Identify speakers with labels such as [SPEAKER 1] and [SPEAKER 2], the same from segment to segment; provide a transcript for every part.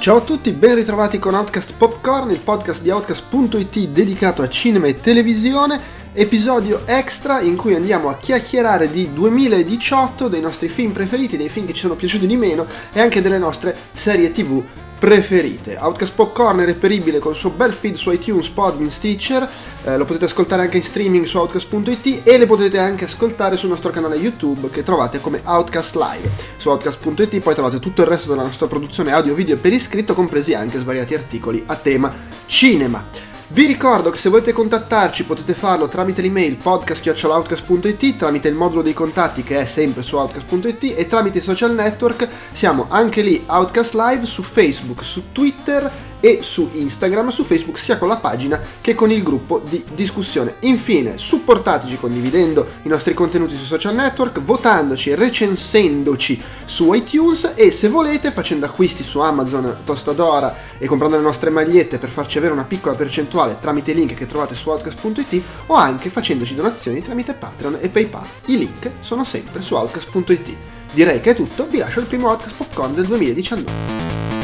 [SPEAKER 1] Ciao a tutti, ben ritrovati con Outcast Popcorn, il podcast di Outcast.it dedicato a cinema e televisione, episodio extra in cui andiamo a chiacchierare di 2018, dei nostri film preferiti, dei film che ci sono piaciuti di meno e anche delle nostre serie tv preferite. Outcast Popcorn è reperibile col suo bel feed su iTunes, Podbean, Stitcher, eh, lo potete ascoltare anche in streaming su outcast.it e le potete anche ascoltare sul nostro canale YouTube che trovate come Outcast Live. Su outcast.it poi trovate tutto il resto della nostra produzione audio, video per iscritto, compresi anche svariati articoli a tema cinema. Vi ricordo che se volete contattarci potete farlo tramite l'email podcast.outcast.it, tramite il modulo dei contatti che è sempre su outcast.it e tramite i social network. Siamo anche lì Outcast Live su Facebook, su Twitter e su Instagram, su Facebook sia con la pagina che con il gruppo di discussione. Infine, supportateci condividendo i nostri contenuti sui social network, votandoci recensendoci su iTunes e se volete facendo acquisti su Amazon, Tostadora e comprando le nostre magliette per farci avere una piccola percentuale tramite i link che trovate su outcast.it o anche facendoci donazioni tramite Patreon e PayPal. I link sono sempre su outcast.it. Direi che è tutto, vi lascio il primo Outcast Popcorn del 2019.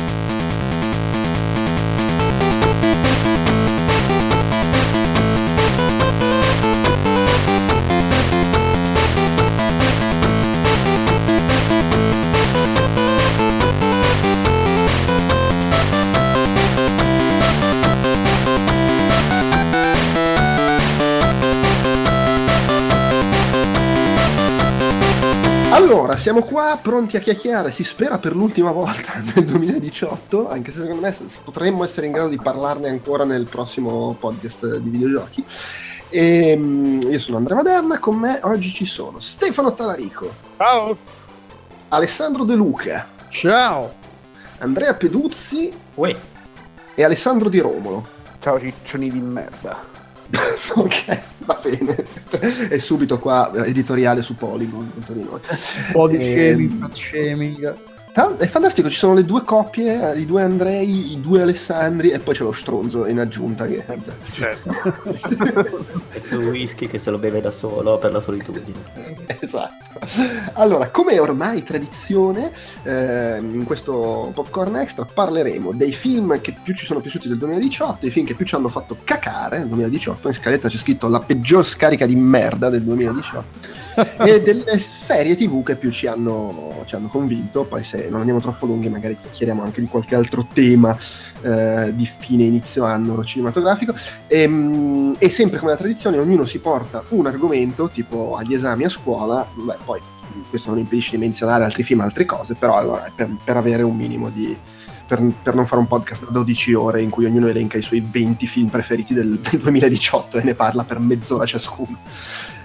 [SPEAKER 1] Allora, siamo qua pronti a chiacchierare, si spera per l'ultima volta nel 2018, anche se secondo me potremmo essere in grado di parlarne ancora nel prossimo podcast di videogiochi. E, ehm, io sono Andrea Maderna, con me oggi ci sono Stefano Talarico.
[SPEAKER 2] Ciao.
[SPEAKER 1] Alessandro De Luca.
[SPEAKER 2] Ciao.
[SPEAKER 1] Andrea Peduzzi.
[SPEAKER 3] Uè.
[SPEAKER 1] E Alessandro Di Romolo.
[SPEAKER 2] Ciao ciccioni di merda.
[SPEAKER 1] ok, va bene. E subito qua editoriale su Polygon.
[SPEAKER 2] Body e... shaming, fat shaming.
[SPEAKER 1] È fantastico, ci sono le due coppie, eh, i due Andrei, i due Alessandri e poi c'è lo stronzo in aggiunta che...
[SPEAKER 2] Certo.
[SPEAKER 3] Questo whisky che se lo beve da solo per la solitudine.
[SPEAKER 1] Esatto. Allora, come ormai tradizione, eh, in questo Popcorn Extra parleremo dei film che più ci sono piaciuti del 2018, i film che più ci hanno fatto cacare nel 2018, in scaletta c'è scritto la peggior scarica di merda del 2018 e delle serie tv che più ci hanno, ci hanno, convinto. Poi, se non andiamo troppo lunghi, magari chiacchieriamo anche di qualche altro tema eh, di fine inizio anno cinematografico. E, ehm, e, sempre come la tradizione, ognuno si porta un argomento, tipo agli esami a scuola. Beh, poi questo non impedisce di menzionare altri film, altre cose, però allora, per, per avere un minimo di. Per, per, non fare un podcast da 12 ore in cui ognuno elenca i suoi 20 film preferiti del, del 2018 e ne parla per mezz'ora ciascuno.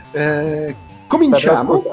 [SPEAKER 1] Eh, Cominciamo.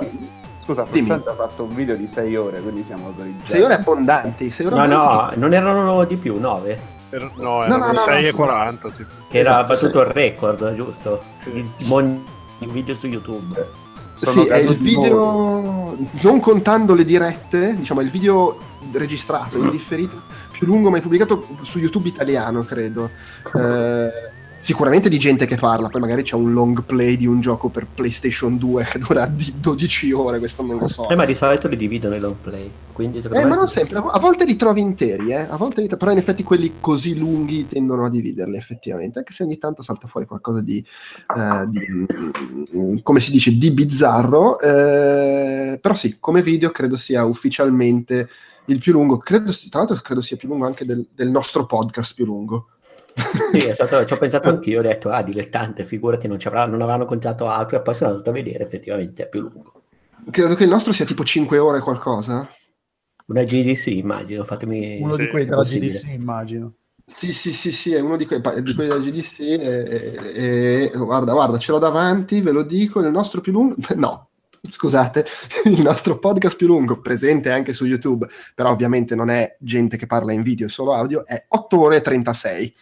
[SPEAKER 2] Scusa, Dimmi. ha fatto un video di 6 ore, quindi siamo autorizzati.
[SPEAKER 1] 6 ore abbondanti. 6 ore
[SPEAKER 3] no, no, che... non erano di più, 9.
[SPEAKER 2] Er- no, erano no, no, 6 no, e 40. Tipo.
[SPEAKER 3] Che era esatto, battuto il record, giusto? Sì. Il, mon- il video su YouTube.
[SPEAKER 1] Sono sì, è il video, non contando le dirette, diciamo, è il video registrato, in differito, più lungo mai pubblicato su YouTube italiano, credo. Eh, sicuramente di gente che parla, poi magari c'è un long play di un gioco per PlayStation 2 che dura di 12 ore, questo non lo so.
[SPEAKER 3] Eh, ma di solito li dividono i long play, quindi
[SPEAKER 1] Eh,
[SPEAKER 3] me...
[SPEAKER 1] ma non sempre, a volte li trovi interi, eh, a volte li... però in effetti quelli così lunghi tendono a dividerli effettivamente, anche se ogni tanto salta fuori qualcosa di, eh, di mm, come si dice, di bizzarro, eh, però sì, come video credo sia ufficialmente il più lungo, credo, tra l'altro credo sia più lungo anche del, del nostro podcast più lungo.
[SPEAKER 3] Sì, esatto, ci ho pensato anch'io, ho detto, ah, dilettante, figurati, non, avrà, non avranno contato altro, e poi sono andato a vedere, effettivamente è più lungo.
[SPEAKER 1] Credo che il nostro sia tipo 5 ore qualcosa.
[SPEAKER 3] Una GDC, immagino, fatemi...
[SPEAKER 2] Uno di quelli della GDC, immagino.
[SPEAKER 1] Sì, sì, sì, sì, è uno di, que- di quelli della GDC e, e, e, guarda, guarda, ce l'ho davanti, ve lo dico, il nostro più lungo... No, scusate, il nostro podcast più lungo, presente anche su YouTube, però ovviamente non è gente che parla in video, è solo audio, è 8 ore e 36.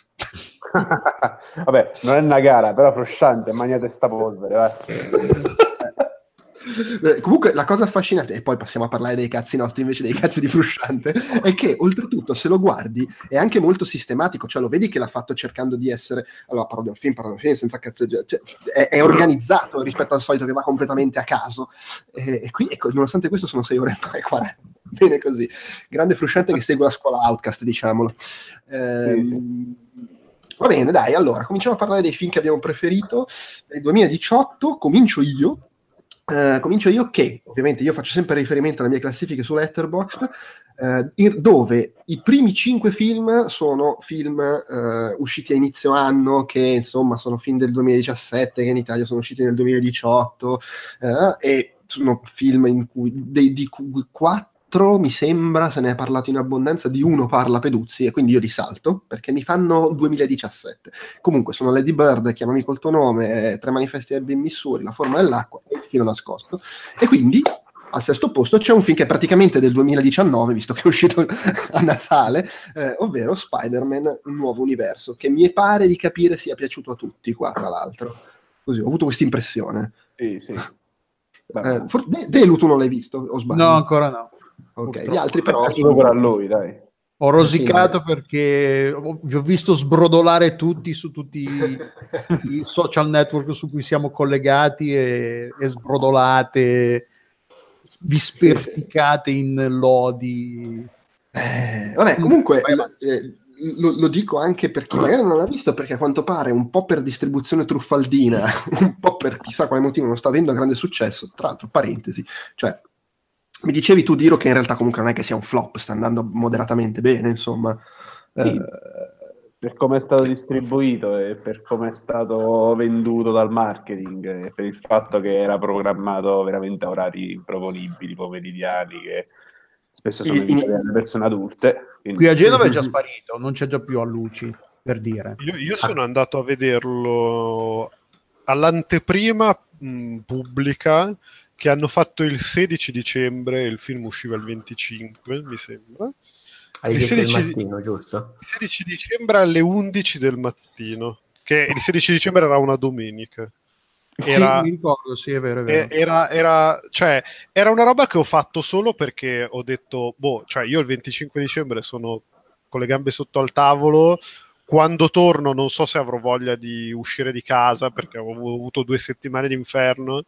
[SPEAKER 2] Vabbè, non è una gara, però frusciante, maniate sta polvere, vai.
[SPEAKER 1] Comunque la cosa affascinante, e poi passiamo a parlare dei cazzi nostri invece dei cazzi di Frusciante, è che oltretutto se lo guardi è anche molto sistematico, cioè lo vedi che l'ha fatto cercando di essere, allora parlo di un film, parlo di un film senza cazzeggiare, cioè, è, è, organizzato rispetto al solito che va completamente a caso, e, e qui ecco, nonostante questo sono 6 ore e 40. bene così. Grande Frusciante che segue la scuola Outcast, diciamolo. Eh, sì, sì. Va bene, dai, allora, cominciamo a parlare dei film che abbiamo preferito. Nel 2018 comincio io. Uh, comincio io che ovviamente io faccio sempre riferimento alle mie classifiche su Letterboxd. Uh, dove i primi cinque film sono film uh, usciti a inizio anno che insomma sono film del 2017 che in Italia sono usciti nel 2018 e sono film in cui, dei, di cui quattro 4 mi sembra, se ne è parlato in abbondanza, di uno parla Peduzzi e quindi io li salto perché mi fanno 2017. Comunque sono Lady Bird, chiamami col tuo nome, Tre manifesti del Ben Missouri, La forma dell'acqua e Il filo nascosto. E quindi al sesto posto c'è un film che è praticamente del 2019, visto che è uscito a Natale, eh, ovvero Spider-Man, un nuovo universo, che mi pare di capire sia piaciuto a tutti qua, tra l'altro. Così, ho avuto questa impressione.
[SPEAKER 2] Sì, sì.
[SPEAKER 1] Eh, for- De- Delu tu non l'hai visto, o sbaglio?
[SPEAKER 4] No, ancora no.
[SPEAKER 1] Ok, gli altri però...
[SPEAKER 2] Sono... a lui, dai.
[SPEAKER 4] Ho rosicato sì. perché vi ho visto sbrodolare tutti su tutti i, social network su cui siamo collegati e, e sbrodolate, vi sperticate in lodi.
[SPEAKER 1] Eh, vabbè, comunque eh, lo, lo, dico anche per chi magari non l'ha visto, perché a quanto pare un po' per distribuzione truffaldina, un po' per chissà quale motivo non sta avendo grande successo. Tra l'altro, parentesi, cioè mi dicevi tu, Diro, che in realtà comunque non è che sia un flop, sta andando moderatamente bene, insomma.
[SPEAKER 2] Sì, eh, per come è stato distribuito e per come è stato venduto dal marketing e per il fatto che era programmato veramente a orari improponibili, pomeridiani, che spesso sono in... alle persone adulte.
[SPEAKER 4] Quindi... Qui a Genova è già sparito, non c'è già più a luci, per dire.
[SPEAKER 5] Io, io sono andato a vederlo all'anteprima mh, pubblica che hanno fatto il 16 dicembre, il film usciva il 25, mi sembra.
[SPEAKER 3] il 16, mattino, giusto?
[SPEAKER 5] il 16 dicembre alle 11 del mattino, che il 16 dicembre era una domenica.
[SPEAKER 4] Era, sì, mi ricordo, sì, è vero, è vero.
[SPEAKER 5] Era, era, cioè, era una roba che ho fatto solo perché ho detto, boh, cioè io il 25 dicembre sono con le gambe sotto al tavolo, quando torno non so se avrò voglia di uscire di casa perché ho avuto due settimane d'inferno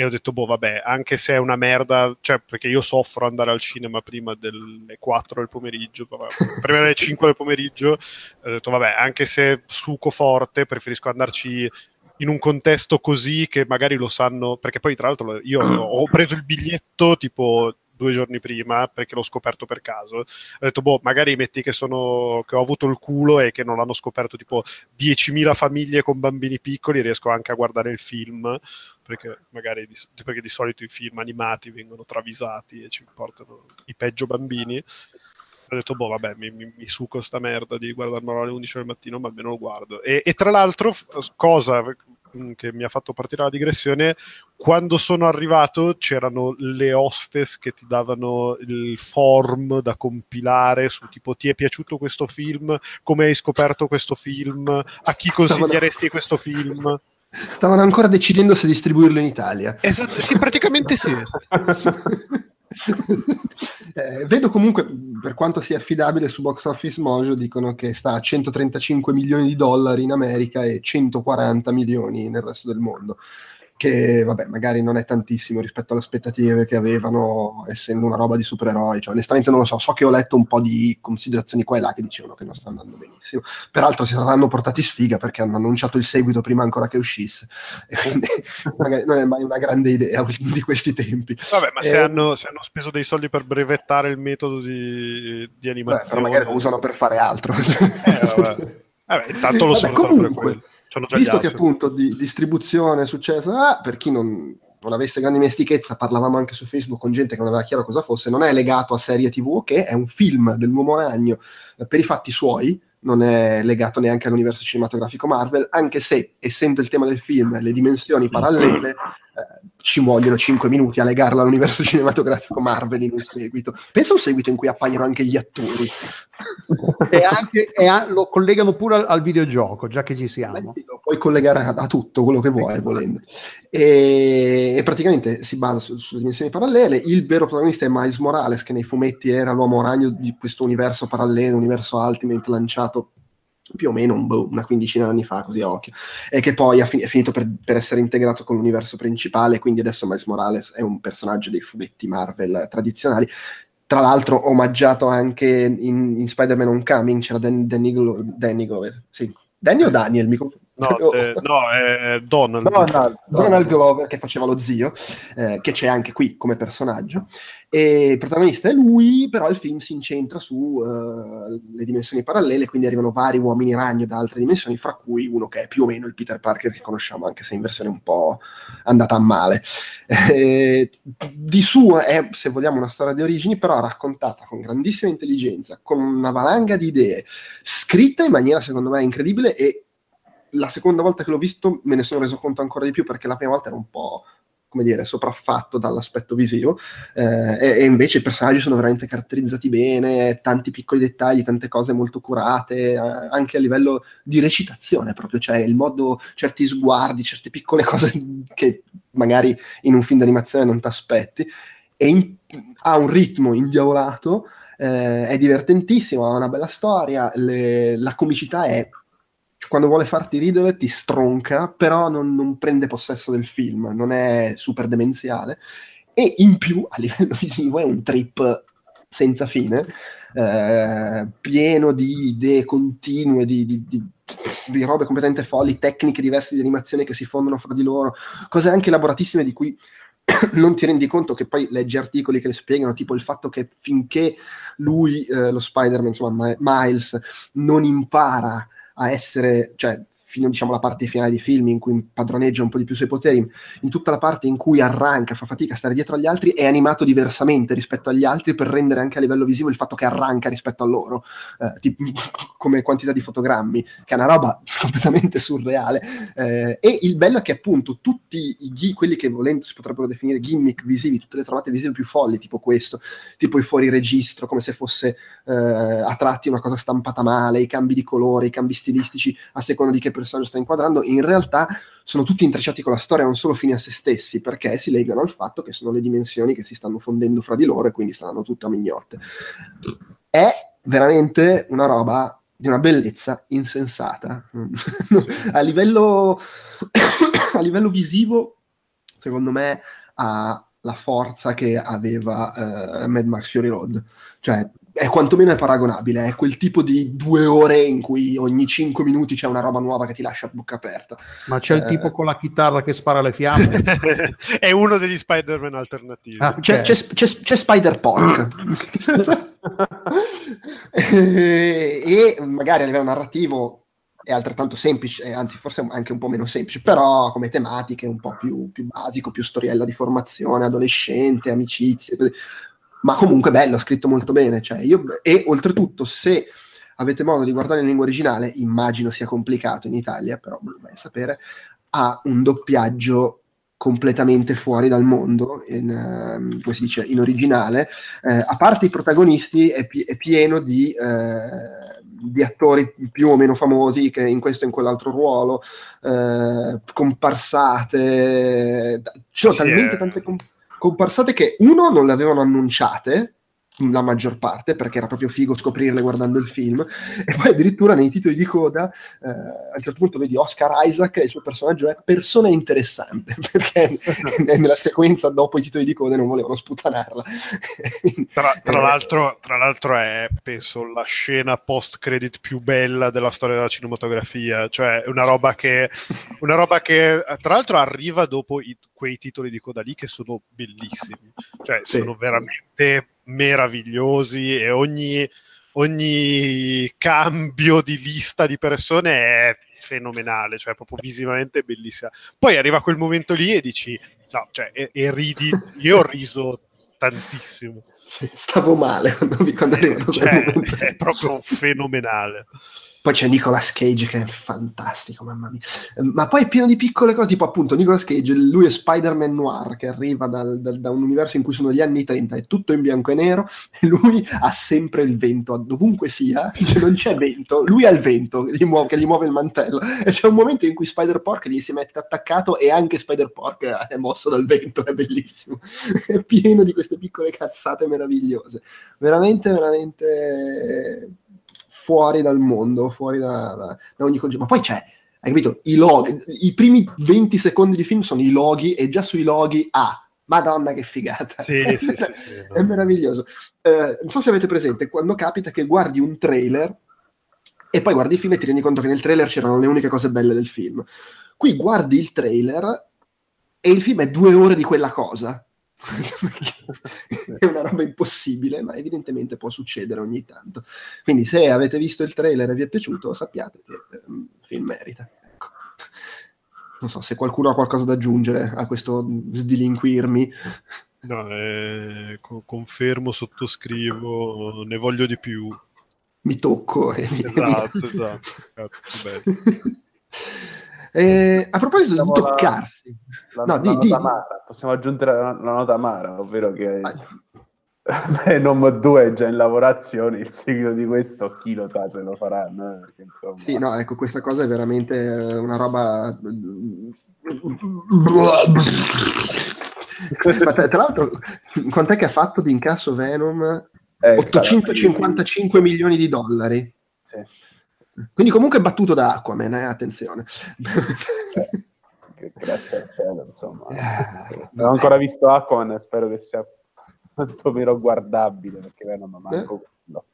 [SPEAKER 5] e ho detto, boh, vabbè, anche se è una merda, cioè, perché io soffro andare al cinema prima delle 4 del pomeriggio, prima delle 5 del pomeriggio, ho detto, vabbè, anche se suco forte, preferisco andarci in un contesto così che magari lo sanno, perché poi tra l'altro io ho preso il biglietto tipo due giorni prima perché l'ho scoperto per caso. Ho detto, boh, magari metti che, sono, che ho avuto il culo e che non l'hanno scoperto tipo 10.000 famiglie con bambini piccoli, riesco anche a guardare il film perché magari di, perché di solito i film animati vengono travisati e ci portano i peggio bambini ho detto, boh, vabbè, mi, mi, mi suco sta merda di guardarmelo alle 11 del mattino, ma almeno lo guardo. E, e, tra l'altro, cosa che mi ha fatto partire la digressione, quando sono arrivato c'erano le hostess che ti davano il form da compilare su tipo ti è piaciuto questo film, come hai scoperto questo film, a chi consiglieresti questo film?
[SPEAKER 1] Stavano ancora decidendo se distribuirlo in Italia.
[SPEAKER 5] Esatto, sì, praticamente sì.
[SPEAKER 1] eh, vedo comunque, per quanto sia affidabile su Box Office Mojo, dicono che sta a 135 milioni di dollari in America e 140 milioni nel resto del mondo che vabbè, magari non è tantissimo rispetto alle aspettative che avevano, essendo una roba di supereroi. Cioè, onestamente non lo so, so che ho letto un po' di considerazioni qua e là che dicevano che non sta andando benissimo. Peraltro si saranno portati sfiga perché hanno annunciato il seguito prima ancora che uscisse. E quindi magari non è mai una grande idea di questi tempi.
[SPEAKER 5] Vabbè, ma eh, se, hanno, se, hanno, speso dei soldi per brevettare il metodo di, di animazione... Beh,
[SPEAKER 1] però magari lo usano per fare altro. Eh,
[SPEAKER 5] vabbè. vabbè intanto lo vabbè, comunque,
[SPEAKER 1] Visto che appunto di distribuzione è successo, ah, per chi non, non, avesse grande dimestichezza, parlavamo anche su Facebook con gente che non aveva chiaro cosa fosse, non è legato a serie TV, che è un film del nuovo ragno eh, per i fatti suoi, non è legato neanche all'universo cinematografico Marvel, anche se, essendo il tema del film le dimensioni parallele, eh, ci vogliono 5 minuti a legarla all'universo cinematografico Marvel in un seguito. Pensa a un seguito in cui appaiono anche gli attori.
[SPEAKER 4] e, anche, e a, lo collegano pure al, al, videogioco, già che ci siamo.
[SPEAKER 1] Beh, lo puoi collegare a, a, tutto quello che vuoi, volendo. E, e praticamente si basa su, sulle dimensioni parallele. Il vero protagonista è Miles Morales, che nei fumetti era l'uomo ragno di questo universo parallelo, universo Ultimate lanciato più o meno un, boh, una quindicina di anni fa, così a occhio, e che poi fi- è finito per, per, essere integrato con l'universo principale, quindi adesso Miles Morales è un personaggio dei fumetti Marvel tradizionali. tra l'altro omaggiato anche in, in Spider-Man Homecoming, c'era Dan, Danny, Glo- Danny Glover, sì. Danny o Daniel? Mi conf-
[SPEAKER 5] No,
[SPEAKER 1] Oh.
[SPEAKER 5] eh, no, è Donald.
[SPEAKER 2] Donald,
[SPEAKER 1] Donald Glover che faceva lo zio, eh, che c'è anche qui come personaggio. E il protagonista è lui, però il film si incentra sulle dimensioni parallele, quindi arrivano vari uomini ragno da altre dimensioni, fra cui uno che è più o meno il Peter Parker che conosciamo, anche se in versione un po' andata a male. Eh, di suo è, se vogliamo, una storia di origini, però raccontata con grandissima intelligenza, con una valanga di idee, scritta in maniera secondo me incredibile e la seconda volta che l'ho visto me ne sono reso conto ancora di più perché la prima volta era un po' come dire, sopraffatto dall'aspetto visivo eh, e, e invece i personaggi sono veramente caratterizzati bene, tanti piccoli dettagli, tante cose molto curate, eh, anche a livello di recitazione proprio, cioè il modo, certi sguardi, certe piccole cose che magari in un film d'animazione non ti aspetti e in- ha un ritmo indiavolato, eh, è divertentissimo, ha una bella storia, le- la comicità è quando vuole farti ridere ti stronca, però non, non prende possesso del film, non è super demenziale. E in più, a livello visivo, è un trip senza fine, eh, pieno di idee continue, di, di- di- di robe completamente folli, tecniche diverse di animazione che si fondono fra di loro, cose anche elaboratissime di cui non ti rendi conto che poi leggi articoli che le spiegano, tipo il fatto che finché lui, eh, lo Spider-Man, insomma, Mi- Miles, non impara a essere, cioè fino diciamo alla parte finale dei film in cui impadroneggia un po' di più i suoi poteri, in tutta la parte in cui arranca, fa fatica a stare dietro agli altri, è animato diversamente rispetto agli altri per rendere anche a livello visivo il fatto che arranca rispetto a loro, eh, tipo, come quantità di fotogrammi, che è una roba completamente surreale. Eh, e il bello è che appunto tutti i ghi- quelli che volendo si potrebbero definire gimmick visivi, tutte le trovate visive più folli, tipo questo, tipo i fuori registro, come se fosse eh, a tratti una cosa stampata male, i cambi di colore, i cambi stilistici a seconda di che personaggio sta inquadrando, in realtà sono tutti intrecciati con la storia, non solo fini a se stessi, perché si legano al fatto che sono le dimensioni che si stanno fondendo fra di loro e quindi stanno tutte a mignotte. È veramente una roba di una bellezza insensata. a, livello, a livello visivo, secondo me, ha la forza che aveva eh, Mad Max Fury Road. Cioè, è quantomeno è paragonabile, è quel tipo di due ore in cui ogni cinque minuti c'è una roba nuova che ti lascia a bocca aperta.
[SPEAKER 4] Ma c'è il
[SPEAKER 1] Eh.
[SPEAKER 4] tipo con la chitarra che spara le fiamme?
[SPEAKER 5] è uno degli Spider-Man alternativi.
[SPEAKER 4] Ah,
[SPEAKER 1] C'è,
[SPEAKER 4] ok.
[SPEAKER 1] c'è, c'è- c'è Spider Pork e, e magari a livello narrativo è altrettanto semplice, eh, anzi forse anche un po' meno semplice, però come tematiche un po' più, più basico, più storiella di formazione, adolescente, amicizie, così. Ma comunque bello, scritto molto bene. Cioè io, e oltretutto se avete modo di guardare in lingua originale, immagino sia complicato in Italia, però vai a sapere, ha un doppiaggio completamente fuori dal mondo, in, ehm, come si dice, in originale. Eh, a parte i protagonisti, è, pi- è pieno di, eh, di attori più o meno famosi che in questo e in quell'altro ruolo, eh, comparsate. Ci sono
[SPEAKER 5] Sì,
[SPEAKER 1] talmente tante com- comparsate che uno non le avevano annunciate la maggior parte perché era proprio figo scoprirle guardando il film. E poi addirittura nei titoli di coda eh, a un certo punto vedi Oscar Isaac e il suo personaggio è persona interessante perché nella sequenza dopo i titoli di coda non volevano sputanarla.
[SPEAKER 5] Tra, tra
[SPEAKER 1] Eh,
[SPEAKER 5] l'altro, tra l'altro è, penso, la scena post-credit più bella della storia della cinematografia, cioè una roba che, una roba che tra l'altro arriva dopo i- quei titoli di coda lì che sono bellissimi, cioè
[SPEAKER 1] Sì.
[SPEAKER 5] sono veramente meravigliosi e ogni, ogni cambio di lista di persone è fenomenale, cioè proprio visivamente bellissima. Poi arriva quel momento lì e dici, no, cioè, e, e ridi, io ho riso tantissimo.
[SPEAKER 1] Stavo male quando, è arrivato quel
[SPEAKER 5] Cioè, è proprio fenomenale.
[SPEAKER 1] Poi c'è Nicolas Cage che è fantastico, mamma mia. Ma poi è pieno di piccole cose, tipo appunto Nicolas Cage, lui è Spider-Man Noir che arriva dal- dal- da un universo in cui sono gli anni 30, è tutto in bianco e nero e lui ha sempre il vento, dovunque sia, se non c'è vento, lui ha il vento gli muove- che gli muove il mantello. E c'è un momento in cui Spider-Pork gli si mette attaccato e anche Spider-Pork è mosso dal vento, è bellissimo. È pieno di queste piccole cazzate meravigliose. Veramente, veramente fuori dal mondo, fuori da, da- da ogni concetto. Ma poi c'è, hai capito? I loghi, i primi 20 secondi di film sono i loghi e già sui loghi A. Madonna che figata!
[SPEAKER 5] Sì, sì, sì, sì,
[SPEAKER 1] è meraviglioso. Eh, non so se avete presente, quando capita che guardi un trailer e poi guardi il film e ti rendi conto che nel trailer c'erano le uniche cose belle del film. Qui guardi il trailer e il film è due ore di quella cosa. È una roba impossibile, ma evidentemente può succedere ogni tanto. Quindi se avete visto il trailer e vi è piaciuto, sappiate che eh, il film merita. Ecco. Non so se qualcuno ha qualcosa da aggiungere a questo sdilinquirmi.
[SPEAKER 5] No, eh, co- confermo, sottoscrivo, ne voglio di più.
[SPEAKER 1] Mi tocco e mi,
[SPEAKER 5] Esatto, esatto. Cazzo, bello.
[SPEAKER 1] Eh, a proposito
[SPEAKER 2] Diciamo
[SPEAKER 1] di
[SPEAKER 2] la-
[SPEAKER 1] toccarsi,
[SPEAKER 2] La,
[SPEAKER 1] No,
[SPEAKER 2] la
[SPEAKER 1] di- di-
[SPEAKER 2] amara. Possiamo aggiungere la, la nota amara, ovvero che
[SPEAKER 1] Vai.
[SPEAKER 2] Venom 2 è già in lavorazione, il seguito di questo chi lo sa se lo faranno. eh, perché, insomma,
[SPEAKER 1] Sì, no, ecco, questa cosa è veramente eh, una roba... Tra, tra l'altro, quant'è che ha fatto di incasso Venom?
[SPEAKER 2] eh,
[SPEAKER 1] 855 milioni di dollari.
[SPEAKER 2] sì.
[SPEAKER 1] Quindi comunque battuto da Aquaman, eh, attenzione.
[SPEAKER 2] Grazie al cielo, insomma.
[SPEAKER 1] Eh,
[SPEAKER 2] Non ho ancora visto Aquaman, spero che sia quantomeno guardabile, perché Venom manco quello.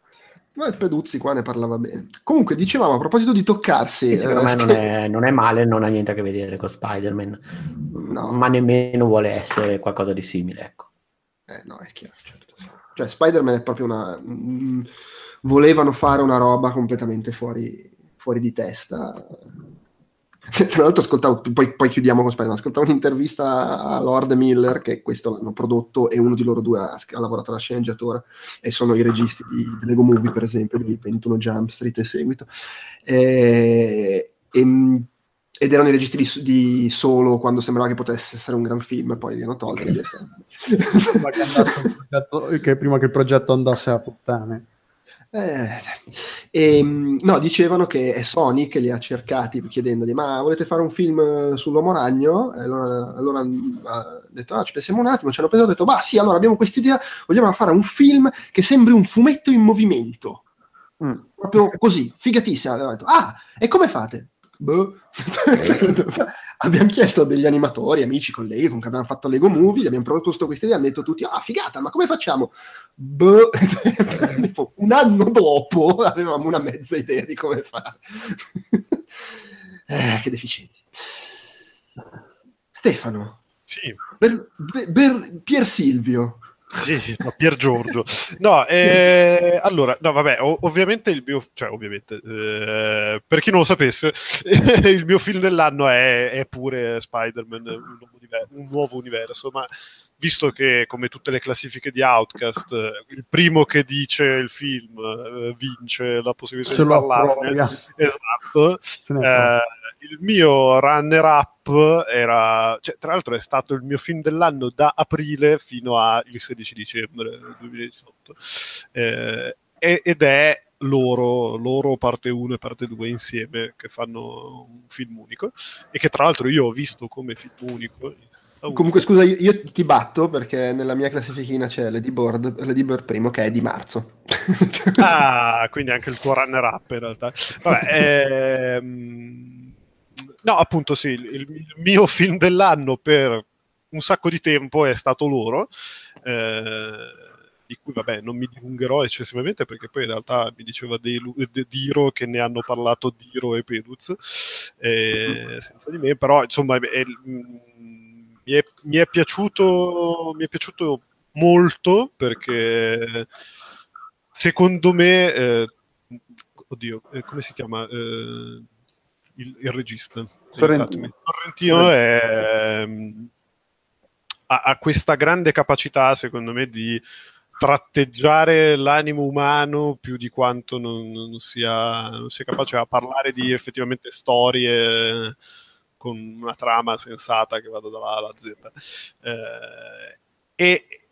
[SPEAKER 1] Ma il Peduzzi qua ne parlava bene. Comunque, dicevamo, a proposito di toccarsi...
[SPEAKER 3] Sì, secondo
[SPEAKER 1] eh,
[SPEAKER 3] me non è, non è male, non ha niente a che vedere con Spider-Man,
[SPEAKER 1] No.
[SPEAKER 3] ma nemmeno vuole essere qualcosa di simile. Ecco.
[SPEAKER 1] Eh, no, è chiaro, certo. Cioè, Spider-Man è proprio una... mm, volevano fare una roba completamente fuori, fuori di testa. Tra l'altro ascoltavo, poi, poi chiudiamo con Spider-Man, ascoltavo un'intervista a Lord Miller, che questo l'hanno prodotto e uno di loro due ha, ha lavorato alla sceneggiatura e sono i registi di, di Lego Movie, per esempio, di 21 Jump Street e seguito. E, e- ed erano i registi di, di Solo quando sembrava che potesse essere un gran film, poi li hanno tolti.
[SPEAKER 4] prima che, progetto- che prima che il progetto andasse a puttane.
[SPEAKER 1] Eh, ehm, no, dicevano che è Sony che li ha cercati chiedendogli: Ma volete fare un film eh, sull'uomo ragno? E allora, allora ha detto: Ah, ci pensiamo un attimo. Ci hanno pensato e detto: Ma sì, allora abbiamo quest'idea. Vogliamo fare un film che sembri un fumetto in movimento.
[SPEAKER 2] Mm.
[SPEAKER 1] Proprio così, figatissima. Allora, detto, ah, e come fate? Boh. abbiamo chiesto a degli animatori, amici, colleghi con cui abbiamo fatto Lego Movie, gli abbiamo proposto questa idea, hanno detto tutti, ah, figata, ma come facciamo? Boh. Tipo, un anno dopo avevamo una mezza idea di come fare. eh, che deficienti. Stefano,
[SPEAKER 5] Sì,
[SPEAKER 1] Ber- Ber- Pier Silvio,
[SPEAKER 5] Sì, no, Pier Giorgio. No, eh, allora, no, vabbè, o- ovviamente il mio, cioè, ovviamente, eh, per chi non lo sapesse, il mio film dell'anno è, è pure Spider-Man, un nuovo, univer- un nuovo universo, ma visto che, come tutte le classifiche di Outcast, il primo che dice il film eh, vince la possibilità
[SPEAKER 4] Se
[SPEAKER 5] di parlarne,
[SPEAKER 4] appropria.
[SPEAKER 5] esatto, Il mio runner up era, cioè, tra l'altro è stato il mio film dell'anno da aprile fino al 16 dicembre 2018 Eh, ed è loro, loro parte 1 e parte 2 insieme che fanno un film unico e che tra l'altro io ho visto come film unico
[SPEAKER 1] Comunque, scusa, io, io ti batto perché nella mia classifichina c'è Lady Bird, Lady Bird primo che è di marzo.
[SPEAKER 5] Ah, quindi anche il tuo runner up in realtà. Vabbè, ehm, no, appunto sì, il, il mio film dell'anno per un sacco di tempo è stato loro, eh, di cui vabbè non mi dilungherò eccessivamente perché poi in realtà mi diceva Delu- De- Diro che ne hanno parlato Diro e Peduz, eh, senza di me, però insomma è- mi, è, mi è piaciuto, mi è piaciuto molto perché secondo me eh, oddio eh, come si chiama? Eh, il, il regista
[SPEAKER 2] Sorrentino.
[SPEAKER 5] Sorrentino è, ehm, ha, ha questa grande capacità secondo me di tratteggiare l'animo umano più di quanto non, non sia, non sia capace a parlare di effettivamente storie con una trama sensata che vada dalla A alla Z. Eh, e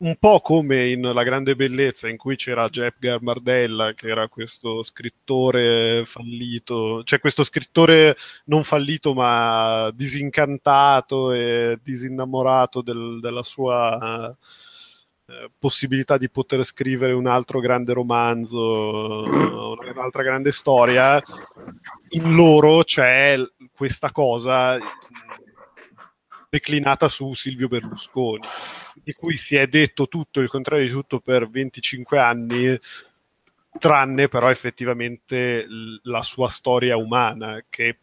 [SPEAKER 5] un po' come in La grande bellezza, in cui c'era Edgar Mardella, che era questo scrittore fallito, cioè questo scrittore non fallito ma disincantato e disinnamorato del- della sua eh, possibilità di poter scrivere un altro grande romanzo, un'altra grande storia. In loro c'è questa cosa declinata su Silvio Berlusconi, di cui si è detto tutto il contrario di tutto per 25 anni, tranne però effettivamente la sua storia umana, che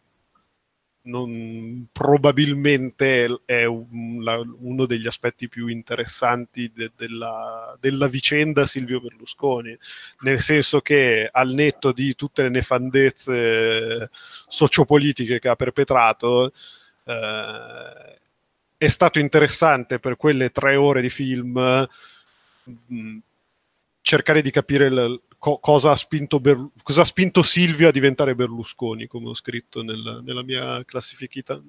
[SPEAKER 5] non, probabilmente è un, la, uno degli aspetti più interessanti de, della, della, vicenda Silvio Berlusconi, nel senso che al netto di tutte le nefandezze sociopolitiche che ha perpetrato, eh, è stato interessante per quelle tre ore di film mh, cercare di capire il, co- cosa, ha spinto Ber- cosa, ha spinto Silvio a diventare Berlusconi, come ho scritto nel, nella, mia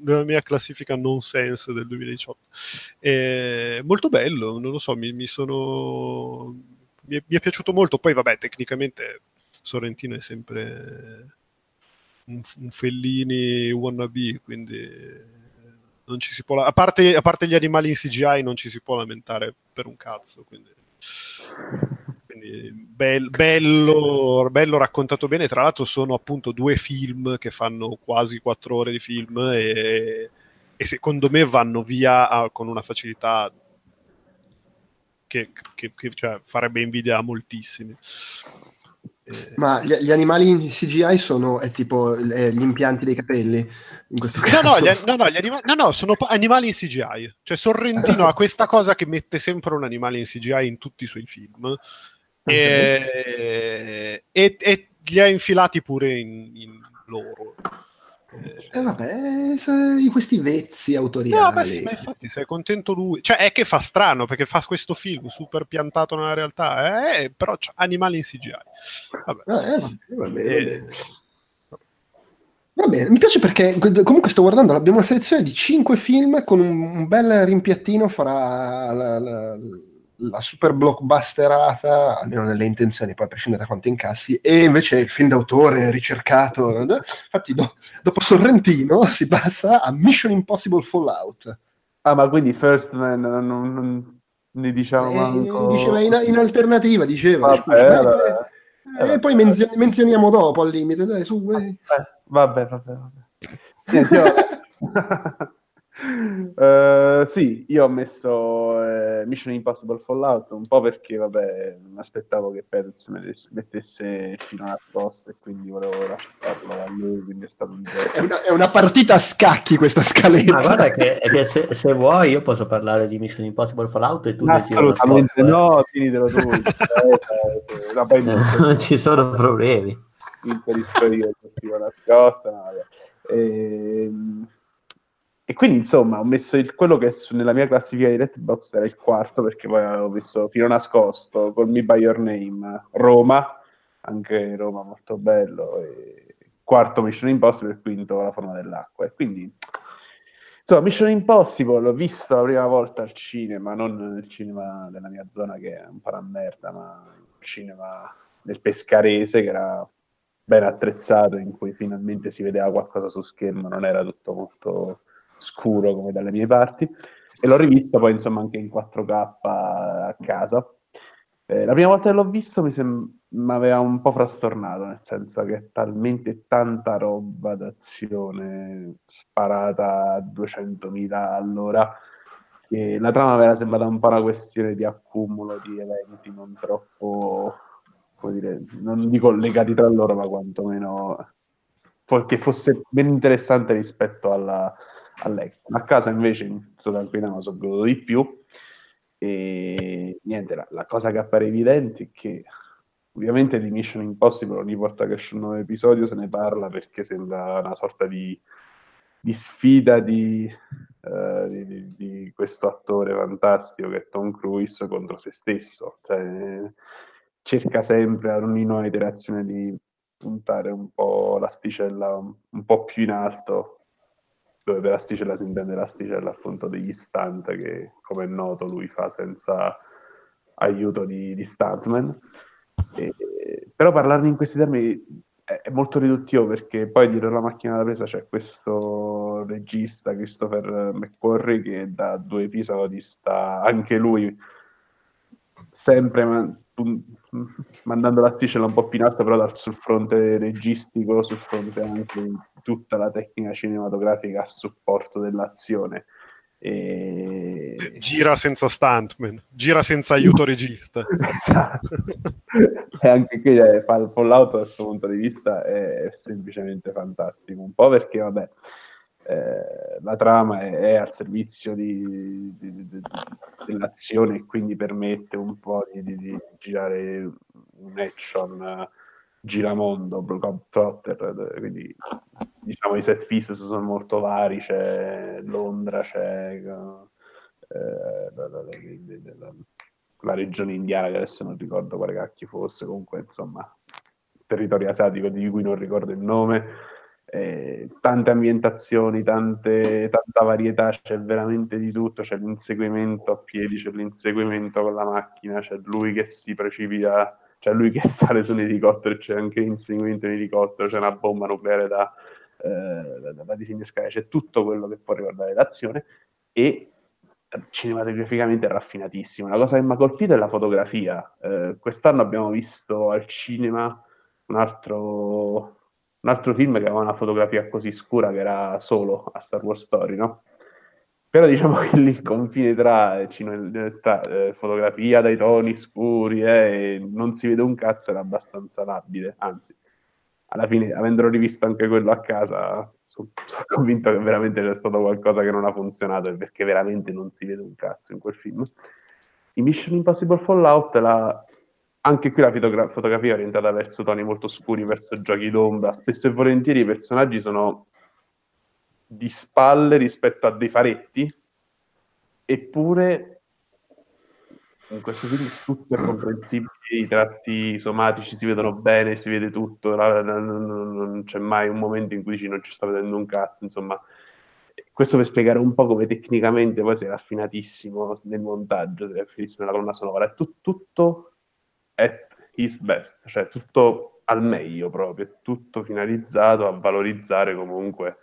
[SPEAKER 5] nella, mia classifica nonsense del 2018. È molto bello, non lo so, mi, mi sono... Mi è, mi è, piaciuto molto. Poi, vabbè, tecnicamente Sorrentino è sempre un, un Fellini wannabe, quindi non ci si può... A parte, a parte gli animali in CGI non ci si può lamentare per un cazzo, quindi quindi bel, bello, bello, raccontato bene. Tra l'altro, sono appunto due film che fanno quasi quattro ore di film e, e secondo me vanno via a, con una facilità che, che, che cioè, farebbe invidia a moltissimi.
[SPEAKER 1] Ma gli, gli, animali in CGI sono è tipo è gli impianti dei capelli? In questo caso.
[SPEAKER 5] No, no, gli, no, no, gli anima- no, no, sono animali in CGI. Cioè Sorrentino ha questa cosa che mette sempre un animale in CGI in tutti i suoi film e, e, e, li ha infilati pure in, in loro.
[SPEAKER 1] E eh, vabbè, questi vezzi autoriali.
[SPEAKER 5] No, beh, sì, ma infatti sei contento lui. Cioè, è che fa strano perché fa questo film super piantato nella realtà, eh, però c'ha animali in CGI. Vabbè.
[SPEAKER 1] Eh, vabbè, vabbè, eh, Va bene, mi piace perché comunque sto guardando, abbiamo una selezione di 5 film con un, un bel rimpiattino fra la, la, la super blockbusterata, almeno nelle intenzioni, poi a prescindere da quanto incassi, e invece il film d'autore ricercato. Infatti, do, dopo Sorrentino si passa a Mission Impossible Fallout.
[SPEAKER 2] Ah, ma quindi First Man non, non, ne diciamo eh, manco...
[SPEAKER 1] Diceva in, in, alternativa, diceva. Vabbè, scusa, vabbè, eh, eh, poi menzion- menzioniamo dopo al limite, dai, su.
[SPEAKER 2] Vabbè, vabbè, vabbè. vabbè. Uh, sì, io ho messo uh, Mission Impossible Fallout un po' perché, vabbè, aspettavo che Perez mettesse, mettesse fino nascosto e quindi volevo lasciarlo a lui, quindi è stato un
[SPEAKER 1] è una, è una partita a scacchi questa scaletta.
[SPEAKER 3] Ma guarda che, che se, se, vuoi io posso parlare di Mission Impossible Fallout e tu no,
[SPEAKER 2] Assolutamente no, finitelo tu.
[SPEAKER 3] eh, non ci sono problemi.
[SPEAKER 2] Inserisco io nascosto, no, vabbè. Ehm e quindi insomma ho messo il, quello che su, nella mia classifica di Letterboxd era il quarto perché poi avevo messo fino nascosto Call Me By Your Name Roma anche Roma molto bello e quarto Mission Impossible e quinto La forma dell'acqua. E quindi insomma Mission Impossible l'ho visto la prima volta al cinema non nel cinema della mia zona che è un po' una merda ma il cinema del Pescarese che era ben attrezzato in cui finalmente si vedeva qualcosa su schermo non era tutto molto scuro come dalle mie parti e l'ho rivisto poi insomma anche in 4K a casa. Eh, la prima volta che l'ho visto mi sem- aveva un po' frastornato, nel senso che è talmente tanta roba d'azione sparata a 200.000 all'ora che la trama era sembrata un po' una questione di accumulo di eventi non troppo, come dire, non dico legati tra loro, ma quantomeno che fosse ben interessante rispetto alla, all'estero. A casa invece in tutta tranquillità sono goduto di più e niente, la, la, cosa che appare evidente è che ovviamente di Mission Impossible ogni volta che esce un nuovo episodio se ne parla perché sembra una sorta di, di sfida di, uh, di, di, questo attore fantastico che è Tom Cruise contro se stesso. Cioè, cerca sempre ad ogni nuova iterazione di puntare un po' l'asticella un po' più in alto dove per asticella si intende l'asticella appunto degli stunt che come è noto lui fa senza aiuto di, di stuntman. E, però parlarne in questi termini è, molto riduttivo perché poi dietro la macchina da presa c'è questo regista Christopher McQuarrie che da due episodi sta anche lui sempre man- mandando l'asticella un po' più in alto però dal, sul fronte registico sul fronte anche tutta la tecnica cinematografica a supporto dell'azione. E...
[SPEAKER 5] Gira senza stuntman, gira senza aiuto regista.
[SPEAKER 2] esatto. e anche qui eh, fa- Fallout da questo punto di vista è semplicemente fantastico, un po' perché vabbè, eh, la trama è, è al servizio di, di- di- dell'azione e quindi permette un po' di, girare un action giramondo, Globetrotter, eh, quindi diciamo i set pieces sono molto vari, c'è Londra, c'è eh, la- la- la regione indiana che adesso non ricordo quale cacchio fosse, comunque insomma territorio asiatico di cui non ricordo il nome, eh, tante ambientazioni, tante, tanta varietà, c'è veramente di tutto, c'è l'inseguimento a piedi, c'è l'inseguimento con la macchina, c'è lui che si precipita, c'è lui che sale su un elicottero, c'è anche l'inseguimento in elicottero, c'è una bomba nucleare da, eh, da, da disinnescare, c'è tutto quello che può riguardare l'azione e cinematograficamente è raffinatissimo. La cosa che mi ha colpito è la fotografia. Eh, quest'anno abbiamo visto al cinema un altro, un altro film che aveva una fotografia così scura che era solo a Star Wars Story, no? Però diciamo che lì il confine tra, cine- tra, eh, fotografia dai toni scuri eh, e non si vede un cazzo era abbastanza labile, anzi alla fine, avendolo rivisto anche quello a casa, sono, sono convinto che veramente c'è stato qualcosa che non ha funzionato perché veramente non si vede un cazzo in quel film. In Mission Impossible Fallout, la, anche qui la fotogra- fotografia è orientata verso toni molto scuri, verso giochi d'ombra. Spesso e volentieri i personaggi sono di spalle rispetto a dei faretti, eppure in questo film tutto è comprensibile, i tratti somatici si vedono bene, si vede tutto, non, c'è mai un momento in cui dici non ci sta vedendo un cazzo, insomma. Questo per spiegare un po' come tecnicamente poi sei raffinatissimo nel montaggio, sei raffinatissimo nella colonna sonora, è tut- tutto at his best, cioè tutto al meglio proprio, è tutto finalizzato a valorizzare comunque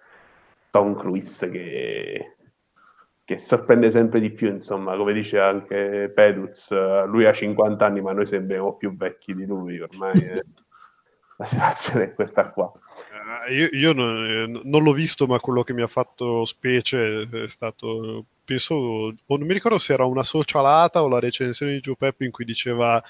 [SPEAKER 2] Tom Cruise che che sorprende sempre di più, insomma, come dice anche Peduz, lui ha 50 anni ma noi sembriamo più vecchi di lui, ormai eh, la situazione è questa qua.
[SPEAKER 5] Eh, io io non, non l'ho visto, ma quello che mi ha fatto specie è stato, penso, o non mi ricordo se era una socialata o la recensione di Joe Peppi in cui diceva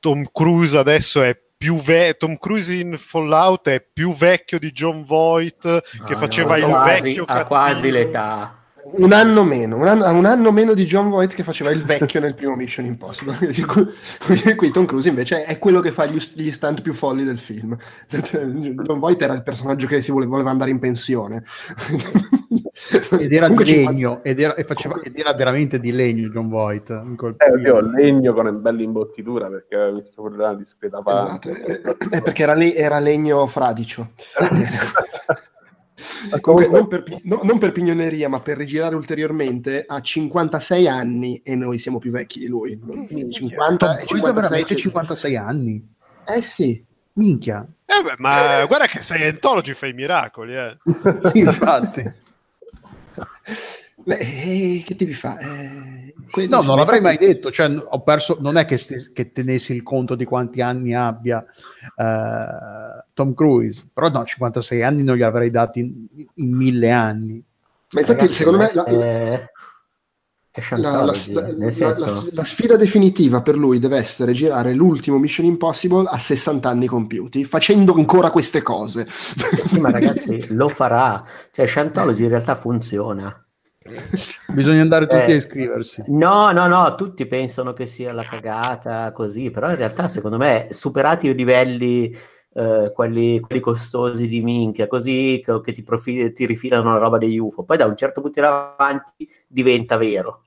[SPEAKER 5] Tom Cruise adesso è più vecchio, Tom Cruise in Fallout è più vecchio di John Voight che
[SPEAKER 3] Ah,
[SPEAKER 5] faceva
[SPEAKER 3] no,
[SPEAKER 5] il
[SPEAKER 3] quasi-
[SPEAKER 5] vecchio
[SPEAKER 3] ha
[SPEAKER 5] cattivo.
[SPEAKER 3] quasi l'età.
[SPEAKER 1] Un anno meno, un anno, un anno meno di John Voight che faceva il vecchio nel primo Mission Impossible. Qui Tom Cruise invece è quello che fa gli, gli stunt più folli del film. John Voight era il personaggio che si voleva, voleva andare in pensione.
[SPEAKER 4] ed era
[SPEAKER 1] Comunque
[SPEAKER 4] di legno ed era, e faceva- ed era veramente di legno John Voight
[SPEAKER 2] Eh,
[SPEAKER 4] film.
[SPEAKER 2] io legno con una bella imbottitura perché avevo visto pure la discreta
[SPEAKER 1] Esatto,
[SPEAKER 2] parte.
[SPEAKER 1] eh, eh, perché era, lì, era legno fradicio. Comunque, non, per, no- non per pignoneria, ma per rigirare ulteriormente, ha 56 anni e noi siamo più vecchi di lui. 50
[SPEAKER 4] Tom
[SPEAKER 1] e
[SPEAKER 4] Cruise ha
[SPEAKER 1] 56.
[SPEAKER 4] veramente 56 anni
[SPEAKER 1] Eh sì.
[SPEAKER 4] minchia
[SPEAKER 5] Eh beh, ma guarda che Scientology fa i miracoli, eh.
[SPEAKER 4] sì, infatti
[SPEAKER 1] Beh, eh, che devi fare? Eh,
[SPEAKER 4] no non l'avrei mai detto cioè, ho perso, non è che, st- che tenessi il conto di quanti anni abbia eh, Tom Cruise però no 56 anni non gli avrei dati in, in mille anni
[SPEAKER 1] Ma infatti,
[SPEAKER 3] Ragazzi,
[SPEAKER 1] secondo me, la,
[SPEAKER 3] è, è
[SPEAKER 1] la- la-
[SPEAKER 3] Scientology,
[SPEAKER 1] la- la-
[SPEAKER 3] senso...
[SPEAKER 1] la- la sfida definitiva per lui deve essere girare l'ultimo Mission Impossible a 60 anni compiuti, facendo ancora queste cose.
[SPEAKER 3] Sì, ma ragazzi, lo farà. Cioè, Scientology in realtà funziona.
[SPEAKER 4] bisogna andare tutti
[SPEAKER 3] Eh.
[SPEAKER 4] a iscriversi
[SPEAKER 3] No, no, no, tutti pensano che sia la cagata così, però in realtà secondo me superati i livelli, eh, quelli, quelli costosi di minchia, così che, che ti, profi- ti rifilano la roba degli UFO, poi da un certo punto in avanti diventa vero.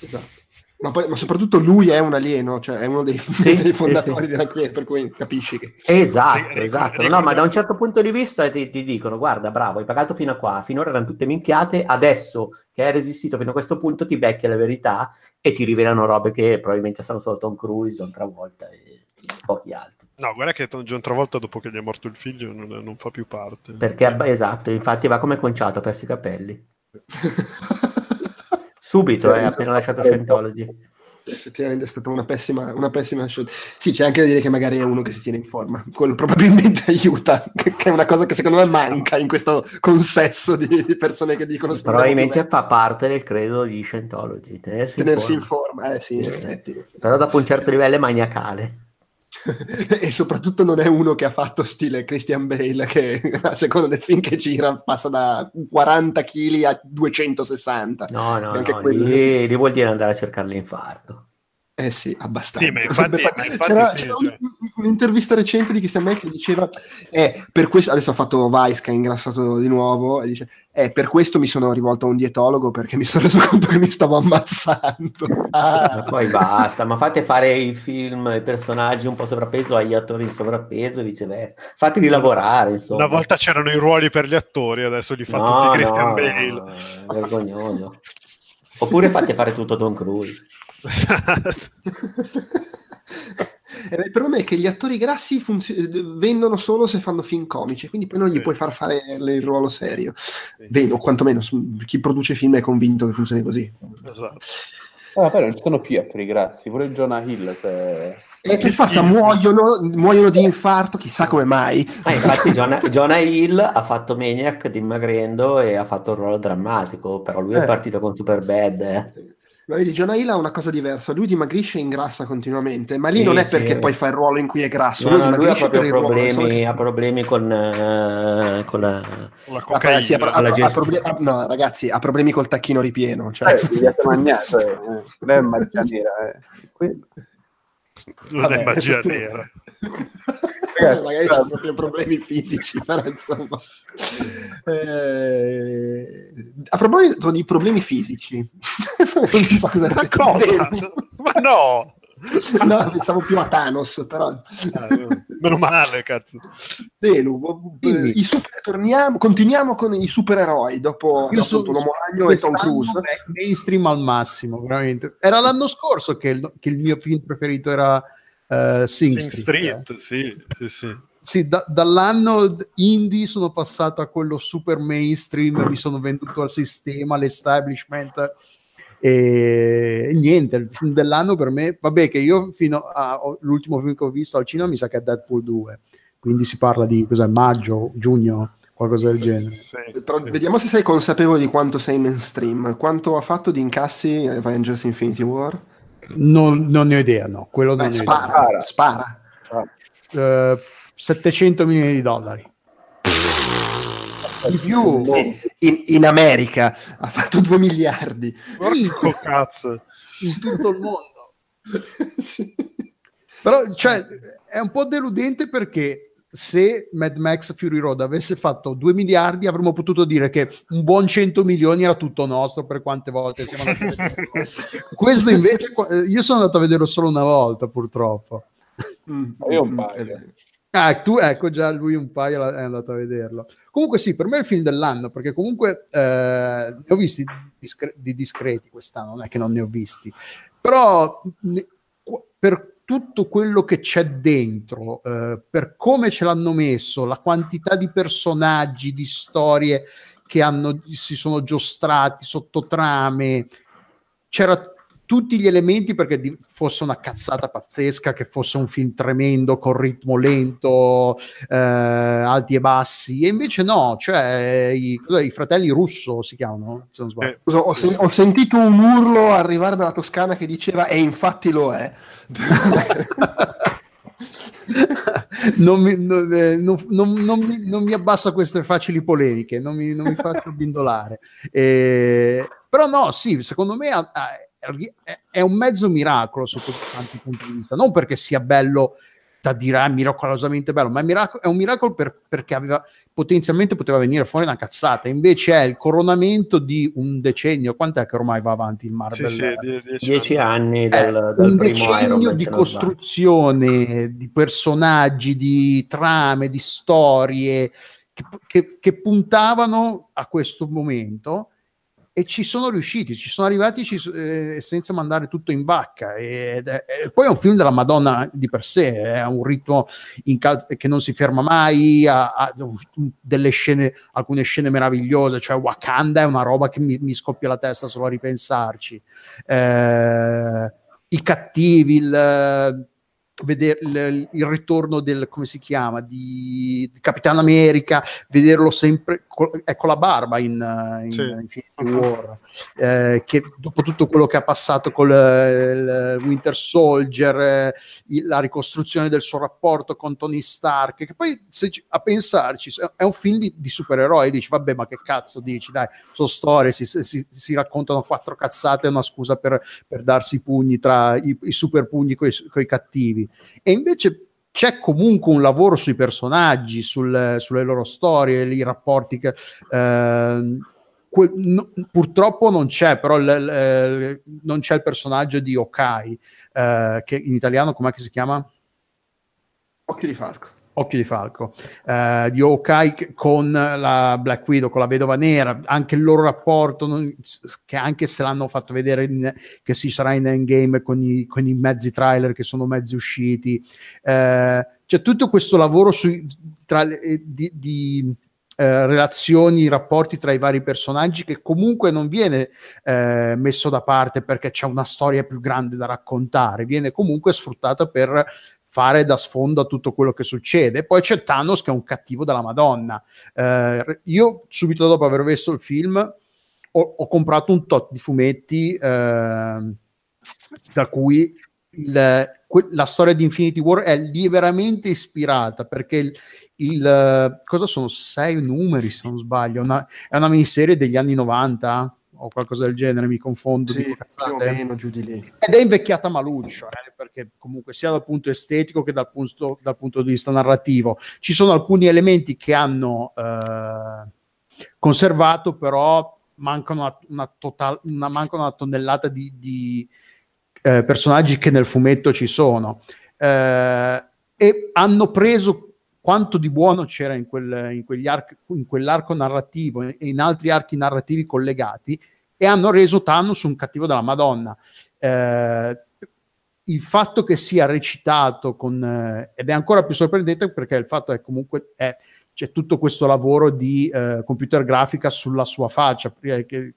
[SPEAKER 1] Esatto. Ma, poi, ma soprattutto lui è un alieno, cioè è uno dei,
[SPEAKER 3] Sì,
[SPEAKER 1] dei
[SPEAKER 3] sì,
[SPEAKER 1] fondatori
[SPEAKER 3] sì.
[SPEAKER 1] della Chiesa, per cui capisci che...
[SPEAKER 3] Esatto,
[SPEAKER 5] Sì,
[SPEAKER 3] esatto. No, ma da un certo punto di vista ti, ti dicono, guarda, bravo, hai pagato fino a qua, finora erano tutte minchiate, adesso che hai resistito fino a questo punto ti becchi la verità e ti rivelano robe che probabilmente sanno solo Tom Cruise, John Travolta e pochi altri.
[SPEAKER 5] No, guarda che John Travolta dopo che gli è morto il figlio non, non fa più parte.
[SPEAKER 3] Perché, esatto, infatti va come conciato, ha perso i capelli. Subito, eh, appena lasciato Scientology.
[SPEAKER 1] effettivamente è stata una pessima, una pessima scelta. Sì, c'è anche da dire che magari è uno che si tiene in forma. Quello probabilmente aiuta, che è una cosa che secondo me manca in questo consesso di, di persone che dicono...
[SPEAKER 3] Probabilmente fa parte del credo di Scientology. Tenersi,
[SPEAKER 1] tenersi
[SPEAKER 3] in
[SPEAKER 1] forma, in forma. eh sì, in effetti.
[SPEAKER 3] Però dopo un certo livello è maniacale.
[SPEAKER 1] e soprattutto non è uno che ha fatto stile Christian Bale che a seconda del film che gira passa da 40 kg a 260
[SPEAKER 3] no no, no quello... lì, lì vuol dire andare a cercare l'infarto
[SPEAKER 1] eh sì, abbastanza.
[SPEAKER 5] Sì, ma infatti, ma infatti
[SPEAKER 1] c'era,
[SPEAKER 5] sì,
[SPEAKER 1] c'era
[SPEAKER 5] cioè.
[SPEAKER 1] Un'intervista recente di Christian Bale che diceva eh, per questo, adesso ha fatto Vice che ha ingrassato di nuovo e dice eh, per questo mi sono rivolto a un dietologo perché mi sono reso conto che mi stavo ammazzando.
[SPEAKER 3] Ah. poi basta, ma fate fare i film, i personaggi un po' sovrappeso agli attori in sovrappeso e viceversa. Fateli lavorare, insomma.
[SPEAKER 5] Una volta c'erano i ruoli per gli attori, adesso li fa no, tutti Christian
[SPEAKER 3] no,
[SPEAKER 5] Bale.
[SPEAKER 3] No, vergognoso. Oppure fate fare tutto Tom Cruise.
[SPEAKER 5] Esatto.
[SPEAKER 1] Eh, il problema è che gli attori grassi funzio- vendono solo se fanno film comici, quindi poi non gli sì. puoi far fare il ruolo serio. Sì. Vendo, o quantomeno chi produce film è convinto che funzioni così.
[SPEAKER 2] Esatto. Ah, però non sono più attori grassi, pure Jonah Hill. Se...
[SPEAKER 1] E per forza muoiono, muoiono, di infarto, chissà come mai.
[SPEAKER 3] Ah, infatti, Jonah, Jonah, Hill ha fatto Maniac dimagrendo e ha fatto un ruolo drammatico, però lui eh. è partito con Superbad. Eh.
[SPEAKER 1] Ma vedi, Jonah Hill ha una cosa diversa, lui dimagrisce e ingrassa continuamente, ma lì sì, non è perché sì. poi fa il ruolo in cui è grasso,
[SPEAKER 3] no, lui, no, lui ha proprio problemi, che... ha problemi con, uh, con la,
[SPEAKER 5] con la cocaina.
[SPEAKER 1] Sì, ha, ha, ha proble- no, ragazzi, ha problemi col tacchino ripieno. Cioè...
[SPEAKER 2] Eh, mangiato, eh. non è magia nera. Eh.
[SPEAKER 5] Non Vabbè, è magia nera.
[SPEAKER 1] Ragazzi, magari c'è proprio problemi fisici, però insomma. Eh, a proposito di problemi fisici,
[SPEAKER 5] non so cosa Ma cosa? Ma no!
[SPEAKER 1] No, pensavo più a Thanos, però...
[SPEAKER 5] Ah, meno male, cazzo.
[SPEAKER 1] Delu, eh, super, torniamo, continuiamo con i supereroi dopo,
[SPEAKER 4] Io
[SPEAKER 1] dopo l'Uomo Ragno e Tom Cruise.
[SPEAKER 4] Mainstream al massimo, veramente. Era l'anno scorso che il, che il mio film preferito era uh, Sing, Sing Street.
[SPEAKER 5] Street eh. sì, sì, sì.
[SPEAKER 4] Sì, da, dall'anno indie sono passato a quello super mainstream, mi sono venduto al sistema, all'establishment e, e niente, il film dell'anno per me, vabbè che io fino all'ultimo film che ho visto al cinema mi sa che è Deadpool 2, quindi si parla di cos'è, maggio, giugno, qualcosa del genere.
[SPEAKER 1] Sì, Però sì. vediamo se sei consapevole di quanto sei mainstream, quanto ha fatto di incassi Avengers Infinity War?
[SPEAKER 4] Non, non ne ho idea, no, quello Beh, non
[SPEAKER 1] spara, spara.
[SPEAKER 4] spara. Uh, 700 milioni di dollari.
[SPEAKER 1] Di più in, in, America ha fatto 2 miliardi.
[SPEAKER 5] Porco cazzo.
[SPEAKER 4] In tutto il mondo. sì. Però cioè, è un po' deludente perché se Mad Max Fury Road avesse fatto 2 miliardi avremmo potuto dire che un buon 100 milioni era tutto nostro per quante volte siamo andati a questo invece io sono andato a vederlo solo una volta purtroppo.
[SPEAKER 2] Mm, io un paio.
[SPEAKER 4] Ah, tu, ecco già lui un paio è andato a vederlo. Comunque sì, per me è il film dell'anno, perché comunque eh, ne ho visti discre- di discreti quest'anno, non è che non ne ho visti, però ne, per tutto quello che c'è dentro, eh, per come ce l'hanno messo, la quantità di personaggi, di storie che hanno, si sono giostrati, sottotrame, c'era tutti gli elementi perché di, fosse una cazzata pazzesca, che fosse un film tremendo con ritmo lento, eh, alti e bassi, e invece no, cioè i, i fratelli russo si chiamano, se non sbaglio.
[SPEAKER 1] Eh, ho, ho, sentito un urlo arrivare dalla Toscana che diceva e infatti lo è.
[SPEAKER 4] non, mi, non, eh, non, non, mi, abbassa queste facili polemiche, non mi, mi faccio bindolare. Eh, però no, sì, secondo me ha, ha, è un mezzo miracolo sotto tanti punti di vista, non perché sia bello da dire ah, miracolosamente bello, ma è, miracolo, è un miracolo per, perché aveva, potenzialmente poteva venire fuori una cazzata, invece è il coronamento di un decennio, quant'è che ormai va avanti il Marvel?
[SPEAKER 3] Sì, sì, dieci, dieci anni dal, dal
[SPEAKER 4] un decennio di costruzione di personaggi, di trame, di storie che, che, che puntavano a questo momento e ci sono riusciti, ci sono arrivati ci, eh, senza mandare tutto in bacca. E, e, poi è un film della Madonna di per sé, è un ritmo cal- che non si ferma mai, ha, ha, scene, alcune scene meravigliose, cioè Wakanda è una roba che mi, mi scoppia la testa solo a ripensarci. Eh, i cattivi, il, vedere il, il, ritorno del come si chiama di, di Capitan America vederlo sempre con, con la barba in, in, sì. in Infinity War eh, che dopo tutto quello che ha passato con il, il Winter Soldier eh, la ricostruzione del suo rapporto con Tony Stark che poi se, a pensarci è un film di, di, supereroi dici vabbè ma che cazzo dici dai sono storie si, si, si raccontano quattro cazzate è una scusa per, per darsi i pugni tra i, i super pugni con i cattivi e invece c'è comunque un lavoro sui personaggi, sul, sulle loro storie, i rapporti che... Eh, que- no, purtroppo non c'è, però l- l- non c'è il personaggio di Okai, eh, che in italiano com'è che si chiama?
[SPEAKER 1] Occhio di Falco.
[SPEAKER 4] Occhio di Falco, eh, di Hawkeye con la Black Widow, con la vedova nera, anche il loro rapporto, non, che anche se l'hanno fatto vedere in, che si sarà in Endgame con i, con i mezzi trailer che sono mezzi usciti, eh, c'è tutto questo lavoro sui, tra, eh, di, di eh, relazioni, rapporti tra i vari personaggi che comunque non viene eh, messo da parte perché c'è una storia più grande da raccontare, viene comunque sfruttata per fare da sfondo a tutto quello che succede. Poi c'è Thanos che è un cattivo della Madonna. Eh, io subito dopo aver visto il film ho, ho comprato un tot di fumetti eh, da cui il, que- la storia di Infinity War è liberamente ispirata perché il, il cosa sono sei numeri se non sbaglio, una, è una miniserie degli anni 90 o qualcosa del genere, mi confondo.
[SPEAKER 1] Sì, più o meno giù di lì.
[SPEAKER 4] Ed è invecchiata maluccio, eh, perché comunque sia dal punto estetico che dal punto, dal punto di vista narrativo. Ci sono alcuni elementi che hanno eh, conservato, però mancano una, una, total, una, mancano una tonnellata di, di eh, personaggi che nel fumetto ci sono. Eh, e hanno preso quanto di buono c'era in, quel, in, quegli arc, in quell'arco narrativo e in altri archi narrativi collegati e hanno reso Thanos un cattivo della Madonna. Eh, il fatto che sia recitato con, eh, ed è ancora più sorprendente perché il fatto è comunque è, c'è tutto questo lavoro di eh, computer grafica sulla sua faccia che,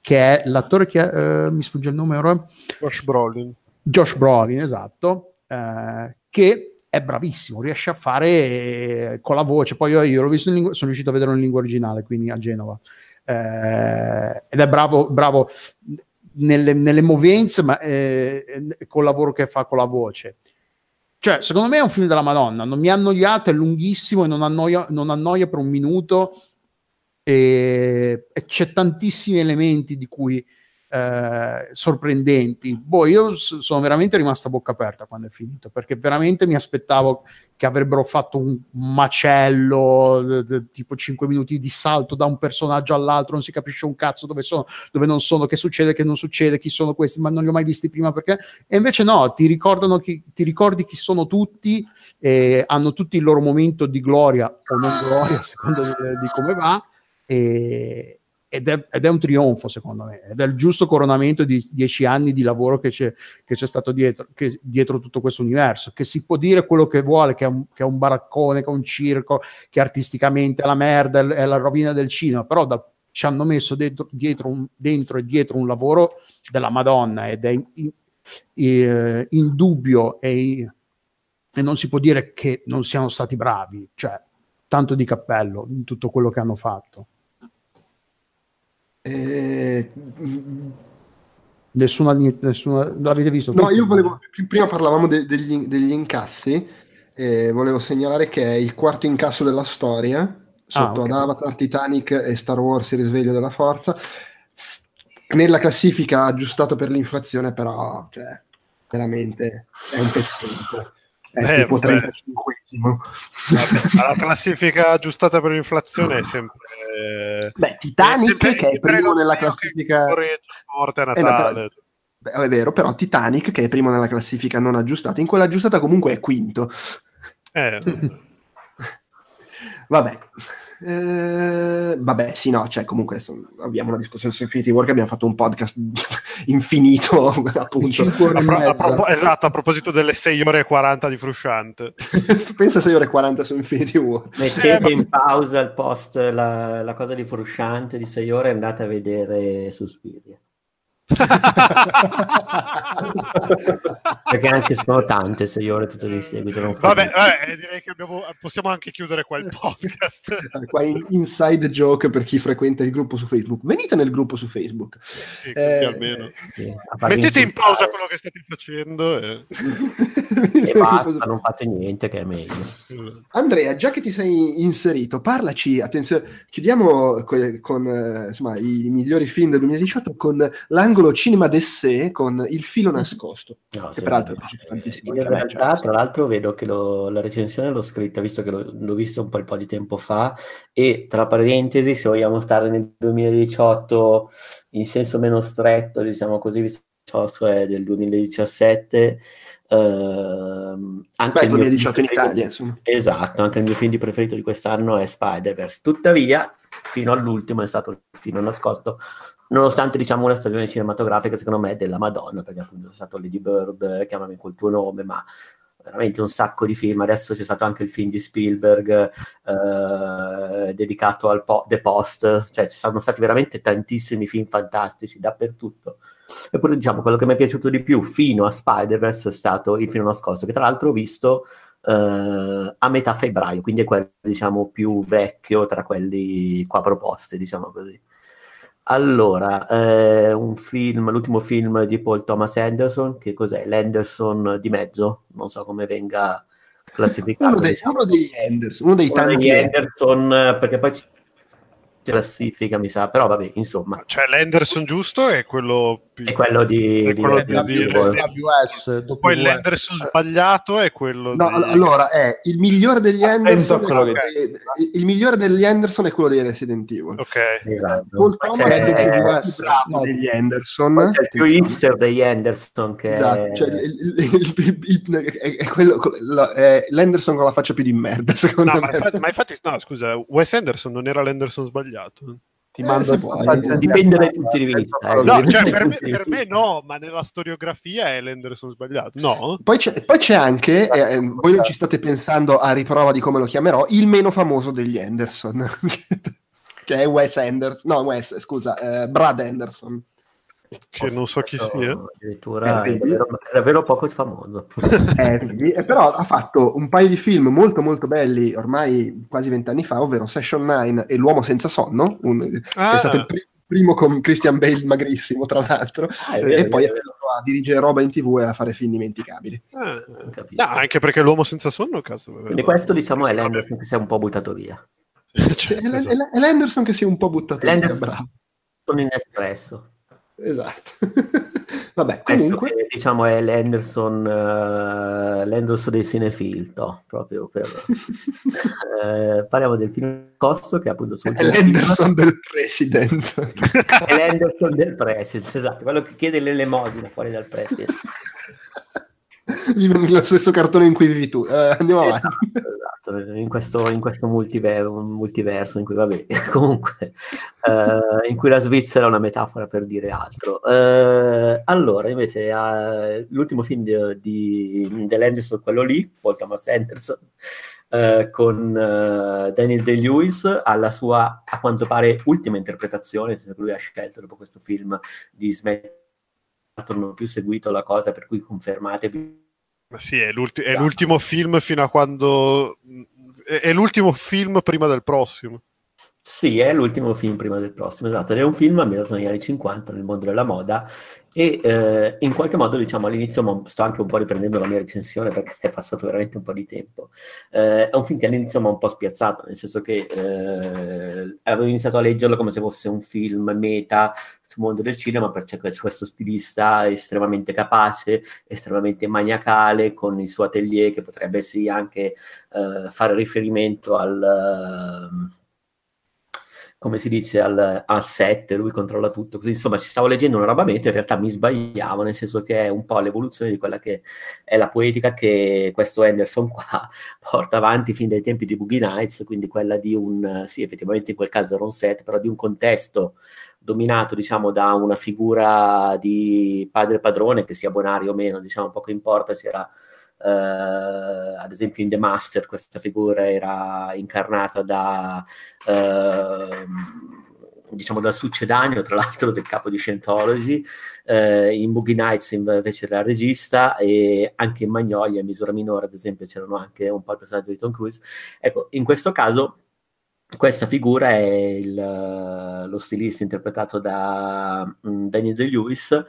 [SPEAKER 4] che è l'attore che eh, mi sfugge il nome ora
[SPEAKER 5] Josh Brolin
[SPEAKER 4] Josh Brolin esatto eh, che è bravissimo, riesce a fare eh, con la voce. Poi io, io l'ho visto in lingua, sono riuscito a vederlo in lingua originale, quindi a Genova. Eh, ed è bravo, bravo nelle, nelle movenze, ma eh, col lavoro che fa con la voce. Cioè, secondo me è un film della Madonna, non mi ha annoiato, è lunghissimo e non annoia, non annoia per un minuto. E, e c'è tantissimi elementi di cui eh, sorprendenti. Boh, io s- sono veramente rimasto a bocca aperta quando è finito, perché veramente mi aspettavo che avrebbero fatto un macello, d- d- tipo 5 minuti di salto da un personaggio all'altro, non si capisce un cazzo dove sono, dove non sono, che succede, che non succede, chi sono questi, ma non li ho mai visti prima perché... E invece no, ti, ricordano chi, ti ricordi chi sono tutti, e hanno tutti il loro momento di gloria o non gloria, di, di come va. E, ed è, ed è, un trionfo secondo me, ed è il giusto coronamento di dieci anni di lavoro che c'è, che c'è stato dietro, che, dietro, tutto questo universo, che si può dire quello che vuole, che è, un, che è un baraccone, che è un circo, che artisticamente è la merda, è la rovina del cinema, però da, ci hanno messo dentro, dietro, un, dentro, e dietro un lavoro della Madonna ed è in, in, in, indubbio e, e non si può dire che non siano stati bravi, cioè tanto di cappello in tutto quello che hanno fatto.
[SPEAKER 1] Eh,
[SPEAKER 4] nessuna, nessuna l'avete visto?
[SPEAKER 1] No, io volevo, prima parlavamo de, degli, degli, incassi, e volevo segnalare che è il quarto incasso della storia, sotto ah, okay. ad Avatar, Titanic e Star Wars Il risveglio della forza. Nella classifica aggiustato per l'inflazione, però, cioè, veramente è un pezzetto è eh, tipo 35
[SPEAKER 5] la classifica aggiustata per l'inflazione è sempre
[SPEAKER 1] beh Titanic è che è primo nella classifica
[SPEAKER 5] morte a Natale.
[SPEAKER 1] Eh, beh, è vero però Titanic che è primo nella classifica non aggiustata in quella aggiustata comunque è quinto.
[SPEAKER 5] Eh.
[SPEAKER 1] vabbè eh, vabbè, sì, no, cioè comunque abbiamo una discussione su Infinity War che abbiamo fatto un podcast infinito, appunto.
[SPEAKER 5] A pro- a pro- esatto, a proposito delle 6 ore e 40 di Frusciante.
[SPEAKER 1] pensa 6 ore e 40 su Infinity War?
[SPEAKER 3] Mettete eh, in pausa il post, la, la, cosa di Frusciante di 6 ore e andate a vedere Suspiria. Perché anche sono tante sei ore tutte di seguito. non
[SPEAKER 5] Vabbè, vabbè, direi che abbiamo- possiamo anche chiudere qua il podcast.
[SPEAKER 1] Qua in- inside joke per chi frequenta il gruppo su Facebook. Venite nel gruppo su Facebook.
[SPEAKER 5] Sì,
[SPEAKER 1] Eh,
[SPEAKER 5] almeno.
[SPEAKER 3] Sì,
[SPEAKER 5] Mettete in pausa quello che state facendo. E...
[SPEAKER 3] E basta, non fate niente che è meglio.
[SPEAKER 1] Andrea, già che ti sei inserito, parlaci, attenzione, chiudiamo co- con eh, insomma, i migliori film del 2018 con l'angolo cinema d'essè con Il filo nascosto.
[SPEAKER 3] No,
[SPEAKER 1] Che peraltro è piaciuto tantissimo
[SPEAKER 3] In realtà,
[SPEAKER 1] cioè.
[SPEAKER 3] tra l'altro, vedo che lo- la recensione l'ho scritta, visto che l'ho, l'ho visto un po', un po' di tempo fa, e tra parentesi, se vogliamo stare nel 2018 in senso meno stretto, diciamo così, visto è del 2017, ehm, anche
[SPEAKER 1] Beh,
[SPEAKER 3] il mio
[SPEAKER 1] 2018 in Italia, insomma.
[SPEAKER 3] Esatto, anche il mio film di preferito di quest'anno è Spider-Verse. Tuttavia, fino all'ultimo è stato il film nascosto, nonostante diciamo una stagione cinematografica secondo me della Madonna, perché appunto è stato Lady Bird, chiamami col tuo nome, ma veramente un sacco di film. Adesso c'è stato anche il film di Spielberg eh, dedicato al po- The Post, cioè ci sono stati veramente tantissimi film fantastici dappertutto. Eppure diciamo quello che mi è piaciuto di più fino a Spider-Verse è stato il film nascosto, che tra l'altro ho visto eh, a metà febbraio, quindi è quello diciamo più vecchio tra quelli qua proposti, diciamo così. Allora, eh, un film, l'ultimo film di Paul Thomas Anderson, che cos'è? L'Anderson di mezzo, non so come venga classificato.
[SPEAKER 1] Uno, dei-
[SPEAKER 3] diciamo.
[SPEAKER 1] uno degli Anders, uno dei
[SPEAKER 3] Uno
[SPEAKER 1] tanti.
[SPEAKER 3] Anderson, eh, perché poi c'è classifica, mi sa, però vabbè, insomma,
[SPEAKER 5] Cioè, l'Henderson giusto è quello.
[SPEAKER 3] È quello di...
[SPEAKER 5] È
[SPEAKER 3] di-
[SPEAKER 5] quello
[SPEAKER 3] di-
[SPEAKER 5] di-
[SPEAKER 3] di-
[SPEAKER 5] di-
[SPEAKER 3] di-
[SPEAKER 4] AWS,
[SPEAKER 5] Poi
[SPEAKER 4] WS.
[SPEAKER 5] l'Henderson sbagliato è quello
[SPEAKER 1] No,
[SPEAKER 5] di...
[SPEAKER 1] all- allora è il migliore degli
[SPEAKER 2] Attento
[SPEAKER 1] Anderson.
[SPEAKER 2] quello
[SPEAKER 1] è- il- il migliore degli Anderson è quello dei Resident Evil.
[SPEAKER 5] Ok.
[SPEAKER 3] Esatto.
[SPEAKER 1] Paul Thomas
[SPEAKER 3] c'è-
[SPEAKER 1] è il più bravo
[SPEAKER 4] No.
[SPEAKER 1] degli Anderson.
[SPEAKER 3] c'è il più hipster degli Anderson che
[SPEAKER 1] Esatto, cioè, il- il- il- il- è, è quello, con la- è l'Anderson con la faccia più di merda, secondo
[SPEAKER 5] No,
[SPEAKER 1] me.
[SPEAKER 5] ma infatti, ma infatti- no, scusa, Wes Anderson non era l'Henderson sbagliato.
[SPEAKER 2] Ti
[SPEAKER 1] Eh,
[SPEAKER 2] mando in
[SPEAKER 3] dipende dai punti di vista. eh,
[SPEAKER 5] No, cioè per me, per me no, ma nella storiografia è l'Henderson sbagliato. No?
[SPEAKER 1] Poi c'è, poi c'è anche, eh, eh, voi non ci state pensando a riprova di come lo chiamerò, il meno famoso degli Anderson, che è Wes Anderson, no Wes, scusa, eh, Brad Anderson.
[SPEAKER 5] Che non so chi sia.
[SPEAKER 3] Addirittura
[SPEAKER 1] Eh,
[SPEAKER 3] è davvero, è davvero poco famoso.
[SPEAKER 1] Eh, vedi? E però ha fatto un paio di film molto molto belli ormai quasi vent'anni fa, ovvero Session 9 e L'uomo senza sonno, un-
[SPEAKER 5] Ah.
[SPEAKER 1] è stato il pri- primo con Christian Bale magrissimo tra l'altro,
[SPEAKER 3] Ah,
[SPEAKER 1] e
[SPEAKER 3] vero, è
[SPEAKER 1] poi è venuto a dirigere roba in tv e a fare film dimenticabili.
[SPEAKER 5] Ah, no, anche perché l'uomo senza sonno, cazzo.
[SPEAKER 3] Quindi questo diciamo è l'Anderson che si è un po' buttato via.
[SPEAKER 5] Cioè,
[SPEAKER 1] È, l-
[SPEAKER 5] esatto.
[SPEAKER 1] è l- è l'Anderson che si è un po' buttato via,
[SPEAKER 3] L'Anderson
[SPEAKER 1] bravo.
[SPEAKER 3] sono in espresso.
[SPEAKER 1] Esatto. Vabbè,
[SPEAKER 3] Questo
[SPEAKER 1] comunque,
[SPEAKER 3] che, diciamo è l'Anderson, eh, l'Anderson dei cinefilto, proprio per... Eh, parliamo del film Costo che appunto sul
[SPEAKER 1] è l'Anderson del president.
[SPEAKER 3] è l'Anderson del President, esatto, quello che chiede l'elemosina fuori dal President.
[SPEAKER 1] Vive nello stesso cartone in cui vivi tu. Eh, andiamo avanti.
[SPEAKER 3] Esatto, esatto, in questo, in questo multiver- multiverso in cui, vabbè, comunque, eh, in cui la Svizzera è una metafora per dire altro. Eh, allora, invece, eh, l'ultimo film di, di dell'Anderson, quello lì, Paul Thomas Anderson, eh, con eh, Daniel Day-Lewis, alla sua, a quanto pare, ultima interpretazione, che lui ha scelto dopo questo film di smettere non ho più seguito la cosa, per cui confermatevi
[SPEAKER 5] Ma sì, è, l'ulti- è l'ultimo film fino a quando... È, è l'ultimo film prima del prossimo.
[SPEAKER 3] Sì, è l'ultimo film prima del prossimo, esatto, ed è un film ambientato negli anni 50 nel mondo della moda e eh, in qualche modo, diciamo, all'inizio sto anche un po' riprendendo la mia recensione perché è passato veramente un po' di tempo. Eh, è un film che all'inizio mi ha un po' spiazzato, nel senso che eh, avevo iniziato a leggerlo come se fosse un film meta sul mondo del cinema perché c'è questo stilista estremamente capace, estremamente maniacale, con il suo atelier che potrebbe sì anche eh, fare riferimento al... come si dice al, al set, lui controlla tutto, così insomma ci stavo leggendo una roba meta, in realtà mi sbagliavo, nel senso che è un po' l'evoluzione di quella che è la poetica che questo Anderson qua porta avanti fin dai tempi di Boogie Nights, quindi quella di un, sì effettivamente in quel caso era un set, però di un contesto dominato diciamo da una figura di padre padrone, che sia bonario o meno, diciamo poco importa, c'era eh, ad esempio in The Master questa figura era incarnata da ehm, diciamo dal succedaneo, tra l'altro del capo di Scientology, eh, in Boogie Nights invece era regista e anche in Magnolia, in misura minore ad esempio, c'erano anche un po' il personaggio di Tom Cruise. Ecco, in questo caso questa figura è il, lo stilista interpretato da um, Daniel De-Lewis,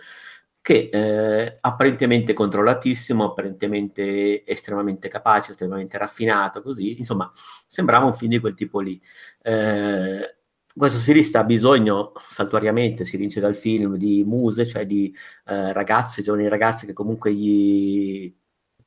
[SPEAKER 3] che eh, apparentemente controllatissimo, apparentemente estremamente capace, estremamente raffinato, così, insomma, sembrava un film di quel tipo lì. Eh, questo stilista ha bisogno, saltuariamente, si vince dal film, di muse, cioè di eh, ragazze, giovani ragazze che comunque gli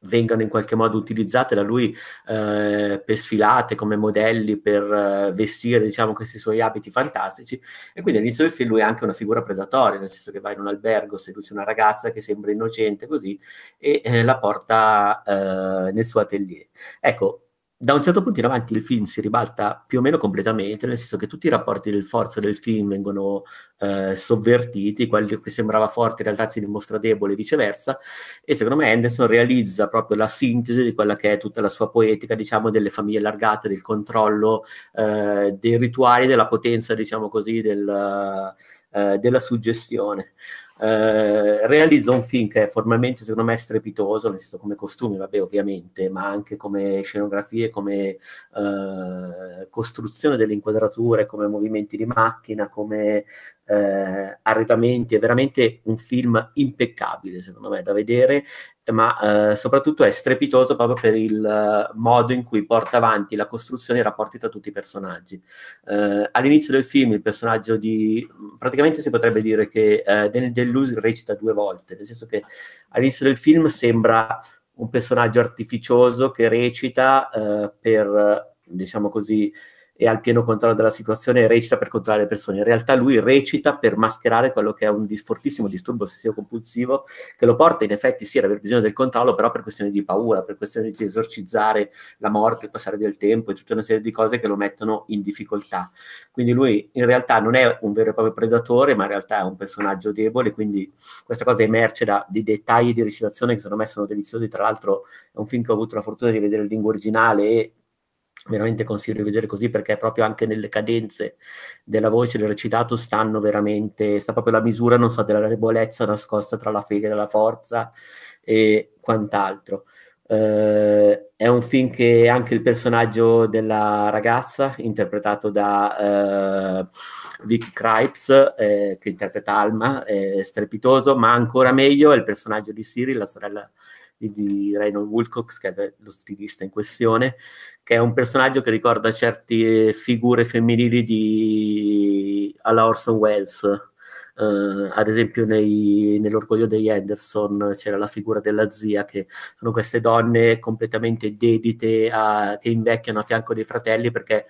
[SPEAKER 3] vengano in qualche modo utilizzate da lui eh, per sfilate come modelli per eh, vestire diciamo questi suoi abiti fantastici. E quindi all'inizio del film lui è anche una figura predatoria nel senso che va in un albergo seduce una ragazza che sembra innocente così e eh, la porta eh, nel suo atelier. Ecco da un certo punto in avanti il film si ribalta più o meno completamente, nel senso che tutti i rapporti del forza del film vengono eh, sovvertiti, quello che sembrava forte in realtà si dimostra debole e viceversa, e secondo me Anderson realizza proprio la sintesi di quella che è tutta la sua poetica, diciamo, delle famiglie allargate, del controllo, eh, dei rituali, della potenza, diciamo così, del, eh, della suggestione. Eh, realizza un film che è formalmente secondo me strepitoso, nel senso come costumi, vabbè ovviamente, ma anche come scenografie, come eh, costruzione delle inquadrature, come movimenti di macchina, come eh, arredamenti, è veramente un film impeccabile secondo me da vedere, ma eh, soprattutto è strepitoso proprio per il uh, modo in cui porta avanti la costruzione e i rapporti tra tutti i personaggi. Uh, all'inizio del film il personaggio di... praticamente si potrebbe dire che uh, Daniel Deleuze recita due volte, nel senso che all'inizio del film sembra un personaggio artificioso che recita per, diciamo così, ha il pieno controllo della situazione e recita per controllare le persone. In realtà lui recita per mascherare quello che è un fortissimo disturbo ossessivo compulsivo che lo porta in effetti sì ad aver bisogno del controllo, però per questioni di paura, per questioni di esorcizzare la morte, il passare del tempo e tutta una serie di cose che lo mettono in difficoltà. Quindi lui in realtà non è un vero e proprio predatore, ma in realtà è un personaggio debole, quindi questa cosa emerge da dei dettagli di recitazione che secondo me sono deliziosi. Tra l'altro è un film che ho avuto la fortuna di vedere in lingua originale e veramente consiglio di vedere così perché proprio anche nelle cadenze della voce del recitato stanno veramente, sta proprio la misura, non so, della debolezza nascosta tra la fede e la forza e quant'altro. Uh, è un film che anche il personaggio della ragazza, interpretato da uh, Vicky Krieps, eh, che interpreta Alma, è strepitoso, ma ancora meglio è il personaggio di Siri, la sorella di Reynold Wilcox, che è lo stilista in questione, che è un personaggio che ricorda certe figure femminili di alla Orson Welles. Uh, ad esempio nei, nell'orgoglio degli Anderson c'era la figura della zia che sono queste donne completamente dedite a, che invecchiano a fianco dei fratelli perché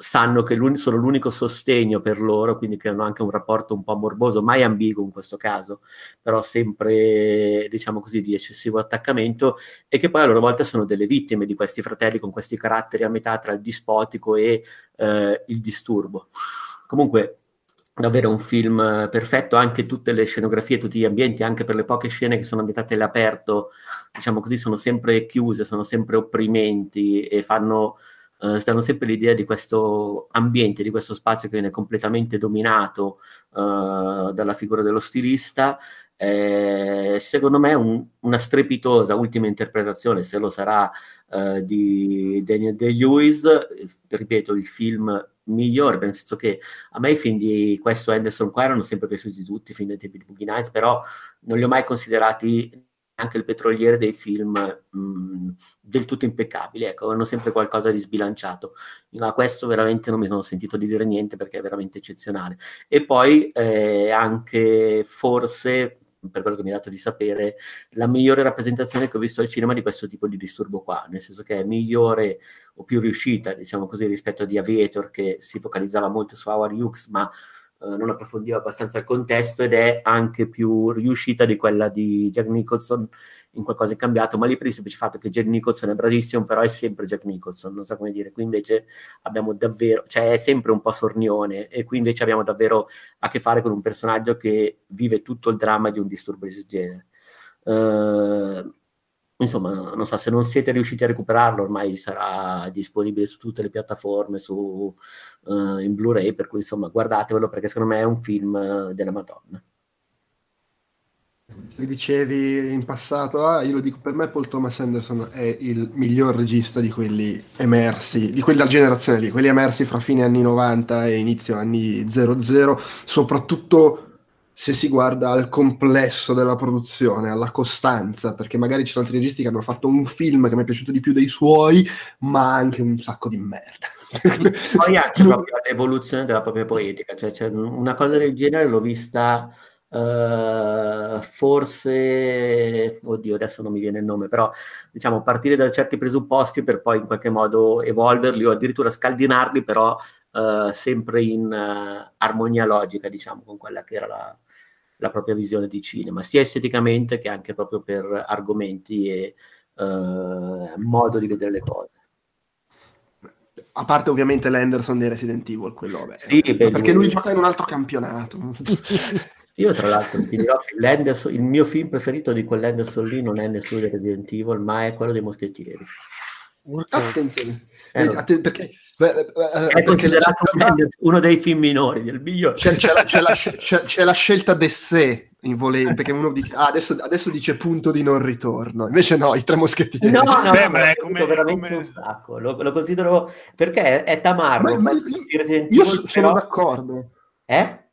[SPEAKER 3] sanno che sono l'unico sostegno per loro, quindi che hanno anche un rapporto un po' morboso, mai ambiguo in questo caso, però sempre, diciamo così, di eccessivo attaccamento, e che poi a loro volta sono delle vittime di questi fratelli con questi caratteri a metà tra il dispotico e eh, il disturbo. Comunque, davvero un film perfetto, anche tutte le scenografie, tutti gli ambienti, anche per le poche scene che sono ambientate all'aperto, diciamo così, sono sempre chiuse, sono sempre opprimenti e fanno Uh, danno sempre l'idea di questo ambiente, di questo spazio che viene completamente dominato uh, dalla figura dello stilista. Eh, secondo me un, una strepitosa ultima interpretazione, se lo sarà, uh, di Daniel Day-Lewis, ripeto, il film migliore, nel senso che a me i film di questo Anderson qua erano sempre piaciuti tutti, i film dei tempi di Boogie Nights, però non li ho mai considerati anche il petroliere dei film mh, del tutto impeccabili, ecco, hanno sempre qualcosa di sbilanciato. Ma questo veramente non mi sono sentito di dire niente perché è veramente eccezionale. E poi eh, anche forse per quello che mi ha dato di sapere, la migliore rappresentazione che ho visto al cinema di questo tipo di disturbo qua, nel senso che è migliore o più riuscita, diciamo così, rispetto a The Aviator che si focalizzava molto su Howard Hughes, ma eh, non approfondiva abbastanza il contesto ed è anche più riuscita di quella di Jack Nicholson in qualcosa è cambiato, ma lì per il semplice fatto che Jack Nicholson è bravissimo, però è sempre Jack Nicholson, non so come dire, qui invece abbiamo davvero, cioè è sempre un po' sornione e qui invece abbiamo davvero a che fare con un personaggio che vive tutto il dramma di un disturbo di genere. Uh, insomma, non so, se non siete riusciti a recuperarlo, ormai sarà disponibile su tutte le piattaforme, su, uh, in Blu-ray, per cui insomma guardatevelo perché secondo me è un film uh, della Madonna.
[SPEAKER 1] Mi dicevi in passato, ah, io lo dico, per me Paul Thomas Anderson è il miglior regista di quelli emersi, di quella generazione lì, quelli emersi fra fine anni 90 e inizio anni 00, soprattutto se si guarda al complesso della produzione, alla costanza, perché magari ci sono altri registi che hanno fatto un film che mi è piaciuto di più dei suoi, ma anche un sacco di merda.
[SPEAKER 3] Poi anche proprio l'evoluzione della propria poetica, cioè, cioè una cosa del genere l'ho vista Uh, forse, oddio, adesso non mi viene il nome, però diciamo partire da certi presupposti per poi in qualche modo evolverli o addirittura scaldinarli, però uh, sempre in uh, armonia logica, diciamo, con quella che era la, la, propria visione di cinema, sia esteticamente che anche proprio per argomenti e modo di vedere le cose.
[SPEAKER 1] A parte ovviamente l'Henderson di Resident Evil, quello vabbè,
[SPEAKER 3] sì,
[SPEAKER 1] perché lui gioca in un altro campionato.
[SPEAKER 3] Io tra l'altro ti dirò che il mio film preferito di quell'Henderson lì non è nessuno di Resident Evil, ma è quello dei moschettieri.
[SPEAKER 1] Attenzione, eh, Atten- perché
[SPEAKER 3] beh, beh, è considerato uno dei film minori del miglior.
[SPEAKER 1] C'è, c'è, la, c'è, la, c'è, c'è la scelta de sé in volente, perché uno dice ah, adesso, adesso, dice punto di non ritorno, invece no, i tre moschettieri.
[SPEAKER 3] No, no, Beh, ma è come, veramente come... un sacco. Lo, lo, considero perché è, è tamarro.
[SPEAKER 1] Ma, ma io, io sono però... d'accordo.
[SPEAKER 3] Eh?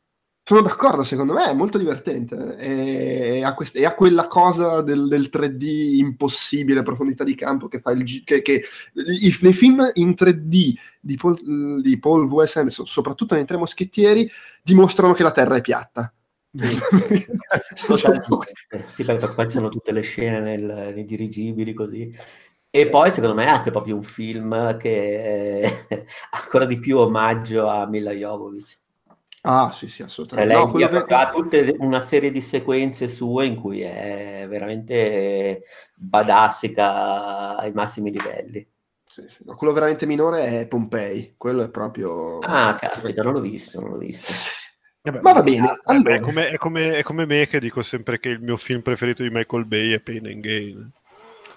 [SPEAKER 1] Sono d'accordo, secondo me è molto divertente e ha, quest- e ha quella cosa del, del, 3D impossibile, profondità di campo che fa il G- che, che i, nei film in 3D di Paul, di Paul W.S. Anderson, soprattutto nei Tre Moschettieri, dimostrano che la Terra è piatta.
[SPEAKER 3] Sì, perché poi c'hanno tutte le scene nel, nei dirigibili così. E poi secondo me è anche proprio un film che è ancora di più omaggio a Mila Jovovich.
[SPEAKER 1] Ah, sì, sì, assolutamente.
[SPEAKER 3] Cioè, lei no, ha che... tutta una serie di sequenze sue in cui è veramente badassica ai massimi livelli.
[SPEAKER 1] Sì, sì. No, quello veramente minore è Pompei, quello è proprio...
[SPEAKER 3] Ah, caspita, non l'ho visto, non l'ho visto.
[SPEAKER 1] Vabbè, ma va bene.
[SPEAKER 5] Allora... È, come, è, come, è, come, me che dico sempre che il mio film preferito di Michael Bay è Pain and Gain.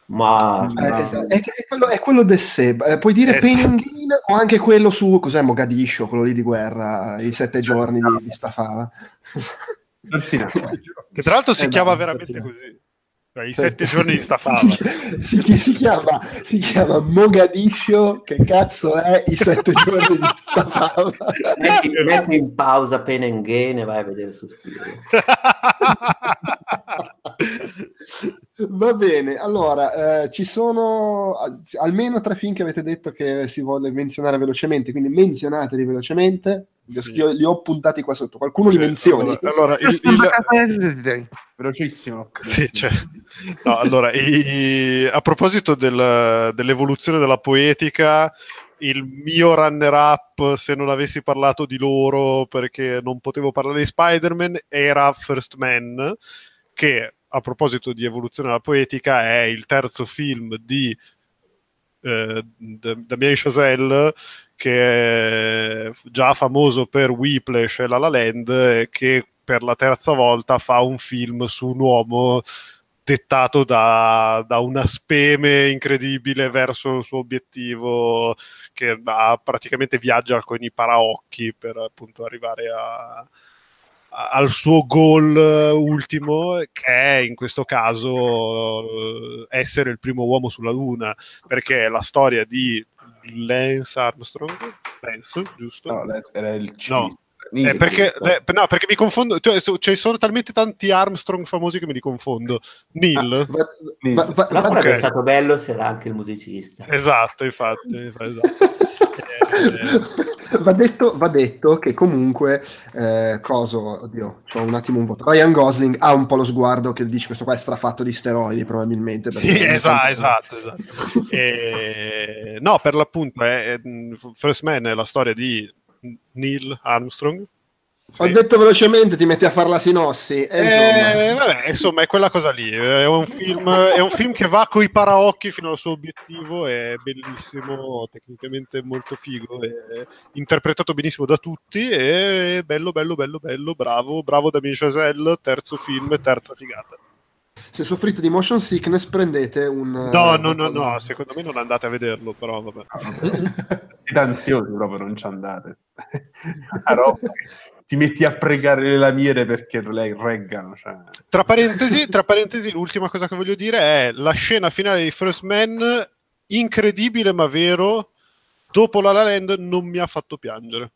[SPEAKER 3] Ma,
[SPEAKER 1] eh. È, è, quello, è quello del sé. Eh, puoi dire esatto. Gain o anche quello su cos'è Mogadiscio, quello lì di guerra, i sette giorni di, di Stafava.
[SPEAKER 5] che tra l'altro si eh, chiama no, veramente così. Cioè, I sette giorni di Stafava.
[SPEAKER 1] Si, si, si, chiama, si chiama Mogadiscio, che cazzo è i sette giorni di Stafava?
[SPEAKER 3] Metti, metti in pausa Pain and Gain e vai a vedere su Spiro.
[SPEAKER 1] Va bene, allora eh, ci sono almeno tre film che avete detto che si vuole menzionare velocemente, quindi menzionateli velocemente. Sì. Io li ho puntati qua sotto, qualcuno li menzioni.
[SPEAKER 5] Allora, allora il, il... velocissimo. Sì, cioè, no, allora, i... a proposito del, dell'evoluzione della poetica, il mio runner-up, se non avessi parlato di loro perché non potevo parlare di Spider-Man, era First Man, che a proposito di evoluzione della poetica, è il terzo film di eh, Damien Chazelle, che è già famoso per Whiplash e La La Land, e che per la terza volta fa un film su un uomo dettato da, da, una speme incredibile verso il suo obiettivo che ha, praticamente viaggia con i paraocchi per appunto arrivare a, al suo goal eh, ultimo, che è in questo caso eh, essere il primo uomo sulla Luna, perché è la storia di Lance Armstrong, Lance, giusto?
[SPEAKER 2] No, Lance era il C.
[SPEAKER 5] No. Eh, perché, eh, no, perché mi confondo, cioè, ci sono talmente tanti Armstrong famosi che mi li confondo. Neil, ah, va,
[SPEAKER 3] va, va, va, okay. è stato bello se era anche il musicista.
[SPEAKER 5] Esatto, infatti. esatto.
[SPEAKER 1] va, detto, va, detto, che comunque, eh, coso, oddio, c'ho un attimo un voto. Ryan Gosling ha un po' lo sguardo che dice questo qua è strafatto di steroidi, probabilmente.
[SPEAKER 5] Sì, esatto, esatto, esatto. e, no, per l'appunto, è, First Man è la storia di Neil Armstrong,
[SPEAKER 1] sì. Ho detto velocemente, ti metti a fare la sinossi.
[SPEAKER 5] E insomma. Eh, vabbè, insomma, è quella cosa lì. È un film, è un film che va coi paraocchi fino al suo obiettivo. È bellissimo, tecnicamente molto figo, è interpretato benissimo da tutti. È bello, bello, bello, bello. Bravo, bravo Damien Chazelle. Terzo film, terza figata.
[SPEAKER 1] se soffrite di motion sickness prendete un...
[SPEAKER 5] No,
[SPEAKER 1] eh,
[SPEAKER 5] no, no,
[SPEAKER 1] qualcosa-
[SPEAKER 5] no, secondo me non andate a vederlo, però vabbè.
[SPEAKER 2] Siete ansiosi proprio, non ci andate. Ti metti a pregare le lamiere perché le reggano. Cioè.
[SPEAKER 5] Tra parentesi, tra parentesi, l'ultima cosa che voglio dire è la scena finale di First Man, incredibile ma vero, dopo La La Land non mi ha fatto piangere.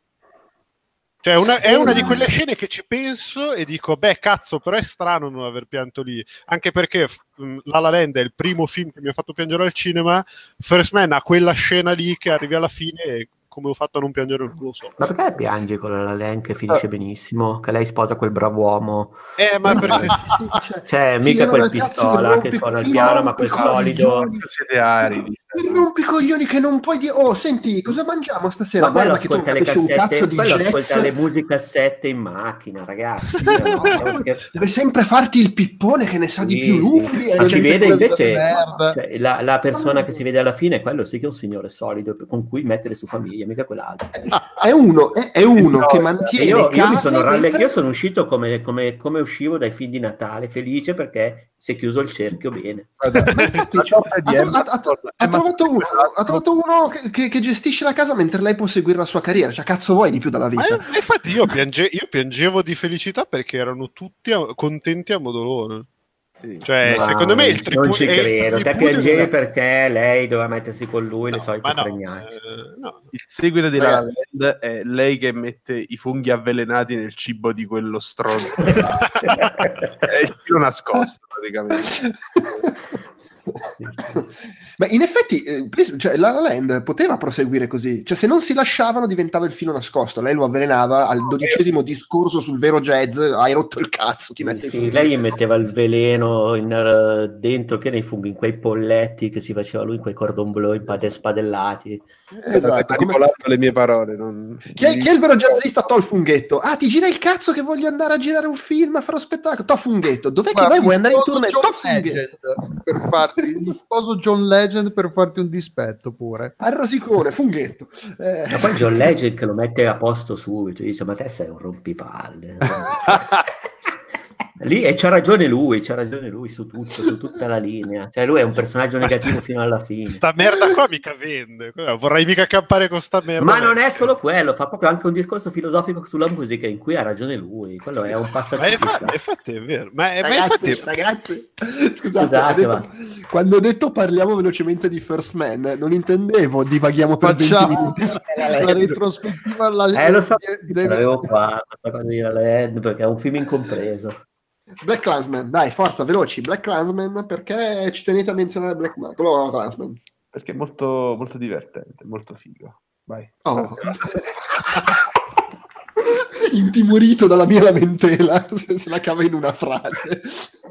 [SPEAKER 5] Cioè, una- è una di quelle scene che ci penso e dico, beh, cazzo, però è strano non aver pianto lì. Anche perché mh, La La Land è il primo film che mi ha fatto piangere al cinema. First Man ha quella scena lì che arrivi alla fine e come ho fatto a non piangere non lo so.
[SPEAKER 3] Ma perché piangi con la Len che finisce benissimo? Che lei sposa quel bravuomo?
[SPEAKER 5] Eh, ma perché...
[SPEAKER 1] Sì, cioè,
[SPEAKER 3] Cioè, mica quel pistola che suona il piano, ma quel solido.
[SPEAKER 2] Siete aridi.
[SPEAKER 1] Il rompicoglioni che non puoi dire, oh, senti, cosa mangiamo stasera?
[SPEAKER 3] Ma
[SPEAKER 1] Guarda che tu non capisci un cazzo di jazz.
[SPEAKER 3] ascolta le musicassette in macchina, ragazzi. No.
[SPEAKER 1] Deve sempre farti il pippone che ne sa di
[SPEAKER 3] Sì,
[SPEAKER 1] più
[SPEAKER 3] sì.
[SPEAKER 1] lunghi. e
[SPEAKER 3] Ma
[SPEAKER 1] c'è
[SPEAKER 3] vede invece cioè, la, la persona che si vede alla fine, quello sì che è un signore solido con cui mettere su famiglia, mica quell'altro.
[SPEAKER 1] È uno, è, è uno
[SPEAKER 2] No,
[SPEAKER 1] che
[SPEAKER 2] eh,
[SPEAKER 1] mantiene
[SPEAKER 3] Io, io sono ralle-
[SPEAKER 1] mentre-
[SPEAKER 3] io sono uscito come, come- come uscivo dai film di Natale, felice perché si è chiuso il cerchio bene.
[SPEAKER 1] Ha, trovato uno, che, che- che gestisce la casa mentre lei può seguire la sua carriera. Cioè, cazzo vuoi di più dalla
[SPEAKER 5] Ma
[SPEAKER 1] vita?
[SPEAKER 5] eh, infatti io, piange- io piangevo di felicità perché erano tutti a- contenti a modolone. Cioè,
[SPEAKER 3] Ma
[SPEAKER 5] secondo me il tripudio...
[SPEAKER 3] Non ci credo, te piangevi perché lei doveva mettersi con lui le solite
[SPEAKER 5] no,
[SPEAKER 3] fregnacce.
[SPEAKER 5] eh, no.
[SPEAKER 2] Il seguito di La. Land è lei che mette i funghi avvelenati nel cibo di quello stronzo. è il filo nascosto praticamente.
[SPEAKER 1] Ma in effetti, eh, cioè, La La Land poteva proseguire così. Cioè, se non si lasciavano diventava il filo nascosto. Lei lo avvelenava al dodicesimo discorso sul vero jazz. Hai rotto il cazzo, ti metti
[SPEAKER 3] Sì, lei gli metteva il veleno in, eh, dentro che nei funghi, in quei polletti che si faceva lui, in quei cordon bleu impade- spadellati.
[SPEAKER 1] Esatto, come-
[SPEAKER 2] le mie parole. Non...
[SPEAKER 1] Chi è, chi è il vero jazzista? To il funghetto. Ah, ti gira il cazzo che voglio andare a girare un film, a fare uno spettacolo. To funghetto. Dov'è che
[SPEAKER 4] Guarda,
[SPEAKER 1] vai? Vuoi andare in tournée? To funghetto.
[SPEAKER 4] Per farti, sposo John Legend per farti un dispetto pure.
[SPEAKER 1] Al rosicone, funghetto. Eh,
[SPEAKER 3] Ma poi John Legend che lo mette a posto subito, dice ma te sei un rompipalle. Lì, e c'ha ragione lui, c'ha ragione lui su tutto, su tutta la linea. Cioè lui è un personaggio
[SPEAKER 5] Ma sta-
[SPEAKER 3] negativo fino alla fine.
[SPEAKER 5] Sta merda qua mica vende. Vorrei mica campare con sta merda.
[SPEAKER 3] Ma non è solo quello, fa proprio anche un discorso filosofico sulla musica in cui ha ragione lui. Quello è un
[SPEAKER 5] Ma
[SPEAKER 3] passaggio.
[SPEAKER 5] infatti, è vero. Ma, ma
[SPEAKER 1] Ragazzi,
[SPEAKER 5] infatti...
[SPEAKER 1] ragazzi, scusate,
[SPEAKER 3] Scusate,
[SPEAKER 1] ho detto-
[SPEAKER 3] ma-
[SPEAKER 1] quando ho detto parliamo velocemente di First Man, non intendevo divaghiamo per 20
[SPEAKER 4] Facciamo
[SPEAKER 1] minuti. su La
[SPEAKER 4] retrospettiva alla
[SPEAKER 3] Eh, lo so, l'avevo qua, questa cosa di La Land, perché è un film incompreso.
[SPEAKER 1] Black Clansman, dai, forza, veloci. Black Clansman, perché ci tenete a menzionare Black va Clansman?
[SPEAKER 2] Perché è molto, molto divertente, molto figo. Vai.
[SPEAKER 1] Oh. Intimorito dalla mia lamentela, se la cava in una frase.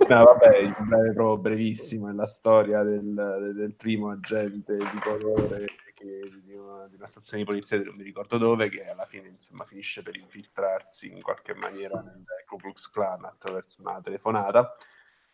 [SPEAKER 2] No, vabbè, il breve, brevissimo, è la storia del, del primo agente di colore di, una, di una stazione di polizia, non mi ricordo dove, che alla fine insomma, finisce per infiltrarsi in qualche maniera nel Ku Klux Klan attraverso una telefonata.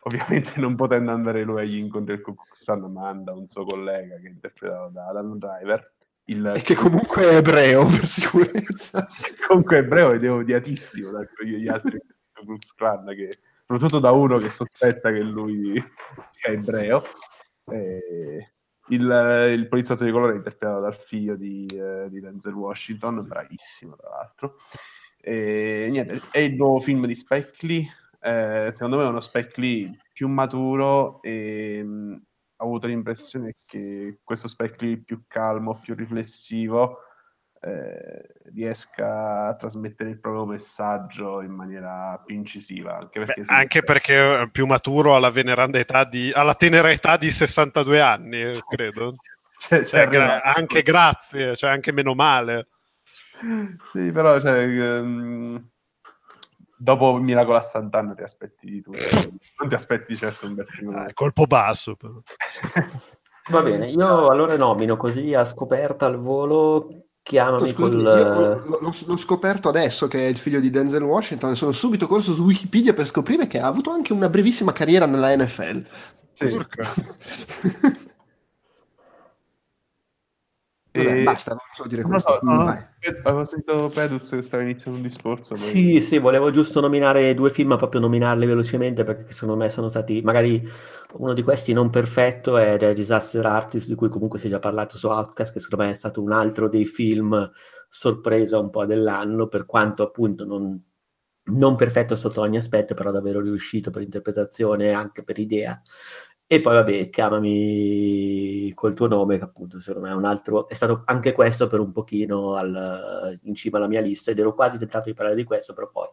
[SPEAKER 2] Ovviamente non potendo andare lui agli incontri del Ku Klux Klan, manda un suo collega che è interpretato da Adam Driver. Il,
[SPEAKER 1] E che comunque è ebreo, per sicurezza.
[SPEAKER 2] comunque ebreo ed è odiatissimo dagli altri Ku Klux Klan, che, soprattutto da uno che sospetta che lui sia ebreo. E il, il poliziotto di colore interpretato dal figlio di, eh, di Denzel Washington, bravissimo tra l'altro. E, niente, è il nuovo film di Spike Lee. Eh, secondo me è uno Spike Lee più maturo e mh, ho avuto l'impressione che questo Spike Lee più calmo, più riflessivo eh, riesca a trasmettere il proprio messaggio in maniera più incisiva. Anche perché,
[SPEAKER 5] Beh,
[SPEAKER 2] si-
[SPEAKER 5] anche perché è più maturo alla veneranda età di... alla tenera età di 62 anni, eh, credo.
[SPEAKER 2] Cioè,
[SPEAKER 5] Cioè,
[SPEAKER 2] cioè,
[SPEAKER 5] gra- anche grazie, cioè anche meno male.
[SPEAKER 2] Sì, però cioè, ehm, dopo Miracolo a Sant'Anna ti aspetti di tutto. Non ti aspetti certo un bel film.
[SPEAKER 5] Eh, colpo basso. però.
[SPEAKER 3] Va bene, io allora nomino così a scoperta al volo, chiamami
[SPEAKER 1] Scusami,
[SPEAKER 3] col...
[SPEAKER 1] io l'ho- l'ho scoperto adesso che è il figlio di Denzel Washington. Sono subito corso su Wikipedia per scoprire che ha avuto anche una brevissima carriera nella NFL.
[SPEAKER 2] Sì.
[SPEAKER 1] Vabbè,
[SPEAKER 2] E-
[SPEAKER 1] basta, non so dire
[SPEAKER 2] Non so, no,
[SPEAKER 1] Vai.
[SPEAKER 2] avevo sentito Peduz che stava iniziando un discorso. poi-
[SPEAKER 3] Sì, sì, volevo giusto nominare due film, proprio nominarli velocemente perché secondo me sono stati, magari uno di questi non perfetto è The Disaster Artist, di cui comunque si è già parlato su Outcast, che secondo me è stato un altro dei film sorpresa un po' dell'anno, per quanto appunto non, non perfetto sotto ogni aspetto, però davvero riuscito per interpretazione e anche per idea. E poi vabbè, chiamami col tuo nome, che appunto secondo me è un altro, è stato anche questo per un pochino al- in cima alla mia lista ed ero quasi tentato di parlare di questo, però poi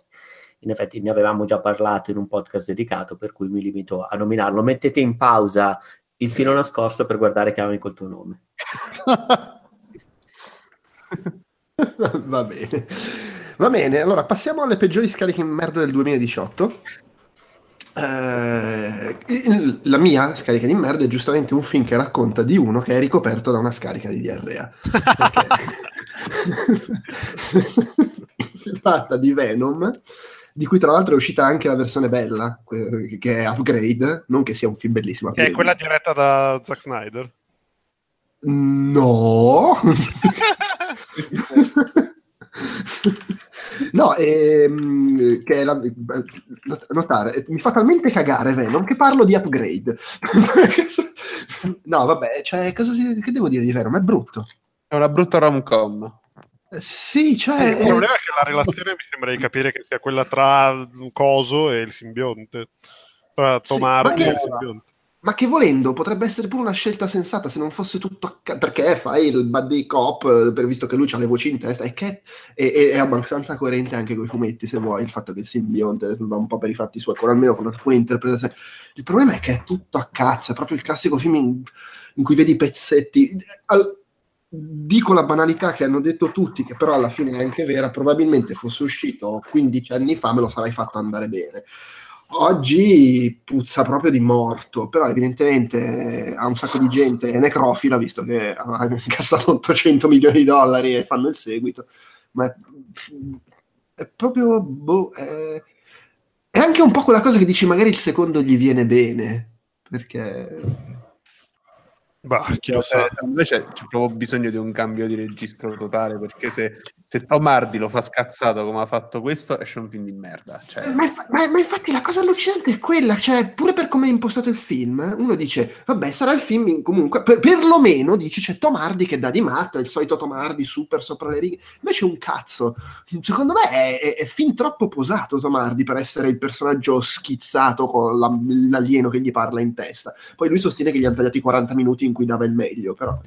[SPEAKER 3] in effetti ne avevamo già parlato in un podcast dedicato, per cui mi limito a nominarlo. Mettete in pausa il filo nascosto per guardare chiamami col tuo nome.
[SPEAKER 1] Va bene. Va bene, allora passiamo alle peggiori scariche in merda del 2018. Eh, il- la mia scarica di merda è giustamente un film che racconta di uno che è ricoperto da una scarica di diarrea. Si tratta di Venom, di cui tra l'altro è uscita anche la versione bella, que- che è Upgrade, non che sia un film bellissimo.
[SPEAKER 5] Che è quella diretta da Zack Snyder.
[SPEAKER 1] No. no, ehm, che è la, notare, eh, mi fa talmente cagare Venom che parlo di upgrade. no, vabbè, cioè, cosa si- che devo dire di Venom? È brutto.
[SPEAKER 2] È una brutta rom-com.
[SPEAKER 1] Eh, Sì, cioè...
[SPEAKER 5] Sì, il problema è che la relazione mi sembra di capire che sia quella tra Coso e il simbionte. Tra
[SPEAKER 1] Sì,
[SPEAKER 5] Tomardi
[SPEAKER 1] ma
[SPEAKER 5] e il simbionte.
[SPEAKER 1] Ma che volendo potrebbe essere pure una scelta sensata se non fosse tutto a ca- perché fai il buddy cop eh, per- visto che lui ha le voci in testa e che e- e- è abbastanza coerente anche con i fumetti se vuoi il fatto che il simbionte va un po' per i fatti suoi con almeno con alcune interpretazioni. Il problema è che è tutto a cazzo è proprio il classico film in, in cui vedi pezzetti. Al- dico la banalità che hanno detto tutti che però alla fine è anche vera probabilmente fosse uscito 15 anni fa me lo sarei fatto andare bene Oggi puzza proprio di morto, però evidentemente ha un sacco di gente, è necrofila visto che ha incassato 800 milioni di dollari e fanno il seguito, ma è, è proprio... boh, è, è anche un po' quella cosa che dici magari il secondo gli viene bene, perché...
[SPEAKER 5] Bah, chi lo sa.
[SPEAKER 2] Eh, Invece c'è proprio bisogno di un cambio di registro totale perché se, se Tom Hardy lo fa scazzato come ha fatto questo esce un film di merda. Cioè,
[SPEAKER 1] Ma, ma- ma infatti la cosa allucinante è quella, cioè pure per come è impostato il film, uno dice, vabbè sarà il film in- comunque, per, perlomeno dici c'è Tom Hardy che dà di matto, è il solito Tom Hardy super sopra le righe, invece un cazzo, secondo me è, è- è fin troppo posato Tom Hardy per essere il personaggio schizzato con la- l'alieno che gli parla in testa, poi lui sostiene che gli hanno tagliati 40 minuti in cui dava il meglio, però...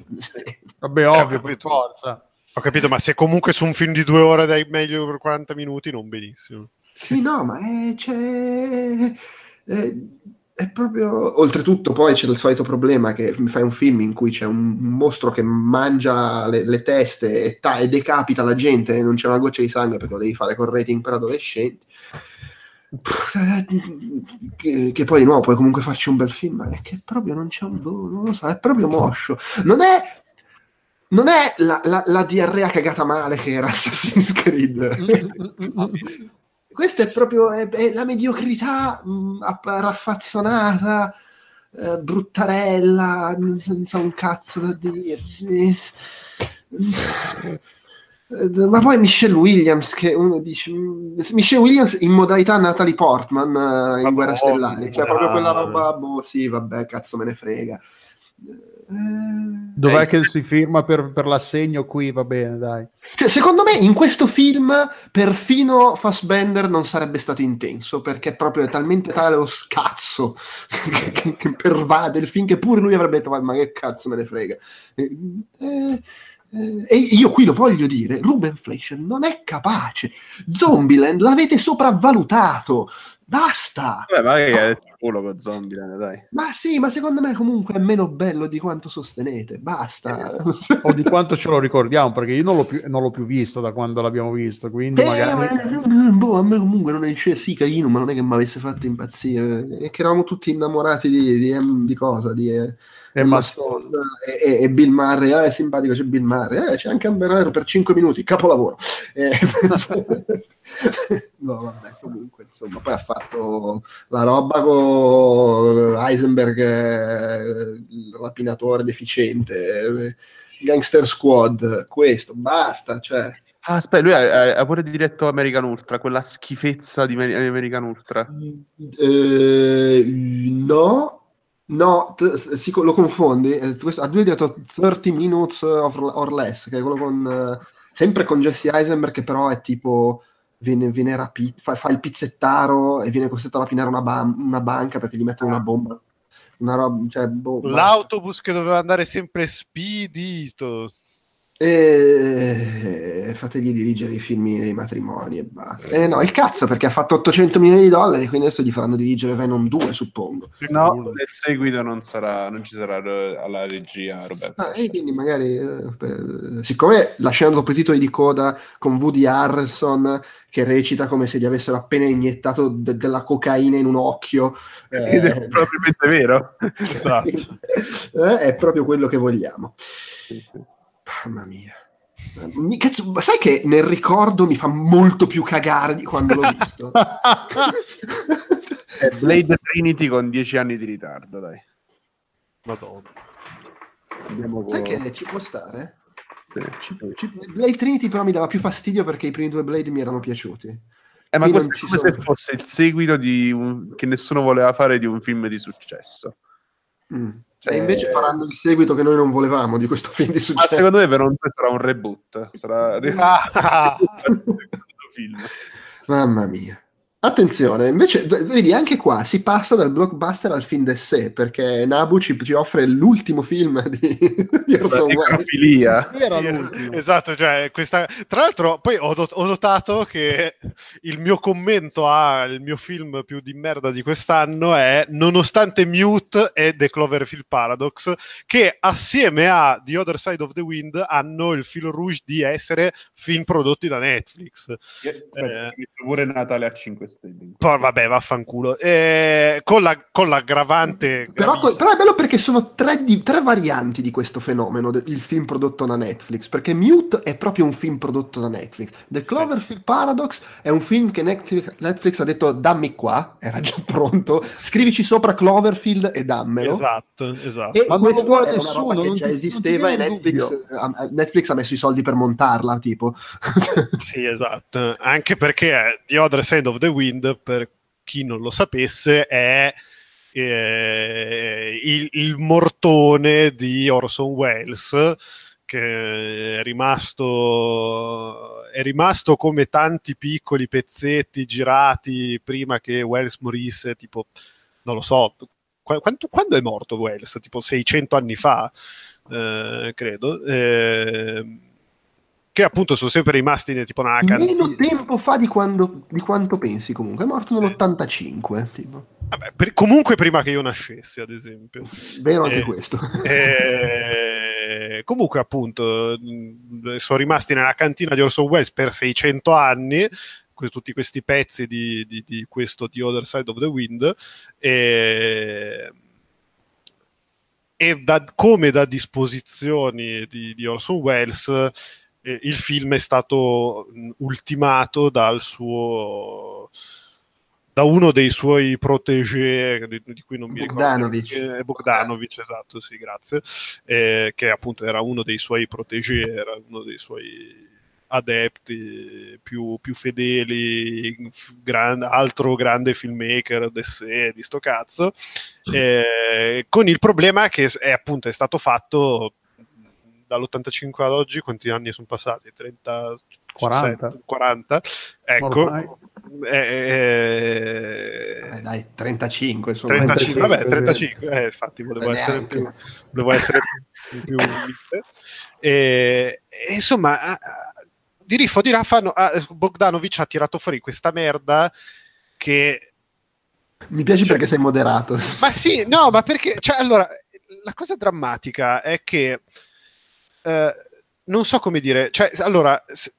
[SPEAKER 4] Vabbè, ovvio, per forza.
[SPEAKER 5] Ho capito, ma se comunque su un film di due ore dai meglio per 40 minuti, non benissimo.
[SPEAKER 1] Sì, no, ma è, c'è, è, è proprio... Oltretutto poi c'è il solito problema che mi fai un film in cui c'è un mostro che mangia le, le teste e, ta- e decapita la gente e non c'è una goccia di sangue perché lo devi fare con rating per adolescenti. Che, che poi di nuovo puoi comunque farci un bel film, ma è che proprio non c'è un... boh, non lo so, è proprio moscio. Non è... Non è la, la- la diarrea cagata male che era Assassin's Creed. Questa è proprio è- è la mediocrità mh, app- raffazzonata, eh, bruttarella, senza un cazzo da dire. Ma poi Michelle Williams, che uno dice mm, Michelle Williams in modalità Natalie Portman eh, in Guerra Stellare, cioè proprio quella roba, boh, sì, vabbè, cazzo me ne frega.
[SPEAKER 4] Dov'è
[SPEAKER 2] Eh,
[SPEAKER 4] che si firma per, per l'assegno qui? Va bene, dai.
[SPEAKER 1] Cioè, secondo me in questo film perfino Fassbender non sarebbe stato intenso perché proprio è talmente tale lo scazzo che, che- che pervade il film che pure lui avrebbe detto "Ma- ma che cazzo me ne frega Eh, eh, eh, e io qui lo voglio dire Ruben Fleischer non è capace Zombieland l'avete sopravvalutato basta
[SPEAKER 2] vabbè, magari è il culo con Zombieland, dai.
[SPEAKER 1] ma sì ma secondo me comunque è meno bello di quanto sostenete basta
[SPEAKER 4] O di quanto ce lo ricordiamo, perché io non l'ho più, non l'ho più visto da quando l'abbiamo visto, quindi
[SPEAKER 1] Eh,
[SPEAKER 4] magari...
[SPEAKER 1] ma- boh, a me comunque non è cioè, sì carino, ma non è che mi avesse fatto impazzire. È che eravamo tutti innamorati di, di, Em- di cosa? Di eh,
[SPEAKER 4] Emma Stone.
[SPEAKER 1] e, e- e Bill Murray. Ah, è simpatico, c'è Bill Murray. Eh, c'è anche Amber Heard per 5 minuti, capolavoro. Eh, no, vabbè, comunque, insomma, poi ha fatto la roba con Heisenberg, eh, il rapinatore deficiente. eh, Gangster Squad, questo, basta, cioè...
[SPEAKER 2] Ah, aspetta, lui ha, ha pure diretto American Ultra, quella schifezza di American Ultra.
[SPEAKER 1] Eh, no, no, t- si, lo confondi. Eh, questo, ha lui diretto 30 Minutes or, or Less, che è quello con... eh, sempre con Jesse Eisenberg, che però è tipo... Viene, viene rapito, fa, fa il pizzettaro e viene costretto a rapinare una, ba- una banca perché gli mettono una bomba. Una roba, cioè, boh, basta.
[SPEAKER 5] L'autobus che doveva andare sempre spedito.
[SPEAKER 1] E fategli dirigere i film dei matrimoni e basta. Eh no, il cazzo perché ha fatto 800 milioni di dollari, quindi adesso gli faranno dirigere Venom 2, suppongo.
[SPEAKER 2] No, nel seguito non, sarà, non ci sarà eh, alla regia Roberto.
[SPEAKER 1] Ah, e quindi magari, eh, siccome la scena dopo i titoli di coda con Woody Harrelson che recita come se gli avessero appena iniettato de- della cocaina in un occhio,
[SPEAKER 2] Ed è
[SPEAKER 1] eh,
[SPEAKER 2] probabilmente vero.
[SPEAKER 5] Esatto.
[SPEAKER 1] sì, eh, è proprio quello che vogliamo. Mamma mia. Mi- cazzo, ma sai che nel ricordo mi fa molto più cagare di quando l'ho visto?
[SPEAKER 2] È Blade Trinity con 10 anni di ritardo, dai.
[SPEAKER 5] Madonna.
[SPEAKER 2] Andiamo con...
[SPEAKER 1] sai che ci può stare?
[SPEAKER 2] sì.
[SPEAKER 1] Ci- ci- Blade Trinity però mi dava più fastidio perché i primi due Blade mi erano piaciuti.
[SPEAKER 2] Eh, ma questo è come
[SPEAKER 1] sono.
[SPEAKER 2] se fosse il seguito di un... che nessuno voleva fare di un film di successo.
[SPEAKER 1] Mm.
[SPEAKER 2] Cioè-
[SPEAKER 1] E invece faranno il seguito che noi non volevamo di questo film di
[SPEAKER 2] Ma
[SPEAKER 1] successo.
[SPEAKER 2] secondo me per un sarà un reboot. Sarà
[SPEAKER 5] Ah,
[SPEAKER 2] film.
[SPEAKER 1] Mamma mia. Attenzione, invece, vedi, anche qua si passa dal blockbuster al film d'essè, perché Nabu ci, ci offre l'ultimo film di, di Orson
[SPEAKER 2] La
[SPEAKER 1] Welles.
[SPEAKER 5] Sì, es-
[SPEAKER 4] l'ultimo.
[SPEAKER 5] esatto, cioè, questa... tra l'altro poi ho, not- ho notato che il mio commento al mio film più di merda di quest'anno è nonostante Mute e The Cloverfield Paradox che assieme a The Other Side of the Wind hanno il filo rouge di essere film prodotti da Netflix
[SPEAKER 2] Aspetta,
[SPEAKER 5] Eh.
[SPEAKER 2] pure Natale a 5 stelle.
[SPEAKER 5] poi vabbè vaffanculo Eh, con, la, con l'aggravante
[SPEAKER 1] Però, però è bello perché sono tre, di- tre varianti di questo fenomeno, de- il film prodotto da Netflix, perché Mute è proprio un film prodotto da Netflix. The
[SPEAKER 5] Sì.
[SPEAKER 1] Cloverfield Paradox è un film che Netflix, Netflix ha detto dammi qua, era già pronto, scrivici sopra Cloverfield e dammelo.
[SPEAKER 5] esatto esatto
[SPEAKER 1] E
[SPEAKER 4] Ma non lo
[SPEAKER 1] questo
[SPEAKER 4] vuole nessuno,
[SPEAKER 1] roba che
[SPEAKER 4] non
[SPEAKER 1] già
[SPEAKER 4] ti-
[SPEAKER 1] esisteva e Netflix, ha- Netflix ha messo i soldi per montarla, tipo.
[SPEAKER 5] Sì, esatto. Anche perché The Other Side of the Wind, per chi non lo sapesse, è eh, il, il mortone di Orson Welles che è rimasto, è rimasto come tanti piccoli pezzetti girati prima che Welles morisse, tipo, non lo so, qu- quanto- quando è morto Welles? Tipo 600 anni fa, eh, credo. Eh, che appunto sono sempre rimasti tipo nella cantina.
[SPEAKER 1] Meno tempo fa di, quando- di quanto pensi comunque, è morto
[SPEAKER 5] Sì.
[SPEAKER 1] nell'85, tipo.
[SPEAKER 5] Vabbè, per- comunque prima che io nascessi, ad esempio.
[SPEAKER 1] Vero anche
[SPEAKER 5] Eh,
[SPEAKER 1] questo.
[SPEAKER 5] Eh, comunque, appunto, sono rimasti nella cantina di Orson Welles per 600 anni. Tutti questi pezzi di, di- di questo The Other Side of the Wind, e, e da- come da disposizioni di, di Orson Welles, eh, il film è stato mh, ultimato dal suo da uno dei suoi protégé di, di cui non mi
[SPEAKER 1] Bogdanovich.
[SPEAKER 5] ricordo Bogdanovich esatto sì grazie eh, che appunto era uno dei suoi protégé era uno dei suoi adepti più, più fedeli gran- altro grande filmmaker d'essè di sto cazzo eh, con il problema che è appunto è stato fatto dall'85 ad oggi quanti anni sono passati? 30
[SPEAKER 4] 40.
[SPEAKER 5] 40 ecco
[SPEAKER 4] Ormai.
[SPEAKER 5] eh,
[SPEAKER 1] Eh, dai, 35, insomma.
[SPEAKER 5] 35, vabbè,
[SPEAKER 4] 35,
[SPEAKER 5] 35, eh, infatti volevo
[SPEAKER 1] Eh,
[SPEAKER 5] essere
[SPEAKER 1] neanche.
[SPEAKER 5] più, volevo essere più, più. E, e insomma, a- a- di Riffo di Raffa ah, Bogdanovic ha tirato fuori questa merda che
[SPEAKER 1] Mi piace perché sei moderato.
[SPEAKER 5] ma sì, no, ma perché cioè, allora la cosa drammatica è che eh, non so come dire, cioè, allora s-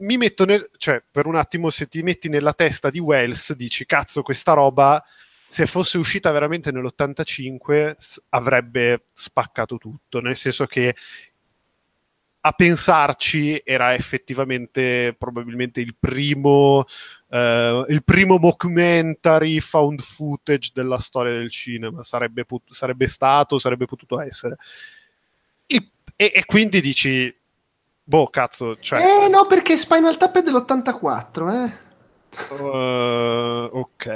[SPEAKER 5] mi metto nel cioè, per un attimo, se ti metti nella testa di Wells, dici cazzo, questa roba se fosse uscita veramente nell'85 s- avrebbe spaccato tutto, nel senso che a pensarci era effettivamente probabilmente il primo eh, il primo mockumentary found footage della storia del cinema sarebbe, pot- sarebbe stato, sarebbe potuto essere. Il, e, e quindi dici, boh, cazzo, cioè...
[SPEAKER 1] Eh no, perché Spinal Tap è dell'84, eh.
[SPEAKER 5] Uh, ok.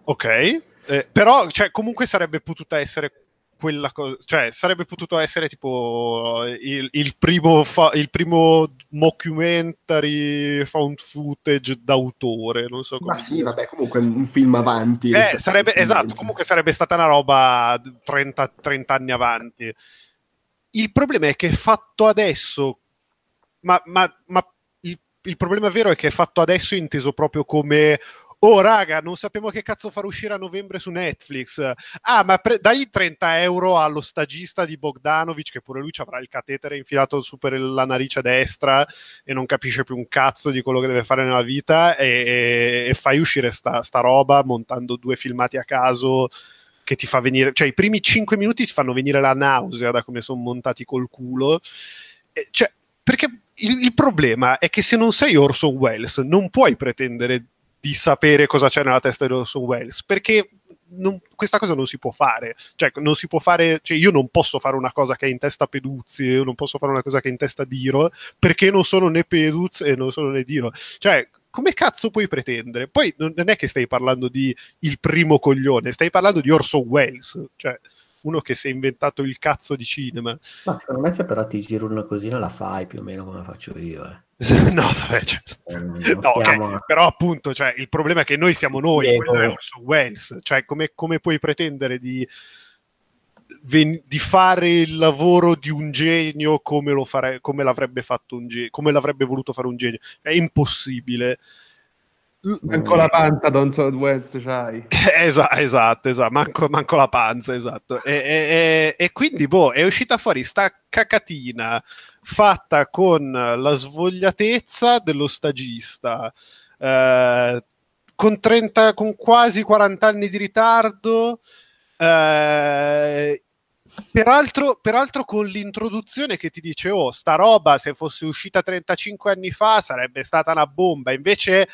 [SPEAKER 5] ok. Eh, però, cioè, comunque sarebbe potuta essere quella cosa, cioè, sarebbe potuto essere tipo il, il, primo, fa- il primo mockumentary found footage d'autore, non so come.
[SPEAKER 1] Ma sì, vabbè, comunque un film avanti.
[SPEAKER 5] Eh, sarebbe, esatto, comunque sarebbe stata una roba 30, 30 anni avanti. Il problema è che è fatto adesso, ma, ma, ma il, il, problema vero è che è fatto adesso inteso proprio come Oh, raga, non sappiamo che cazzo far uscire a novembre su Netflix. Ah, ma pre- dai 30 euro allo stagista di Bogdanovic, che pure lui avrà il catetere infilato su per la narice destra e non capisce più un cazzo di quello che deve fare nella vita, e, e, e fai uscire sta, sta roba montando due filmati a caso che ti fa venire, cioè i primi 5 minuti ti fanno venire la nausea da come sono montati col culo. E, cioè, perché il, il, problema è che se non sei Orson Welles non puoi pretendere di sapere cosa c'è nella testa di Orson Welles, perché non, questa cosa non si può fare. Cioè, non si può fare, cioè, io non posso fare una cosa che è in testa Peduzzi, io non posso fare una cosa che è in testa Diro, perché non sono né Peduzzi e non sono né Diro. Cioè, come cazzo puoi pretendere? Poi non è che stai parlando di il primo coglione, stai parlando di Orson Welles, cioè uno che si è inventato il cazzo di cinema.
[SPEAKER 3] Ma secondo me se però ti giro una cosina la fai più o meno come faccio io, eh.
[SPEAKER 5] no, vabbè, certo. eh, no, stiamo... okay. però appunto cioè, il problema è che noi siamo noi, Diego. quello è Orson Welles, cioè come, come puoi pretendere di, di, fare il lavoro di un genio come, lo fare, come l'avrebbe fatto un genio, come l'avrebbe voluto fare un genio? È impossibile.
[SPEAKER 2] Manco la panza, Don Welles c'hai.
[SPEAKER 5] esatto, esatto, esatto. Manco, manco, la panza, esatto. E, e, e, quindi, boh, è uscita fuori sta cacatina fatta con la svogliatezza dello stagista, eh, con, 30, con quasi 40 anni di ritardo, eh, Peraltro, peraltro, con l'introduzione che ti dice, oh, sta roba se fosse uscita 35 anni fa sarebbe stata una bomba, invece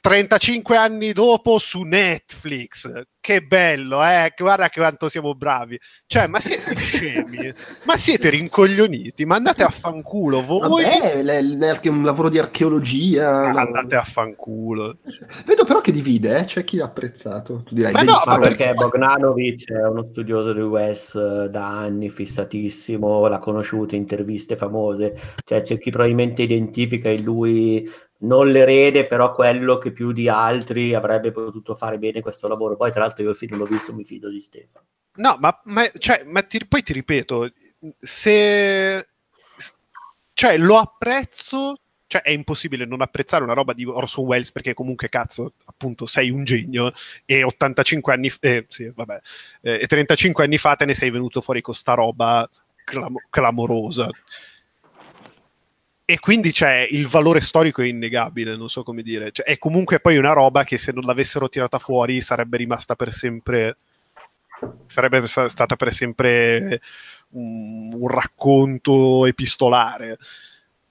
[SPEAKER 5] 35 anni dopo su Netflix. Che bello, eh? Guarda che quanto siamo bravi. Cioè, ma siete scemi? ma siete rincoglioniti? Ma andate a fanculo voi.
[SPEAKER 1] Vabbè, è un lavoro di archeologia.
[SPEAKER 5] Ah, andate a fanculo.
[SPEAKER 1] Vedo però che divide, eh? c'è chi l'ha apprezzato. Tu dirai,
[SPEAKER 3] ma no, ma perché Bogdanovic è uno studioso di Wes eh, da anni, fissatissimo, l'ha conosciuto, interviste famose. Cioè, c'è chi probabilmente identifica in lui non l'erede, però quello che più di altri avrebbe potuto fare bene questo lavoro. Poi, tra l'altro, io il film l'ho visto, mi fido di Stefano.
[SPEAKER 5] No, ma, ma, cioè, ma ti, poi ti ripeto, se cioè, lo apprezzo, cioè è impossibile non apprezzare una roba di Orson Welles perché comunque cazzo, appunto, sei un genio e 85 anni eh, sì, vabbè, eh, 35 anni fa te ne sei venuto fuori con sta roba clam- clamorosa e quindi c'è il valore storico è innegabile, non so come dire. Cioè, è comunque poi una roba che se non l'avessero tirata fuori sarebbe rimasta per sempre. Sarebbe stata per sempre un, un racconto epistolare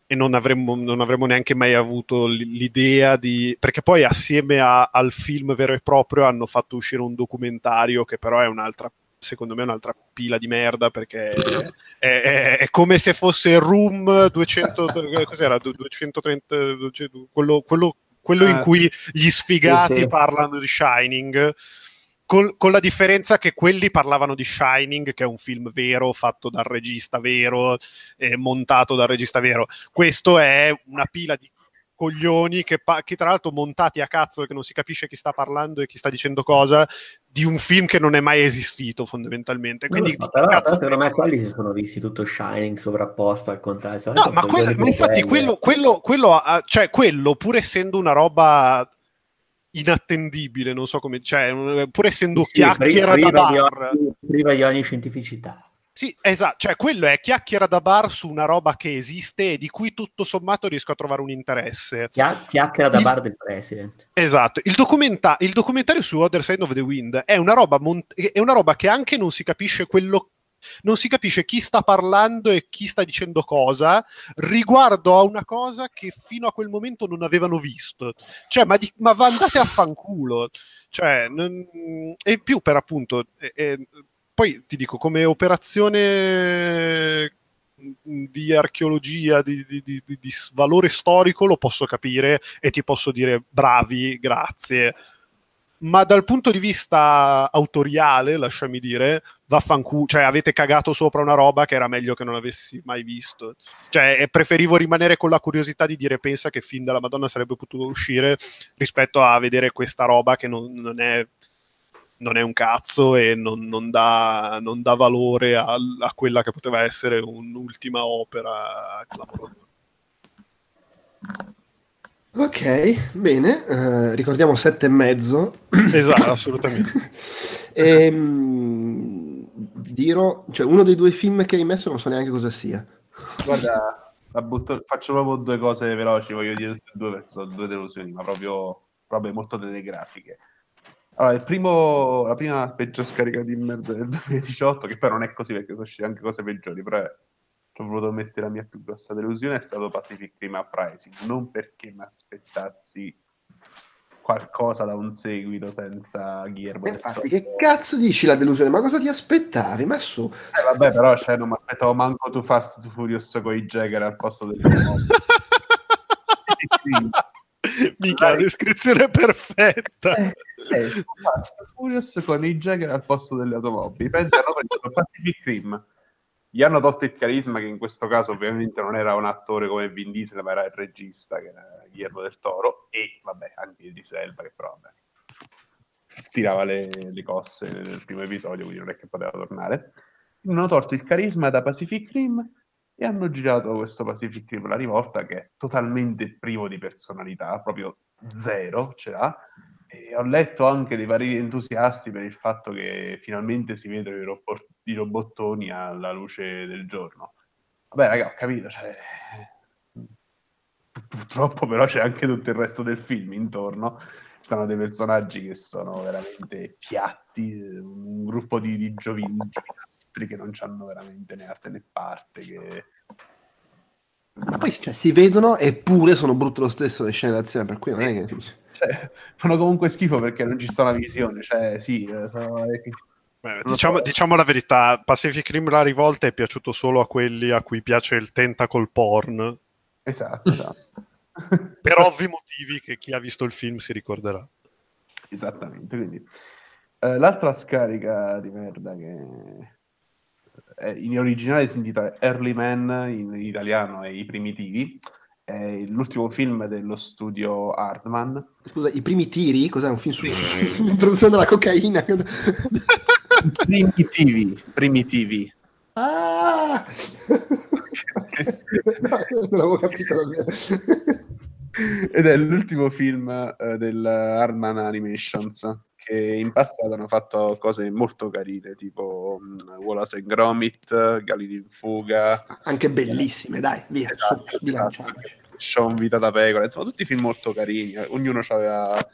[SPEAKER 5] e non avremmo, non avremmo, neanche mai avuto l'idea di... perché poi assieme a, al film vero e proprio hanno fatto uscire un documentario che però è un'altra secondo me è un'altra pila di merda perché è, è, è come se fosse Room 200 cos'era 230 quello, quello, quello ah, in cui gli sfigati sì, sì. parlano di Shining con, con, la differenza che quelli parlavano di Shining, che è un film vero, fatto dal regista vero, eh, montato dal regista vero. Questo è una pila di coglioni che, che, tra l'altro montati a cazzo che non si capisce chi sta parlando e chi sta dicendo cosa di un film che non è mai esistito fondamentalmente. Quindi
[SPEAKER 3] so, però, però secondo me quelli si sono visti tutto Shining sovrapposto al contrario
[SPEAKER 5] no ma, quella, ma infatti quello, quello, quello, cioè, quello pur essendo una roba inattendibile non so come cioè pur essendo sì, chiacchiera
[SPEAKER 3] priva,
[SPEAKER 5] da
[SPEAKER 3] bar. priva di ogni scientificità
[SPEAKER 5] sì, esatto, cioè quello è chiacchiera da bar su una roba che esiste e di cui tutto sommato riesco a trovare un interesse.
[SPEAKER 3] Chia- chiacchiera da il... bar del president.
[SPEAKER 5] Esatto, il, documenta- il, documentario su Other Side of the Wind è una, roba mont- è una roba che anche non si capisce quello non si capisce chi sta parlando e chi sta dicendo cosa riguardo a una cosa che fino a quel momento non avevano visto. Cioè, ma, di, ma andate a fanculo. Cioè, non, e più per appunto, eh, eh, poi ti dico, come operazione di archeologia, di, di, di, di, valore storico, lo posso capire e ti posso dire bravi, grazie. Ma dal punto di vista autoriale, lasciami dire, vaffanculo, cioè avete cagato sopra una roba che era meglio che non avessi mai visto. Cioè, preferivo rimanere con la curiosità di dire pensa che film della Madonna sarebbe potuto uscire rispetto a vedere questa roba che non, non è non è un cazzo e non, non, dà, non dà, valore a, a, quella che poteva essere un'ultima opera clamorosa.
[SPEAKER 1] Ok, bene, uh, ricordiamo sette e mezzo.
[SPEAKER 5] Esatto, assolutamente.
[SPEAKER 1] e, um, Diro, cioè uno dei due film che hai messo non so neanche cosa sia.
[SPEAKER 2] Guarda, butto, faccio proprio due cose veloci, voglio dire due due delusioni, ma proprio robe molto telegrafiche. Allora, primo, la prima peggio scarica di merda del 2018, che poi non è così perché sono uscite anche cose peggiori, però ho voluto mettere la mia più grossa delusione, è stato Pacific Rim Uprising, non perché mi aspettassi qualcosa da un seguito senza Guillermo.
[SPEAKER 1] Infatti, che cazzo dici la delusione? Ma cosa ti aspettavi? Ma su.
[SPEAKER 2] Eh, vabbè, però cioè, non mi aspettavo manco tu Fast to Furious con i Jagger al posto del
[SPEAKER 5] Mica la descrizione perfetta. Eh,
[SPEAKER 2] eh, Furious con i Jagger al posto delle automobili. Pensa, hanno Pacific Rim. Gli hanno tolto il carisma, che in questo caso ovviamente non era un attore come Vin Diesel, ma era il regista, che era Guillermo del Toro, e vabbè, anche di Selva, che però vabbè, stirava le, le cosse nel primo episodio, quindi non è che poteva tornare. Hanno tolto il carisma da Pacific Rim e hanno girato questo Pacific Rim la rivolta che è totalmente privo di personalità, proprio zero ce l'ha. E ho letto anche dei vari entusiasti per il fatto che finalmente si vedono i, robot, i robottoni alla luce del giorno. Vabbè, raga, ho capito, cioè... purtroppo però c'è anche tutto il resto del film intorno. Sono dei personaggi che sono veramente piatti, un gruppo di, di giovini, che non hanno veramente né arte né parte. Che...
[SPEAKER 1] Ma poi cioè, si vedono eppure sono brutte lo stesso le scene d'azione, per cui non è che...
[SPEAKER 2] Cioè, fanno comunque schifo perché non ci sta una visione, cioè sì... Eh, sono...
[SPEAKER 5] Beh, diciamo, diciamo, la verità, Pacific Rim La Rivolta è piaciuto solo a quelli a cui piace il tentacle porn.
[SPEAKER 2] Esatto, esatto.
[SPEAKER 5] per ovvi motivi che chi ha visto il film si ricorderà.
[SPEAKER 2] Esattamente, quindi... Eh, l'altra scarica di merda che in originale si intitola Early Man, in italiano è I Primitivi, è l'ultimo film dello studio Hardman.
[SPEAKER 1] Scusa, I Primi Tiri? Cos'è un film sull'introduzione della cocaina?
[SPEAKER 2] primitivi, primitivi.
[SPEAKER 1] Ah! no, non l'avevo capito davvero.
[SPEAKER 2] Ed è l'ultimo film uh, del Hardman Animations che in passato hanno fatto cose molto carine, tipo um, Wallace and Gromit, Galini in fuga.
[SPEAKER 1] Anche bellissime, dai, via, esatto,
[SPEAKER 2] esatto. Sean Vita da Pecora, insomma, tutti film molto carini, eh, ognuno aveva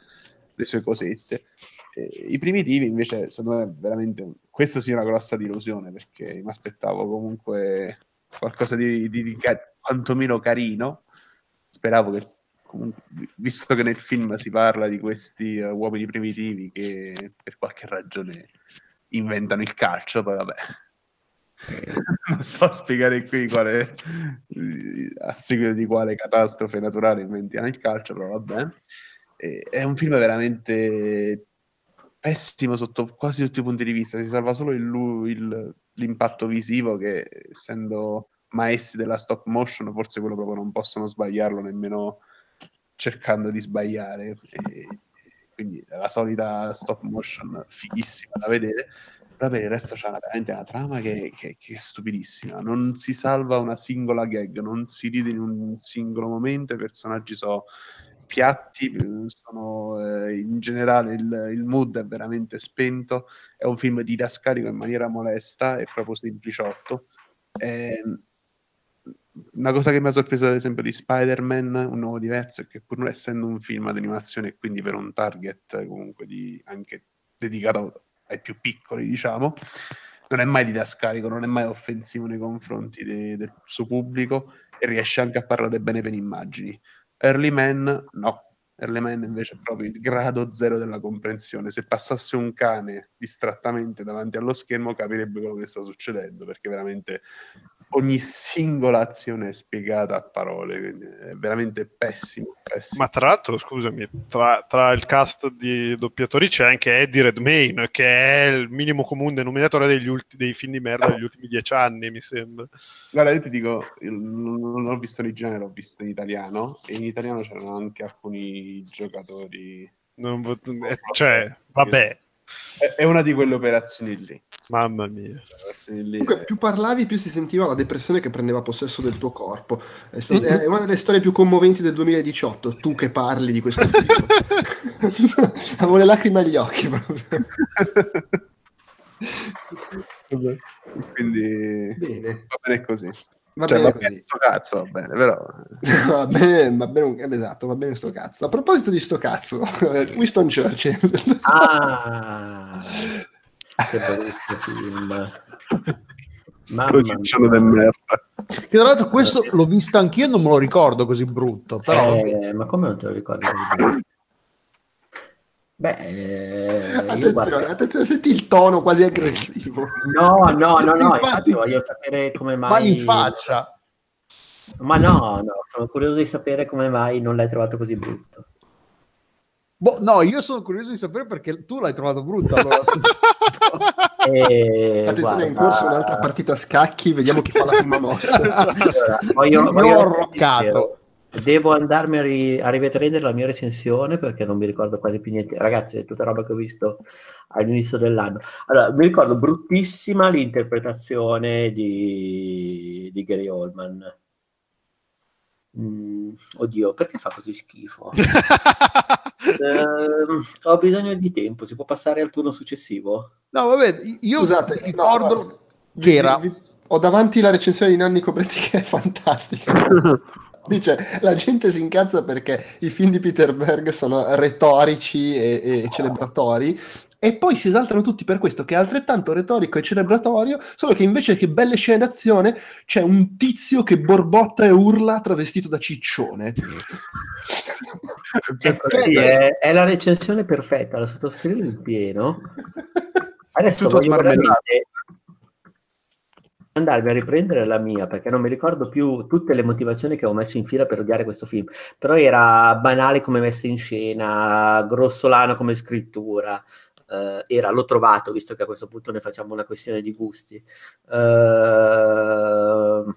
[SPEAKER 2] le sue cosette. I primitivi invece, secondo me, veramente questo sì è una grossa delusione perché mi aspettavo comunque qualcosa di, di, di quantomeno carino. Speravo che comunque, visto che nel film si parla di questi uh, uomini primitivi che per qualche ragione inventano il calcio, poi vabbè. non so spiegare qui quale, a seguito di quale catastrofe naturale inventiamo il calcio, però vabbè. È un film veramente pessimo sotto quasi tutti i punti di vista. Si salva solo il, il, l'impatto visivo, che essendo maestri della stop motion, forse quello proprio non possono sbagliarlo nemmeno cercando di sbagliare. E, quindi la solita stop motion fighissima da vedere. Però per il resto c'è una, veramente una trama che, che, che, è stupidissima. Non si salva una singola gag, non si ride in un singolo momento. I personaggi sono piatti, sono, eh, in generale il, il, mood è veramente spento. È un film didascalico in maniera molesta, è proprio sempliciotto. È, una cosa che mi ha sorpreso ad esempio di Spider-Man, un nuovo diverso, è che pur essendo un film d'animazione e quindi per un target comunque di, anche dedicato ai più piccoli, diciamo, non è mai didascalico, non è mai offensivo nei confronti de, del suo pubblico e riesce anche a parlare bene per immagini. Early Man no, Erleman invece è proprio il grado zero della comprensione. Se passasse un cane distrattamente davanti allo schermo capirebbe quello che sta succedendo, perché veramente ogni singola azione è spiegata a parole, quindi è veramente pessimo. pessimo.
[SPEAKER 5] Ma tra l'altro, scusami, tra, tra, il cast di doppiatori c'è anche Eddie Redmayne, che è il minimo comune denominatore degli ulti, dei film di merda degli ultimi dieci anni, mi sembra.
[SPEAKER 2] Guarda, io ti dico, non l'ho visto in originale, l'ho visto in italiano, e in italiano c'erano anche alcuni giocatori...
[SPEAKER 5] Non, eh, cioè, vabbè.
[SPEAKER 2] È una di quelle operazioni lì.
[SPEAKER 5] Mamma mia.
[SPEAKER 1] Comunque, più parlavi, più si sentiva la depressione che prendeva possesso del tuo corpo. È, st- mm-hmm. è una delle storie più commoventi del 2018. Tu che parli di questo film. Avevo le lacrime agli occhi.
[SPEAKER 2] Quindi
[SPEAKER 1] bene.
[SPEAKER 2] va bene così.
[SPEAKER 1] Va cioè, bene va
[SPEAKER 2] bene sto cazzo, va bene, però...
[SPEAKER 1] va bene, va bene, esatto, va bene sto cazzo. A proposito di sto cazzo, Winston Churchill.
[SPEAKER 3] ah, che brutto film.
[SPEAKER 2] Mamma ciccione del merda.
[SPEAKER 4] Che tra l'altro questo l'ho visto anch'io non me lo ricordo così brutto. Però...
[SPEAKER 3] Eh, ma come non te lo ricordi Beh, eh,
[SPEAKER 1] attenzione, guardo... attenzione, senti il tono quasi aggressivo.
[SPEAKER 3] No, no, no, no, infatti, voglio sapere come mai...
[SPEAKER 4] Mani in faccia.
[SPEAKER 3] Ma no, no, sono curioso di sapere come mai non l'hai trovato così brutto.
[SPEAKER 4] Boh, no, io sono curioso di sapere perché tu l'hai trovato brutto. Allora.
[SPEAKER 1] e, Attenzione, guarda... è in corso un'altra partita a scacchi, vediamo chi fa la prima mossa.
[SPEAKER 3] allora, voglio, voglio ho roccato. Devo andarmi a, ri- a rivedere la mia recensione perché non mi ricordo quasi più niente. Ragazzi, è tutta roba che ho visto all'inizio dell'anno. Allora, mi ricordo bruttissima l'interpretazione di, di Gary Oldman. Mm, oddio, perché fa così schifo? eh, ho bisogno di tempo, si può passare al turno successivo?
[SPEAKER 4] No, vabbè, io Scusate, ricordo no, che era... Vi,
[SPEAKER 1] vi, ho davanti la recensione di Nanni Cobretti che è fantastica. Dice, la gente si incazza perché i film di Peter Berg sono retorici e, e celebratori e poi si esaltano tutti per questo che è altrettanto retorico e celebratorio, solo che invece che belle scene d'azione c'è un tizio che borbotta e urla travestito da ciccione.
[SPEAKER 3] È, così, è, è la recensione perfetta, la sottoscrivo in pieno. Adesso voglio veramente andarmi a riprendere la mia perché non mi ricordo più tutte le motivazioni che ho messo in fila per odiare questo film però era banale come messa in scena grossolano come scrittura uh, era l'ho trovato visto che a questo punto ne facciamo una questione di gusti. Uh,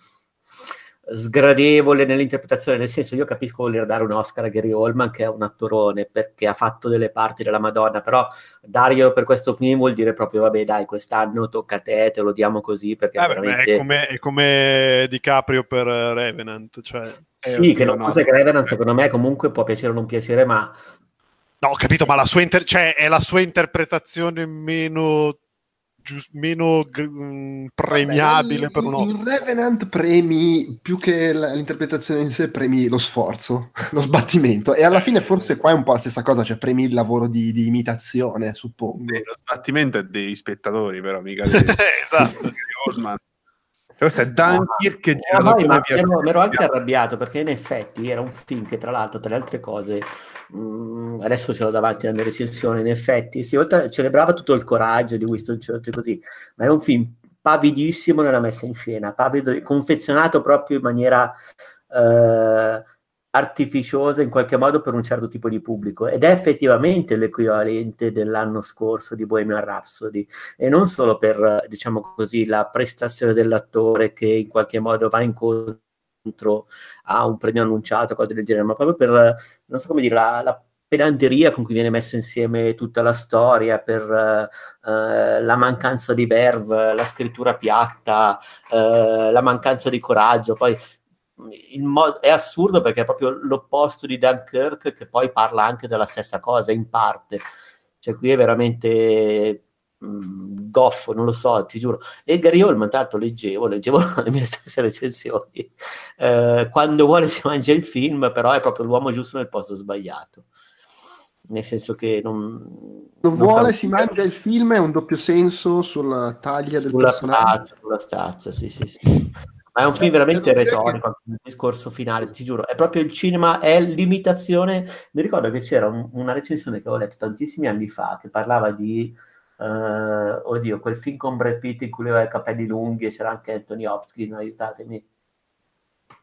[SPEAKER 3] sgradevole nell'interpretazione, nel senso io capisco voler dare un Oscar a Gary Oldman che è un attorone perché ha fatto delle parti della Madonna, però Dario per questo film vuol dire proprio vabbè dai quest'anno tocca a te, te lo diamo così perché
[SPEAKER 5] eh,
[SPEAKER 3] veramente...
[SPEAKER 5] È come, è come DiCaprio per Revenant, cioè...
[SPEAKER 3] Sì, che non so che Revenant secondo me comunque può piacere o non piacere, ma...
[SPEAKER 5] No, ho capito, ma la sua, inter- cioè, è la sua interpretazione meno giust- meno g- mm, premiabile Vabbè, per un
[SPEAKER 1] In Revenant premi più che l'interpretazione in sé, premi lo sforzo, lo sbattimento. E alla fine forse qua è un po' la stessa cosa, cioè premi il lavoro di, di imitazione, suppongo. Beh,
[SPEAKER 2] lo sbattimento è dei spettatori, però mica dei...
[SPEAKER 5] esatto.
[SPEAKER 2] Questo è Dunkirk che
[SPEAKER 3] eh, no, ma ero, ero anche arrabbiato perché in effetti era un film che tra l'altro tra le altre cose mh, mm, adesso ce l'ho davanti alla mia recensione in effetti si oltre, celebrava tutto il coraggio di Winston Churchill così ma è un film pavidissimo nella messa in scena pavido, confezionato proprio in maniera eh, artificiosa in qualche modo per un certo tipo di pubblico ed è effettivamente l'equivalente dell'anno scorso di Bohemian Rhapsody e non solo per diciamo così la prestazione dell'attore che in qualche modo va incontro a un premio annunciato cose del genere ma proprio per non so come dire la, la pedanteria con cui viene messa insieme tutta la storia, per uh, la mancanza di verve, la scrittura piatta, uh, la mancanza di coraggio. Poi Mo- è assurdo perché è proprio l'opposto di Dunkirk che poi parla anche della stessa cosa in parte. Cioè qui è veramente mh, mm, goffo non lo so ti giuro. E Gary Oldman tanto leggevo leggevo le mie stesse recensioni eh, quando vuole si mangia il film però è proprio l'uomo giusto nel posto sbagliato. Nel senso che non,
[SPEAKER 1] non, non vuole, si mangia il film, è un doppio senso sulla taglia del sulla personaggio.
[SPEAKER 3] Stazza, sulla stazza, sì, sì, sì Ma è un film veramente retorico, che... il discorso finale, ti giuro, è proprio il cinema, è l'imitazione. Mi ricordo che c'era un, una recensione che ho letto tantissimi anni fa che parlava di, uh, oddio, quel film con Brad Pitt in cui aveva i capelli lunghi e c'era anche Anthony Hopkins, aiutatemi.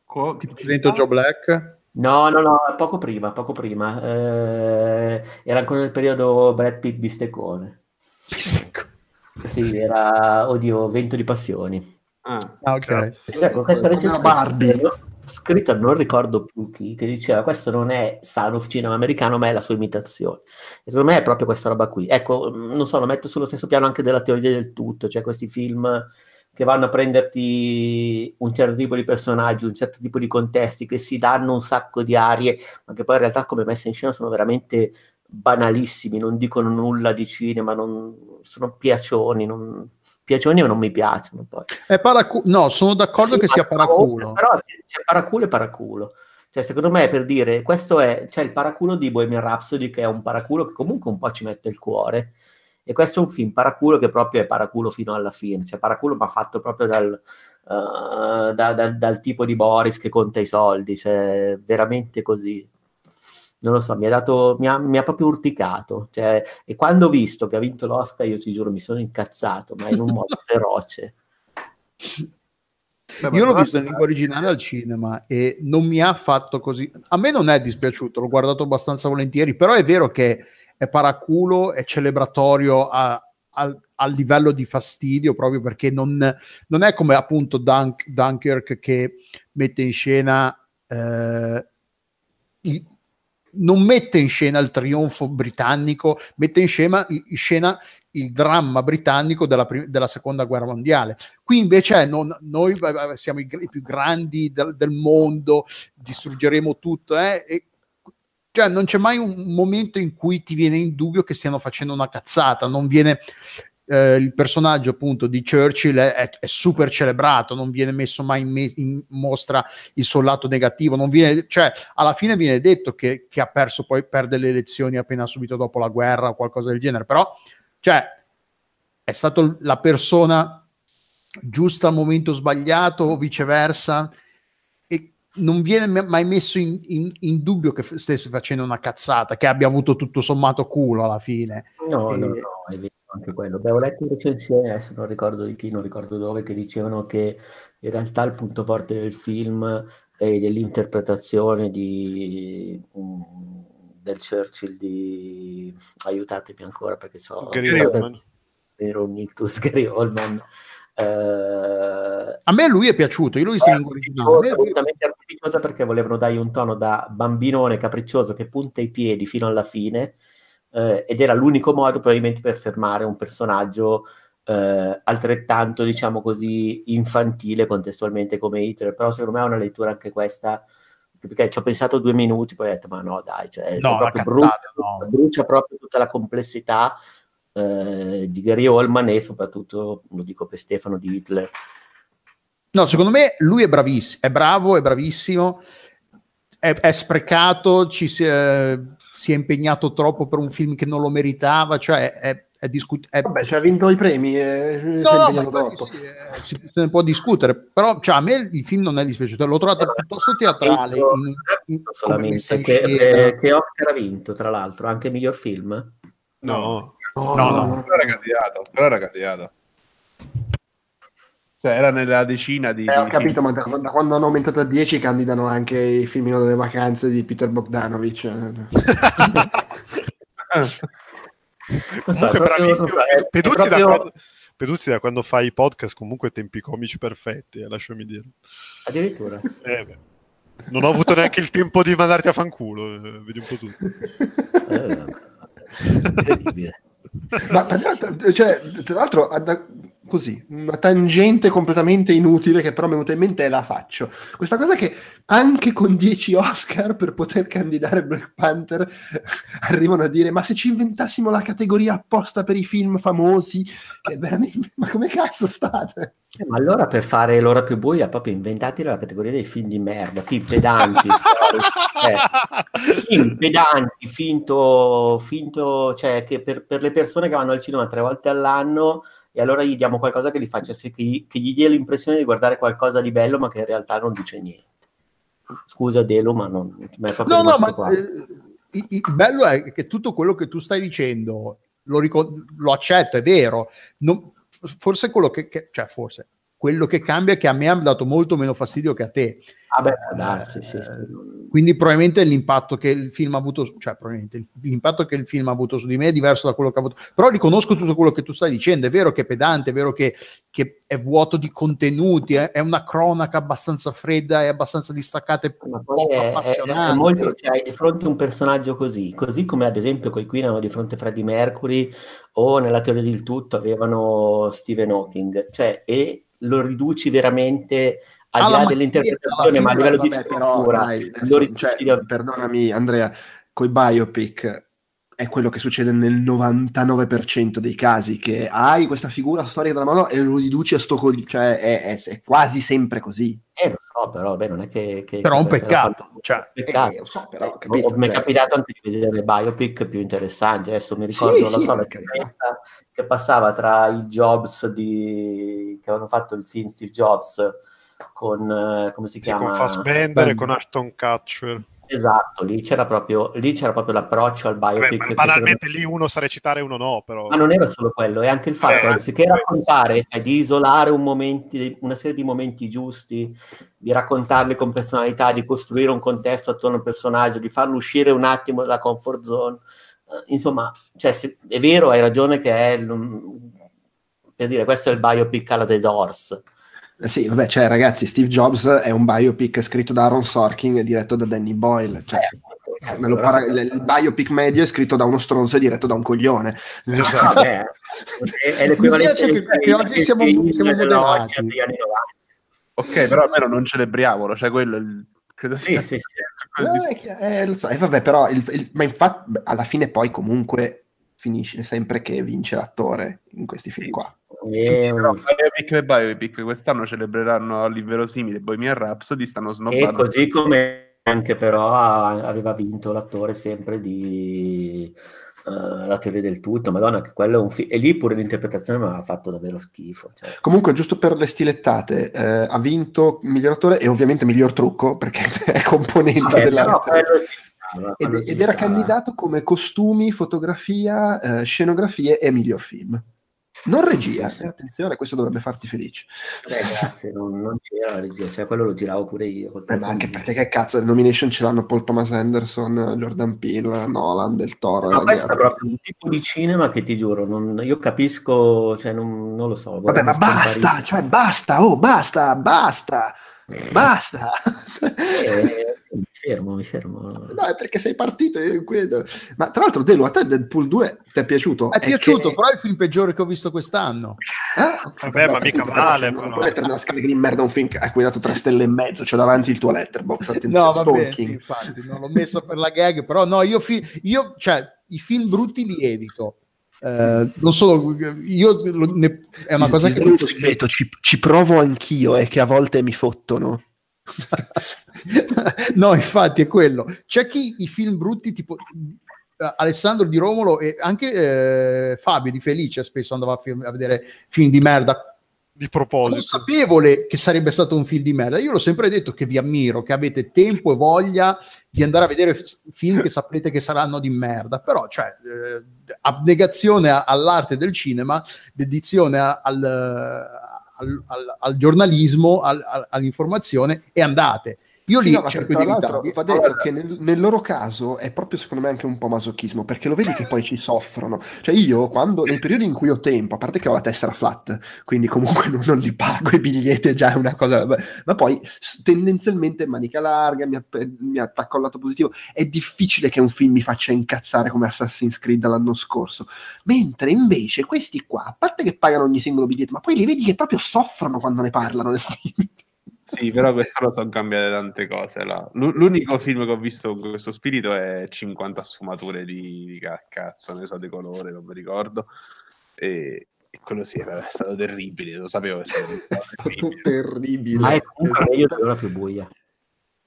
[SPEAKER 4] Co- tipo dentro Joe Black?
[SPEAKER 3] No, no, no, poco prima, poco prima. Eh, era ancora nel periodo Brad Pitt bistecone.
[SPEAKER 4] Bistecone.
[SPEAKER 3] Sì, era, oddio, Vento di Passioni.
[SPEAKER 4] Ah, ah ok.
[SPEAKER 3] Ecco, questa recensione Barbie. scritta non ricordo più chi, che diceva questo non è sano cinema americano, ma è la sua imitazione. E secondo me è proprio questa roba qui. Ecco, non so, lo metto sullo stesso piano anche della teoria del tutto, cioè questi film che vanno a prenderti un certo tipo di personaggi, un certo tipo di contesti, che si danno un sacco di arie, ma che poi in realtà come messa in scena sono veramente banalissimi, non dicono nulla di cinema, non, sono piacioni, non, piacioni o non mi piacciono poi.
[SPEAKER 4] È paracu- no, sono d'accordo sì, che sia paraculo.
[SPEAKER 3] Però c'è paraculo e paraculo. Cioè, secondo me, per dire, questo è, c'è il paraculo di Bohemian Rhapsody, che è un paraculo che comunque un po' ci mette il cuore, e questo è un film paraculo che proprio è paraculo fino alla fine, cioè paraculo ma fatto proprio dal, uh, da, da, dal tipo di Boris che conta i soldi, cioè veramente così non lo so, mi ha, dato, mi ha, mi ha proprio urticato. Cioè, e quando ho visto che ha vinto l'Oscar, io ti giuro, mi sono incazzato, ma in un modo feroce.
[SPEAKER 4] Beh, io l'ho visto in lingua originale al cinema e non mi ha fatto così. A me non è dispiaciuto, l'ho guardato abbastanza volentieri, però è vero che è paraculo, è celebratorio a, a, a livello di fastidio, proprio perché non, non è come appunto Dunk, Dunkirk che mette in scena. Eh, non mette in scena il trionfo britannico, mette in scena, in scena il dramma britannico della, della, seconda guerra mondiale. Qui invece non, noi siamo i, i più grandi del, del, mondo, distruggeremo tutto, eh? e, cioè non c'è mai un momento in cui ti viene in dubbio che stiano facendo una cazzata, non viene eh, il personaggio appunto di Churchill è, è, super celebrato, non viene messo mai in, me- in, mostra il suo lato negativo, non viene, cioè alla fine viene detto che, che, ha perso poi perde le elezioni appena subito dopo la guerra o qualcosa del genere, però cioè è stato la persona giusta al momento sbagliato o viceversa e non viene mai messo in, in, in, dubbio che stesse facendo una cazzata, che abbia avuto tutto sommato culo alla fine.
[SPEAKER 3] No, e, no, no, è vero anche quello. Beh, ho letto in recensione, adesso non ricordo di chi, non ricordo dove, che dicevano che in realtà il punto forte del film è dell'interpretazione di, um, del Churchill di... aiutatemi ancora perché so...
[SPEAKER 5] Gary Oldman.
[SPEAKER 3] Ero un ictus Gary Oldman.
[SPEAKER 4] Uh, a me lui è piaciuto, io l'ho visto in originale.
[SPEAKER 3] Assolutamente artificiosa perché volevano dargli un tono da bambinone capriccioso che punta i piedi fino alla fine eh, ed era l'unico modo probabilmente per fermare un personaggio eh, altrettanto, diciamo così, infantile contestualmente come Hitler, però secondo me è una lettura anche questa perché ci ho pensato due minuti, poi ho detto ma no dai, cioè,
[SPEAKER 4] no,
[SPEAKER 3] proprio brucia, no. brucia, proprio tutta la complessità eh, di Gary Oldman e soprattutto, lo dico per Stefano, di Hitler.
[SPEAKER 4] No, secondo me lui è bravissimo, è bravo, è bravissimo, è, è sprecato, ci si, eh, si è impegnato troppo per un film che non lo meritava, cioè è, è discut- è...
[SPEAKER 1] Vabbè, cioè ha vinto i premi e no, si è impegnato troppo. Sì,
[SPEAKER 4] eh, si, se ne può discutere, però cioè, a me il film non è dispiaciuto, l'ho trovato piuttosto teatrale. In,
[SPEAKER 3] in, solamente che, che, che Oscar ha vinto, tra l'altro, anche miglior film?
[SPEAKER 2] No, no, no, no, no. no. era candidato, però era candidato. Cioè, era nella decina di...
[SPEAKER 1] Eh, ho capito, ma da, da, quando hanno aumentato a 10 candidano anche i filmino delle vacanze di Peter Bogdanovich.
[SPEAKER 5] comunque bravissimo. Peduzzi, proprio... da quando, Peduzzi da quando fai i podcast comunque tempi comici perfetti, eh, lasciami dire.
[SPEAKER 3] Addirittura.
[SPEAKER 5] Eh, non ho avuto neanche il tempo di mandarti a fanculo, eh, vedi un po' tutto.
[SPEAKER 1] Eh, ma, cioè, tra l'altro così, una tangente completamente inutile che però mi è venuta in mente e la faccio. Questa cosa che anche con 10 Oscar per poter candidare Black Panther arrivano a dire ma se ci inventassimo la categoria apposta per i film famosi, che veramente... ma come cazzo state?
[SPEAKER 3] Eh, ma allora per fare l'ora più buia proprio inventati la categoria dei film di merda, film pedanti, eh, film pedanti, finto, finto, cioè che per, per le persone che vanno al cinema tre volte all'anno e allora gli diamo qualcosa che gli faccia sì, che gli, che gli dia l'impressione di guardare qualcosa di bello ma che in realtà non dice niente. Scusa Delo, ma non ma è proprio
[SPEAKER 4] No, no, ma eh, il, bello è che tutto quello che tu stai dicendo lo, ricon- lo accetto, è vero. Non- forse quello che, che- cioè forse quello che cambia è che a me ha dato molto meno fastidio che a te.
[SPEAKER 3] Ah beh, può darsi, sì, sì.
[SPEAKER 4] Eh, Quindi probabilmente l'impatto che il film ha avuto, cioè probabilmente l'impatto che il film ha avuto su di me è diverso da quello che ha avuto. Però riconosco tutto quello che tu stai dicendo, è vero che è pedante, è vero che, che è vuoto di contenuti, è, è una cronaca abbastanza fredda e abbastanza distaccata e poco
[SPEAKER 3] è, è-
[SPEAKER 4] appassionante.
[SPEAKER 3] è molto, cioè, di fronte a un personaggio così, così come ad esempio quei qui erano di fronte a Freddie Mercury o nella teoria del tutto avevano Stephen Hawking, cioè, e lo riduci veramente al di là dell'interpretazione, ma a
[SPEAKER 1] Vabbè,
[SPEAKER 3] livello di
[SPEAKER 1] vabbè, però, dai,
[SPEAKER 3] lo
[SPEAKER 1] adesso,
[SPEAKER 3] riduci
[SPEAKER 1] cioè,
[SPEAKER 3] a-
[SPEAKER 1] perdonami Andrea, coi biopic è quello che succede nel 99% dei casi, che hai questa figura storica della mano e lo riduci a sto col- cioè è, è- è quasi sempre così.
[SPEAKER 3] Eh, lo so, però, beh, non è che... che-
[SPEAKER 4] Però è un peccato, cioè,
[SPEAKER 3] peccato.
[SPEAKER 1] Eh, so, però, ho
[SPEAKER 3] Eh,
[SPEAKER 1] capito,
[SPEAKER 3] mi è
[SPEAKER 1] cioè-
[SPEAKER 3] capitato anche di vedere biopic più interessanti. Adesso mi ricordo
[SPEAKER 1] Sì,
[SPEAKER 3] la
[SPEAKER 1] sì,
[SPEAKER 3] so, la
[SPEAKER 1] per carità.
[SPEAKER 3] differenza che passava tra i Jobs di... che avevano fatto il film Steve Jobs con eh, come si
[SPEAKER 5] Sì,
[SPEAKER 3] chiama?
[SPEAKER 5] con Fassbender e con Ashton Kutcher.
[SPEAKER 3] Esatto, lì c'era proprio, lì c'era proprio l'approccio al
[SPEAKER 5] Vabbè,
[SPEAKER 3] biopic. che
[SPEAKER 5] banalmente lì uno sa recitare e uno no, però.
[SPEAKER 3] Ma non era solo quello, è anche il fatto,
[SPEAKER 5] Eh,
[SPEAKER 3] anziché raccontare, cioè, di isolare un momenti, una serie di momenti giusti, di raccontarli con personalità, di costruire un contesto attorno al personaggio, di farlo uscire un attimo dalla comfort zone. Eh, insomma, cioè, se- è vero, hai ragione che è, per dire, questo è il biopic alla The Doors.
[SPEAKER 1] Eh Sì, vabbè, cioè ragazzi, Steve Jobs è un biopic scritto da Aaron Sorkin e diretto da Danny Boyle. Cioè,
[SPEAKER 3] Eh,
[SPEAKER 1] me lo
[SPEAKER 3] però-
[SPEAKER 1] para- il, il biopic medio è scritto da uno stronzo e diretto da un coglione.
[SPEAKER 5] Esatto.
[SPEAKER 3] Vabbè, è, è l'equivalente
[SPEAKER 4] che- che oggi siamo- siamo moderati.
[SPEAKER 3] Loggia degli anni 90.
[SPEAKER 2] Ok, però almeno non celebriamolo, cioè quello è il- credo
[SPEAKER 3] Sì,
[SPEAKER 2] sia
[SPEAKER 3] sì, sì.
[SPEAKER 1] Eh, è chiaro, eh, lo so, eh, vabbè, però, il- il- ma infatti alla fine poi comunque finisce sempre che vince l'attore in questi film qua.
[SPEAKER 3] E,
[SPEAKER 2] Però Biopic e Biopic quest'anno celebreranno all'inverosimile Bohemian Rhapsody, stanno
[SPEAKER 3] e
[SPEAKER 2] snobbando.
[SPEAKER 3] così come anche però ha- aveva vinto l'attore sempre di eh, La teoria del tutto, madonna che quello è un film e lì pure l'interpretazione mi aveva fatto davvero schifo cioè.
[SPEAKER 1] Comunque, giusto per le stilettate, eh, ha vinto miglior attore e ovviamente miglior trucco perché è componente
[SPEAKER 3] Vabbè,
[SPEAKER 1] della.
[SPEAKER 3] quello
[SPEAKER 1] Ed, ed era candidato come costumi, fotografia, eh, scenografie e miglior film. Non regia,
[SPEAKER 3] Sì, sì.
[SPEAKER 1] eh, attenzione, questo dovrebbe farti felice.
[SPEAKER 3] Eh, grazie, non, non c'era la regia, cioè quello lo giravo pure io.
[SPEAKER 1] Eh, ma anche perché che cazzo, le nomination ce l'hanno Paul Thomas Anderson, Jordan Peele, Nolan, Del Toro.
[SPEAKER 3] Ma questo è proprio un tipo di cinema che ti giuro, non- io capisco, cioè non, non lo so.
[SPEAKER 1] Vabbè, ma basta, cioè basta, oh, basta, basta, basta.
[SPEAKER 3] Eh, mi fermo, mi fermo.
[SPEAKER 1] No, è perché sei partito. eh, quello. Ma tra l'altro, Delu, a te Deadpool 2 ti è piaciuto?
[SPEAKER 4] È piaciuto,
[SPEAKER 1] che-
[SPEAKER 4] però è il film peggiore che ho visto quest'anno.
[SPEAKER 1] Ah,
[SPEAKER 5] Vabbè, ma mica male,
[SPEAKER 1] Non puoi mettere nella scala di merda un film a cui hai dato tre stelle e mezzo, c'è davanti il tuo letterbox. Attenzione,
[SPEAKER 4] No, vabbè,
[SPEAKER 1] stalking.
[SPEAKER 4] sì, infatti, non l'ho messo per la gag, però no, io, fi- io cioè, i film brutti li evito. Eh, non solo, io ne- è una
[SPEAKER 1] Ti-
[SPEAKER 4] cosa
[SPEAKER 1] ti
[SPEAKER 4] che
[SPEAKER 1] un segreto, ci, ci provo anch'io e che a volte mi fottono.
[SPEAKER 4] no, infatti è quello. C'è chi i film brutti, tipo eh, Alessandro di Romolo e anche eh, Fabio di Felice spesso andava a, film- a vedere film di merda.
[SPEAKER 5] Di proposito.
[SPEAKER 4] Consapevole che sarebbe stato un film di merda. Io l'ho sempre detto che vi ammiro, che avete tempo e voglia di andare a vedere film che saprete che saranno di merda. Però, cioè, eh, abnegazione all'arte del cinema, dedizione a- al, al- al- al giornalismo, al- al- all'informazione e andate. Io
[SPEAKER 1] Sì,
[SPEAKER 4] lì
[SPEAKER 1] no,
[SPEAKER 4] cerco
[SPEAKER 1] tra
[SPEAKER 4] di
[SPEAKER 1] l'altro va detto che nel, nel loro caso è proprio secondo me anche un po' masochismo perché lo vedi che poi ci soffrono. Cioè io quando nei periodi in cui ho tempo a parte che ho la tessera flat quindi comunque non, non li pago i biglietti è già una cosa ma poi tendenzialmente manica larga mi, app- mi attacco al lato positivo. È difficile che un film mi faccia incazzare come Assassin's Creed l'anno scorso. Mentre invece questi qua a parte che pagano ogni singolo biglietto ma poi li vedi che proprio soffrono quando ne parlano nel film
[SPEAKER 2] Sì, però quest'anno sono cambiate tante cose. là. L'u- L'unico film che ho visto con questo spirito è 50 sfumature di, di ca- cazzo, ne so, di colore, non mi ricordo. E, e quello sì, è stato terribile, lo sapevo che sarebbe stato
[SPEAKER 1] è stato
[SPEAKER 2] terribile.
[SPEAKER 3] Ma è comunque meglio dell'ora più buia.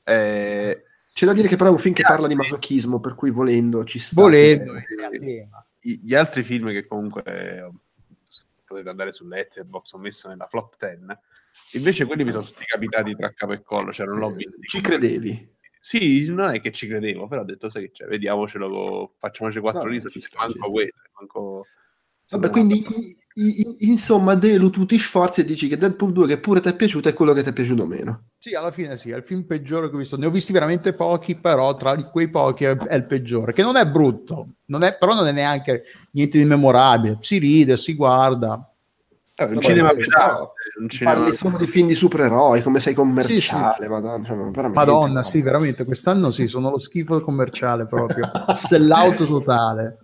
[SPEAKER 2] Eh,
[SPEAKER 1] C'è da dire che però è un film che parla di masochismo, per cui volendo ci sta.
[SPEAKER 4] Volendo, eh,
[SPEAKER 2] i- gli altri film che comunque ho potete andare su Letterboxd, ho messo nella flop 10. Invece quelli mi sono tutti capitati tra capo e collo, cioè non l'ho visto.
[SPEAKER 1] Ci credevi?
[SPEAKER 2] Sì, non è che ci credevo, però ho detto, sai che c'è, vediamocelo, facciamoci quattro
[SPEAKER 1] No,
[SPEAKER 2] risate,
[SPEAKER 1] ci sta,
[SPEAKER 2] manco questo, manco...
[SPEAKER 1] Vabbè, quindi insomma, Delu, tu ti sforzi e dici che Deadpool 2, che pure ti è piaciuto, è quello che ti è piaciuto meno.
[SPEAKER 4] Sì, alla fine sì, è il film peggiore che ho visto. Ne ho visti veramente pochi, però tra di quei pochi è, è il peggiore, che non è brutto, non è- però non è neanche niente di memorabile. Si ride, si guarda.
[SPEAKER 2] Eh, un
[SPEAKER 1] Vabbè,
[SPEAKER 2] cinema
[SPEAKER 1] però
[SPEAKER 2] un cinema...
[SPEAKER 1] Parli solo di film di supereroi, come sei commerciale, madonna, cioè, veramente,
[SPEAKER 4] Madonna,
[SPEAKER 1] no.
[SPEAKER 4] sì, veramente, quest'anno sì, sono lo schifo commerciale proprio. Sellout totale.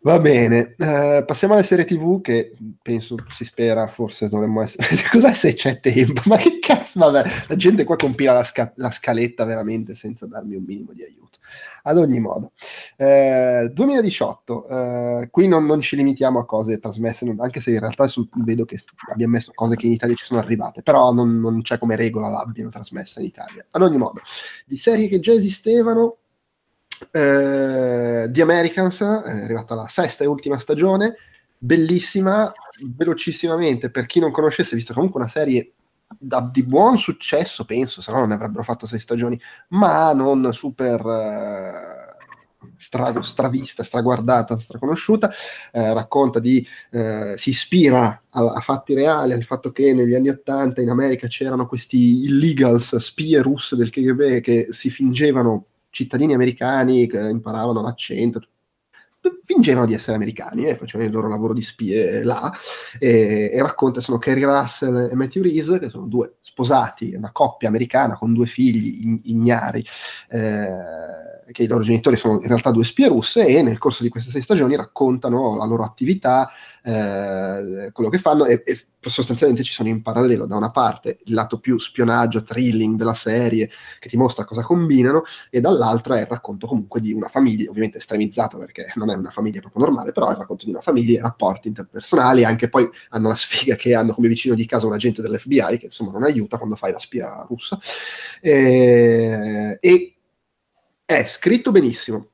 [SPEAKER 1] Va bene, eh, passiamo alle serie TV che penso si spera, forse dovremmo essere. Cos'è se c'è tempo? Ma che cazzo, vabbè, la gente qua compila la, sca- la scaletta veramente senza darmi un minimo di aiuto. Ad ogni modo, eh, 2018, eh, qui non, non ci limitiamo a cose trasmesse, non- anche se in realtà sul- vedo che abbiamo messo cose che in Italia ci sono arrivate, però non, non c'è come regola l'abbiano trasmessa in Italia. Ad ogni modo, di serie che già esistevano, eh, The Americans, è arrivata la sesta e ultima stagione, bellissima, velocissimamente, per chi non conoscesse, visto comunque una serie da- di buon successo, penso, se no non ne avrebbero fatto sei stagioni, ma non super eh, stra- stravista, straguardata, straconosciuta, eh, racconta di, eh, si ispira a, a fatti reali, al fatto che negli anni Ottanta in America c'erano questi illegals, spie russe del KGB che si fingevano cittadini americani, che imparavano l'accento, fingevano di essere americani e facevano il loro lavoro di spie là e, e racconta sono Kerry Russell e Matthew Reese che sono due sposati, una coppia americana con due figli ign- ignari eh, che i loro genitori sono in realtà due spie russe e nel corso di queste sei stagioni raccontano la loro attività eh, quello che fanno e, e sostanzialmente ci sono in parallelo da una parte il lato più spionaggio, thrilling della serie che ti mostra cosa combinano e dall'altra è il racconto comunque di una famiglia, ovviamente estremizzato perché non è una famiglia proprio normale, però è il racconto di una famiglia, rapporti interpersonali, anche poi hanno la sfiga che hanno come vicino di casa un agente dell'FBI che insomma non aiuta quando fai la spia russa. Eh, e è scritto benissimo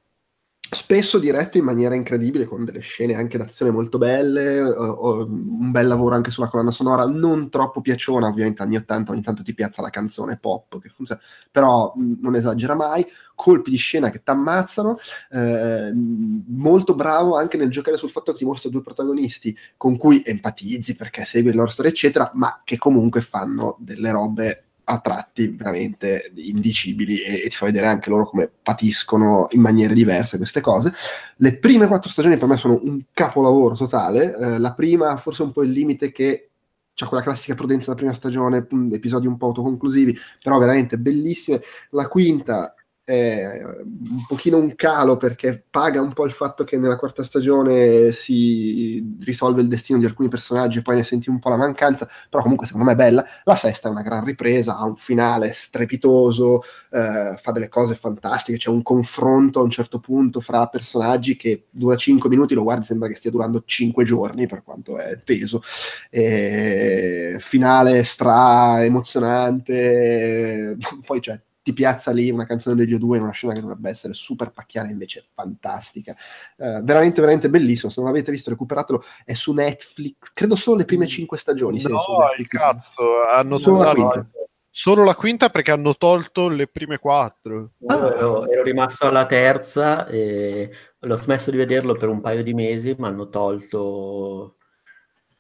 [SPEAKER 1] spesso diretto in maniera incredibile con delle scene anche d'azione molto belle eh, o- un bel lavoro anche sulla colonna sonora non troppo piaciona ovviamente anni 80 ogni tanto ti piazza la canzone pop che funziona però mh, non esagera mai colpi di scena che t'ammazzano eh, molto bravo anche nel giocare sul fatto che ti mostra due protagonisti con cui empatizzi perché segui le loro storie eccetera ma che comunque fanno delle robe a tratti veramente indicibili e, e ti fa vedere anche loro come patiscono in maniere diverse queste cose. Le prime quattro stagioni per me sono un capolavoro totale. Eh, la prima forse un po' il limite che c'ha quella classica prudenza della prima stagione, mh, episodi un po' autoconclusivi, però veramente bellissime. La quinta è un pochino un calo perché paga un po' il fatto che nella quarta stagione si risolve il destino di alcuni personaggi e poi ne senti un po' la mancanza, però comunque secondo me è bella. La sesta è una gran ripresa, ha un finale strepitoso, eh, fa delle cose fantastiche, c'è un confronto a un certo punto fra personaggi che dura 5 minuti, lo guardi sembra che stia durando 5 giorni per quanto è teso. E finale stra emozionante, poi c'è ti piazza lì una canzone degli O2 in una scena che dovrebbe essere super pacchiana, invece è fantastica. Eh, veramente, veramente bellissimo. Se non l'avete visto, recuperatelo. È su Netflix. Credo solo le prime cinque stagioni.
[SPEAKER 5] No, il cazzo, hanno
[SPEAKER 1] Solo la
[SPEAKER 5] tolto-
[SPEAKER 1] quinta.
[SPEAKER 5] solo la quinta perché hanno tolto le prime quattro.
[SPEAKER 3] Io ero, ero rimasto alla terza e l'ho smesso di vederlo per un paio di mesi, ma hanno tolto.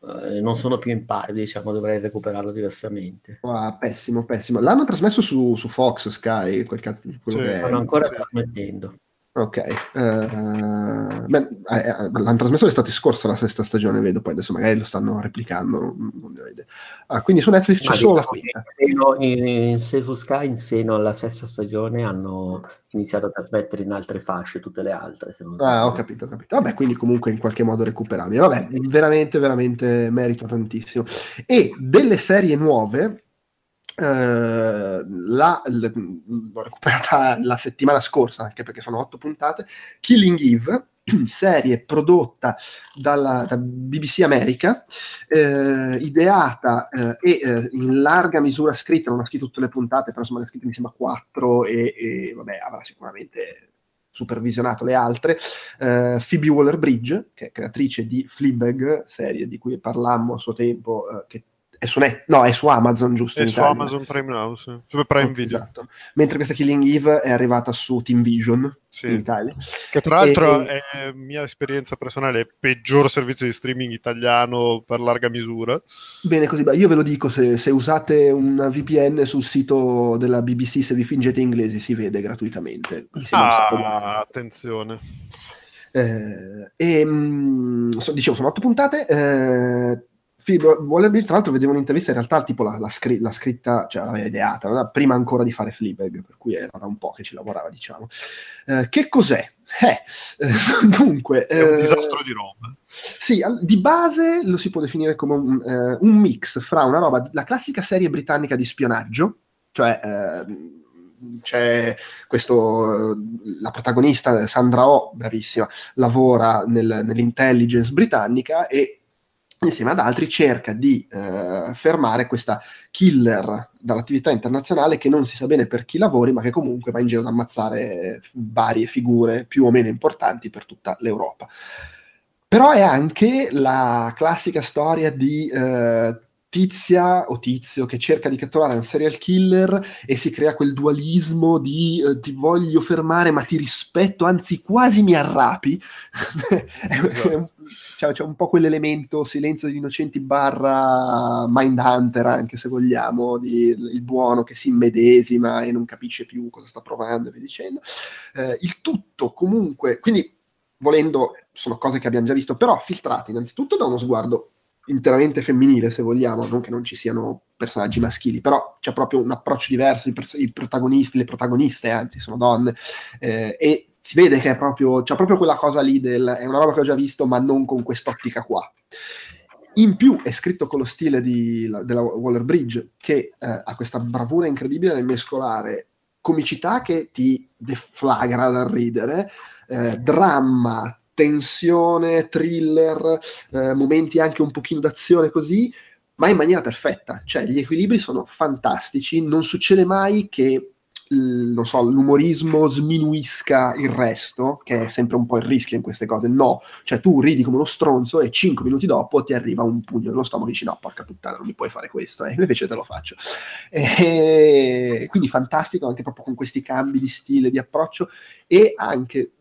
[SPEAKER 3] Eh, non sono più in pari, diciamo, dovrei recuperarlo diversamente.
[SPEAKER 1] Ah, pessimo, pessimo. L'hanno trasmesso su, su Fox, Sky, quel cazzo, quello
[SPEAKER 5] Sì,
[SPEAKER 1] che è.
[SPEAKER 3] Stanno ancora
[SPEAKER 5] sì.
[SPEAKER 3] trasmettendo.
[SPEAKER 1] Ok, eh, beh, eh, eh, l'hanno trasmesso l'estate scorsa la sesta stagione, vedo, poi adesso magari lo stanno replicando, non, ne ho idea. Ah, quindi su Netflix c'è solo la
[SPEAKER 3] diciamo
[SPEAKER 1] quinta.
[SPEAKER 3] in se su Sky in seno alla sesta stagione hanno iniziato a trasmettere in altre fasce tutte le altre.
[SPEAKER 1] Ah, ho capito, ho capito. Vabbè, quindi comunque in qualche modo recuperabile. Vabbè, veramente, veramente merita tantissimo. E delle serie nuove, eh, la, l- l'ho recuperata la settimana scorsa, anche perché sono otto puntate, Killing Eve, serie prodotta dalla da BBC America, eh, ideata eh, e eh, in larga misura scritta, non ho scritto tutte le puntate, però insomma ne ho scritte mi sembra quattro e, e vabbè avrà sicuramente supervisionato le altre, eh, Phoebe Waller-Bridge, che è creatrice di Fleabag, serie di cui parlammo a suo tempo, eh, che è su, Net- no, è su Amazon, giusto?
[SPEAKER 5] È su Italia. Amazon Prime Now, sì. su Prime Video.
[SPEAKER 1] Esatto. Mentre questa Killing Eve è arrivata su Team Vision sì. in Italia.
[SPEAKER 5] Che tra l'altro e, è mia esperienza personale, è peggior servizio di streaming italiano per larga misura.
[SPEAKER 1] Bene così, io ve lo dico, se, se usate un VPN sul sito della BBC, se vi fingete inglesi, si vede gratuitamente.
[SPEAKER 5] Ah, attenzione.
[SPEAKER 1] Eh, e, mh, so, dicevo, sono otto puntate. Eh, Waller-Bridge, tra l'altro, vedevo un'intervista, in realtà tipo la, la, scri- la scritta, cioè l'aveva ideata, no? prima ancora di fare Fleabag, per cui era da un po' che ci lavorava, diciamo. Eh, che cos'è? Eh, dunque...
[SPEAKER 5] È un eh, disastro di roba.
[SPEAKER 1] Sì, di base lo si può definire come un, eh, un mix fra una roba, la classica serie britannica di spionaggio, cioè eh, c'è questo la protagonista Sandra Oh, bravissima, lavora nel, nell'intelligence britannica e insieme ad altri cerca di eh, fermare questa killer dall'attività internazionale che non si sa bene per chi lavori, ma che comunque va in giro ad ammazzare varie figure più o meno importanti per tutta l'Europa. Però è anche la classica storia di eh, tizia o tizio che cerca di catturare un serial killer e si crea quel dualismo di eh, ti voglio fermare ma ti rispetto, anzi quasi mi arrapi. Esatto. C'è, c'è, un po' quell'elemento silenzio degli innocenti barra Mindhunter anche se vogliamo, di, il buono che si immedesima e non capisce più cosa sta provando e via dicendo. Eh, il tutto comunque, quindi volendo sono cose che abbiamo già visto, però filtrate innanzitutto da uno sguardo interamente femminile, se vogliamo, non che non ci siano personaggi maschili, però c'è proprio un approccio diverso, i, pers- i protagonisti, le protagoniste, anzi, sono donne, eh, e si vede che è proprio, c'è proprio quella cosa lì del, è una roba che ho già visto, ma non con quest'ottica qua. In più è scritto con lo stile di, della Waller Bridge, che eh, ha questa bravura incredibile nel mescolare comicità che ti deflagra dal ridere, eh, dramma, tensione, thriller, eh, momenti anche un pochino d'azione così, ma in maniera perfetta. Cioè, gli equilibri sono fantastici, non succede mai che non so, l'umorismo sminuisca il resto, che è sempre un po' il rischio in queste cose. No, cioè tu ridi come uno stronzo e cinque minuti dopo ti arriva un pugno nello stomaco e dici no, porca puttana, non mi puoi fare questo, e eh, invece te lo faccio. E quindi fantastico anche proprio con questi cambi di stile, di approccio e anche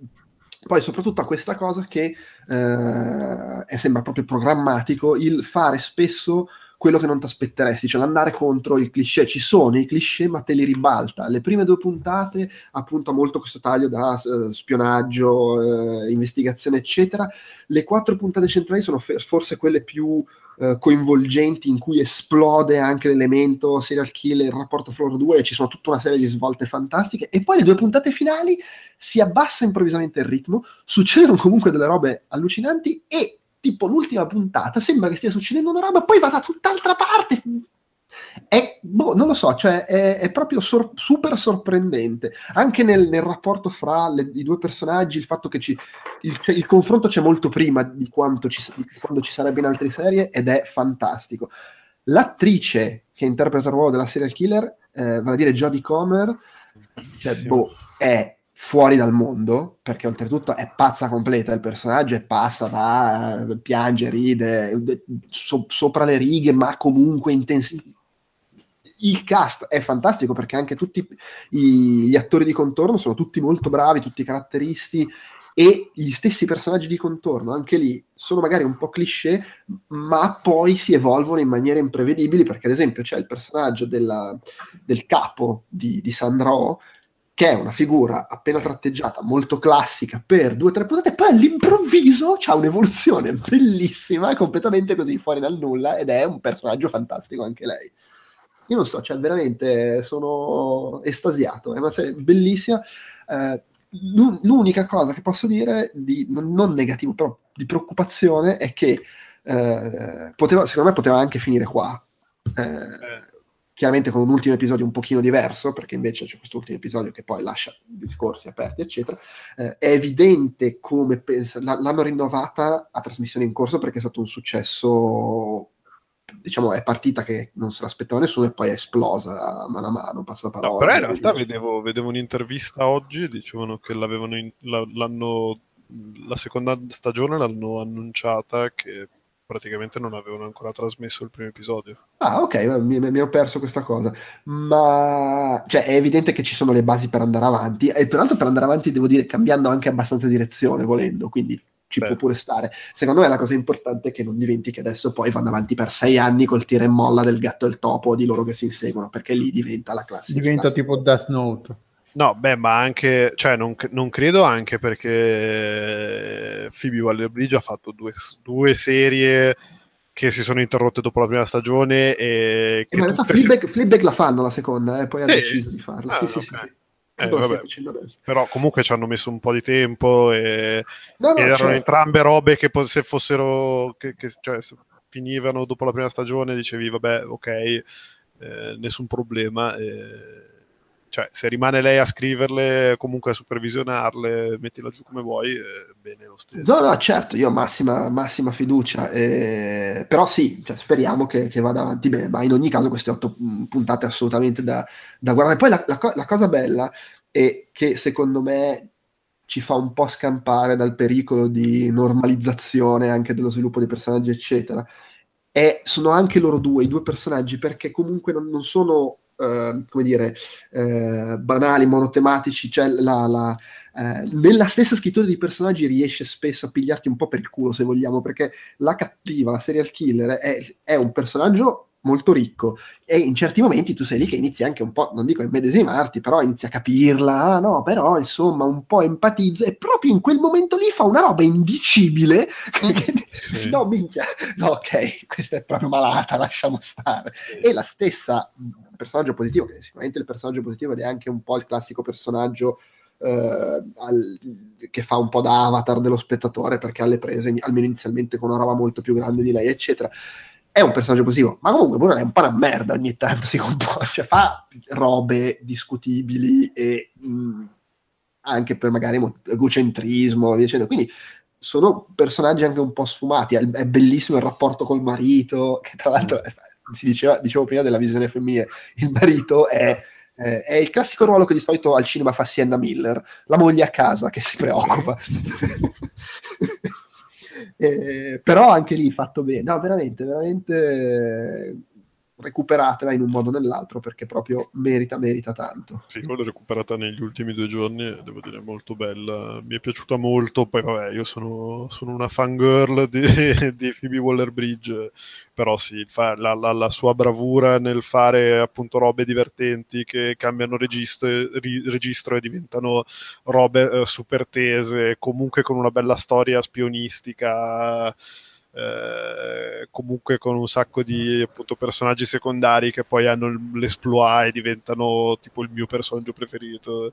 [SPEAKER 1] poi soprattutto a questa cosa che eh, sembra proprio programmatico, il fare spesso quello che non ti aspetteresti, cioè l'andare contro il cliché. Ci sono i cliché, ma te li ribalta. Le prime due puntate, appunto, ha molto questo taglio da uh, spionaggio, uh, investigazione, eccetera. Le quattro puntate centrali sono f- forse quelle più uh, coinvolgenti, in cui esplode anche l'elemento serial killer, il rapporto Floor 2, ci sono tutta una serie di svolte fantastiche. E poi le due puntate finali si abbassa improvvisamente il ritmo, succedono comunque delle robe allucinanti e tipo l'ultima puntata sembra che stia succedendo una roba, poi va da tutt'altra parte. È, boh, non lo so, cioè è, è proprio sor- super sorprendente. Anche nel, nel rapporto fra le, i due personaggi, il fatto che ci, il, cioè, il confronto c'è molto prima di, quanto ci, di quando ci sarebbe in altre serie ed è fantastico. L'attrice che interpreta il ruolo della serial killer, eh, vale a dire Jodie Comer, cioè, boh, è fuori dal mondo, perché oltretutto è pazza completa il personaggio e passa da uh, piange, ride, so- sopra le righe, ma comunque intensi- il cast è fantastico perché anche tutti i, gli attori di contorno sono tutti molto bravi, tutti caratteristi e gli stessi personaggi di contorno, anche lì, sono magari un po' cliché, ma poi si evolvono in maniere imprevedibili perché ad esempio c'è il personaggio della, del capo di, di Sandra che è una figura appena tratteggiata, molto classica per due o tre puntate, poi all'improvviso c'ha un'evoluzione bellissima, completamente così fuori dal nulla, ed è un personaggio fantastico anche lei. Io non so, cioè veramente sono estasiato, è una serie bellissima. Eh, l'unica cosa che posso dire, di, non negativo, però di preoccupazione, è che eh, poteva, secondo me poteva anche finire qua. Eh, eh chiaramente con un ultimo episodio un pochino diverso, perché invece c'è questo ultimo episodio che poi lascia discorsi aperti, eccetera, eh, è evidente come pens- l'hanno rinnovata a trasmissione in corso perché è stato un successo diciamo, è partita che non se l'aspettava nessuno e poi è esplosa mano a mano, passa la parola.
[SPEAKER 5] No, però in realtà vedevo, vedevo, un'intervista oggi, dicevano che l'avevano in, la, la seconda stagione l'hanno annunciata che praticamente non avevano ancora trasmesso il primo episodio.
[SPEAKER 1] Ah, ok, mi, mi ho perso questa cosa. Ma cioè, è evidente che ci sono le basi per andare avanti. E tra l'altro, per andare avanti, devo dire, cambiando anche abbastanza direzione, volendo. Quindi ci Beh. può pure stare. Secondo me la cosa importante è che non diventi che adesso poi vanno avanti per sei anni col tira e molla del gatto e il topo di loro che si inseguono, perché lì diventa la classica.
[SPEAKER 4] Diventa
[SPEAKER 1] classica.
[SPEAKER 4] tipo Death Note.
[SPEAKER 5] No, beh, ma anche, cioè, non, non credo anche perché Phoebe Waller-Bridge ha fatto due, due, serie che si sono interrotte dopo la prima stagione e...
[SPEAKER 1] Eh, ma in realtà Fleabag, si... Fleabag la fanno la seconda, e eh, poi sì. ha deciso di farla. Ah, sì,
[SPEAKER 5] okay. sì, sì, eh, vabbè. Però comunque ci hanno messo un po' di tempo e, no, no, erano certo. entrambe robe che se fossero che, che cioè, se finivano dopo la prima stagione dicevi vabbè ok eh, nessun problema eh, cioè, se rimane lei a scriverle, comunque a supervisionarle, mettila giù come vuoi, eh, bene lo stesso.
[SPEAKER 1] No, no, certo, io ho massima, massima fiducia, eh, però sì, cioè, speriamo che, che, vada avanti bene, ma in ogni caso queste otto mm, puntate assolutamente da, da guardare. Poi la, la, la cosa bella è che secondo me ci fa un po' scampare dal pericolo di normalizzazione anche dello sviluppo dei personaggi, eccetera. E sono anche loro due, i due personaggi, perché comunque non, non sono eh, come dire, eh, banali, monotematici, cioè la, la, eh, nella stessa scrittura dei personaggi riesce spesso a pigliarti un po' per il culo, se vogliamo, perché la cattiva, la serial killer, è, è un personaggio molto ricco e in certi momenti tu sei lì che inizi anche un po', non dico immedesimarti, però inizi a capirla, ah no, però insomma un po' empatizza e proprio in quel momento lì fa una roba indicibile che sì. no minchia, no ok, questa è proprio malata, lasciamo stare. Sì. E la stessa personaggio positivo, che sicuramente il personaggio positivo ed è anche un po' il classico personaggio eh, al, che fa un po' da avatar dello spettatore, perché alle prese, almeno inizialmente, con una roba molto più grande di lei, eccetera. È un personaggio positivo, ma comunque pure è un po' una merda ogni tanto si comporta, cioè fa robe discutibili e mh, mm, anche per magari egocentrismo, via dicendo. Quindi sono personaggi anche un po' sfumati. È, è bellissimo il rapporto col marito, che tra l'altro si diceva, dicevo prima della visione femminile, il marito è, eh, è il classico ruolo che di solito al cinema fa Sienna Miller, la moglie a casa che si preoccupa. eh, però anche lì fatto bene, no, veramente, veramente recuperatela in un modo o nell'altro perché proprio merita, merita tanto.
[SPEAKER 5] Sì, l'ho recuperata negli ultimi due giorni devo dire molto bella, mi è piaciuta molto, poi vabbè io sono, sono una fangirl di, di Phoebe Waller-Bridge, però sì, fa, la, la, la, sua bravura nel fare appunto robe divertenti che cambiano registro, ri, registro e diventano robe eh, super tese, comunque con una bella storia spionistica eh, comunque con un sacco di appunto, personaggi secondari che poi hanno l'esploit e diventano tipo il mio personaggio preferito.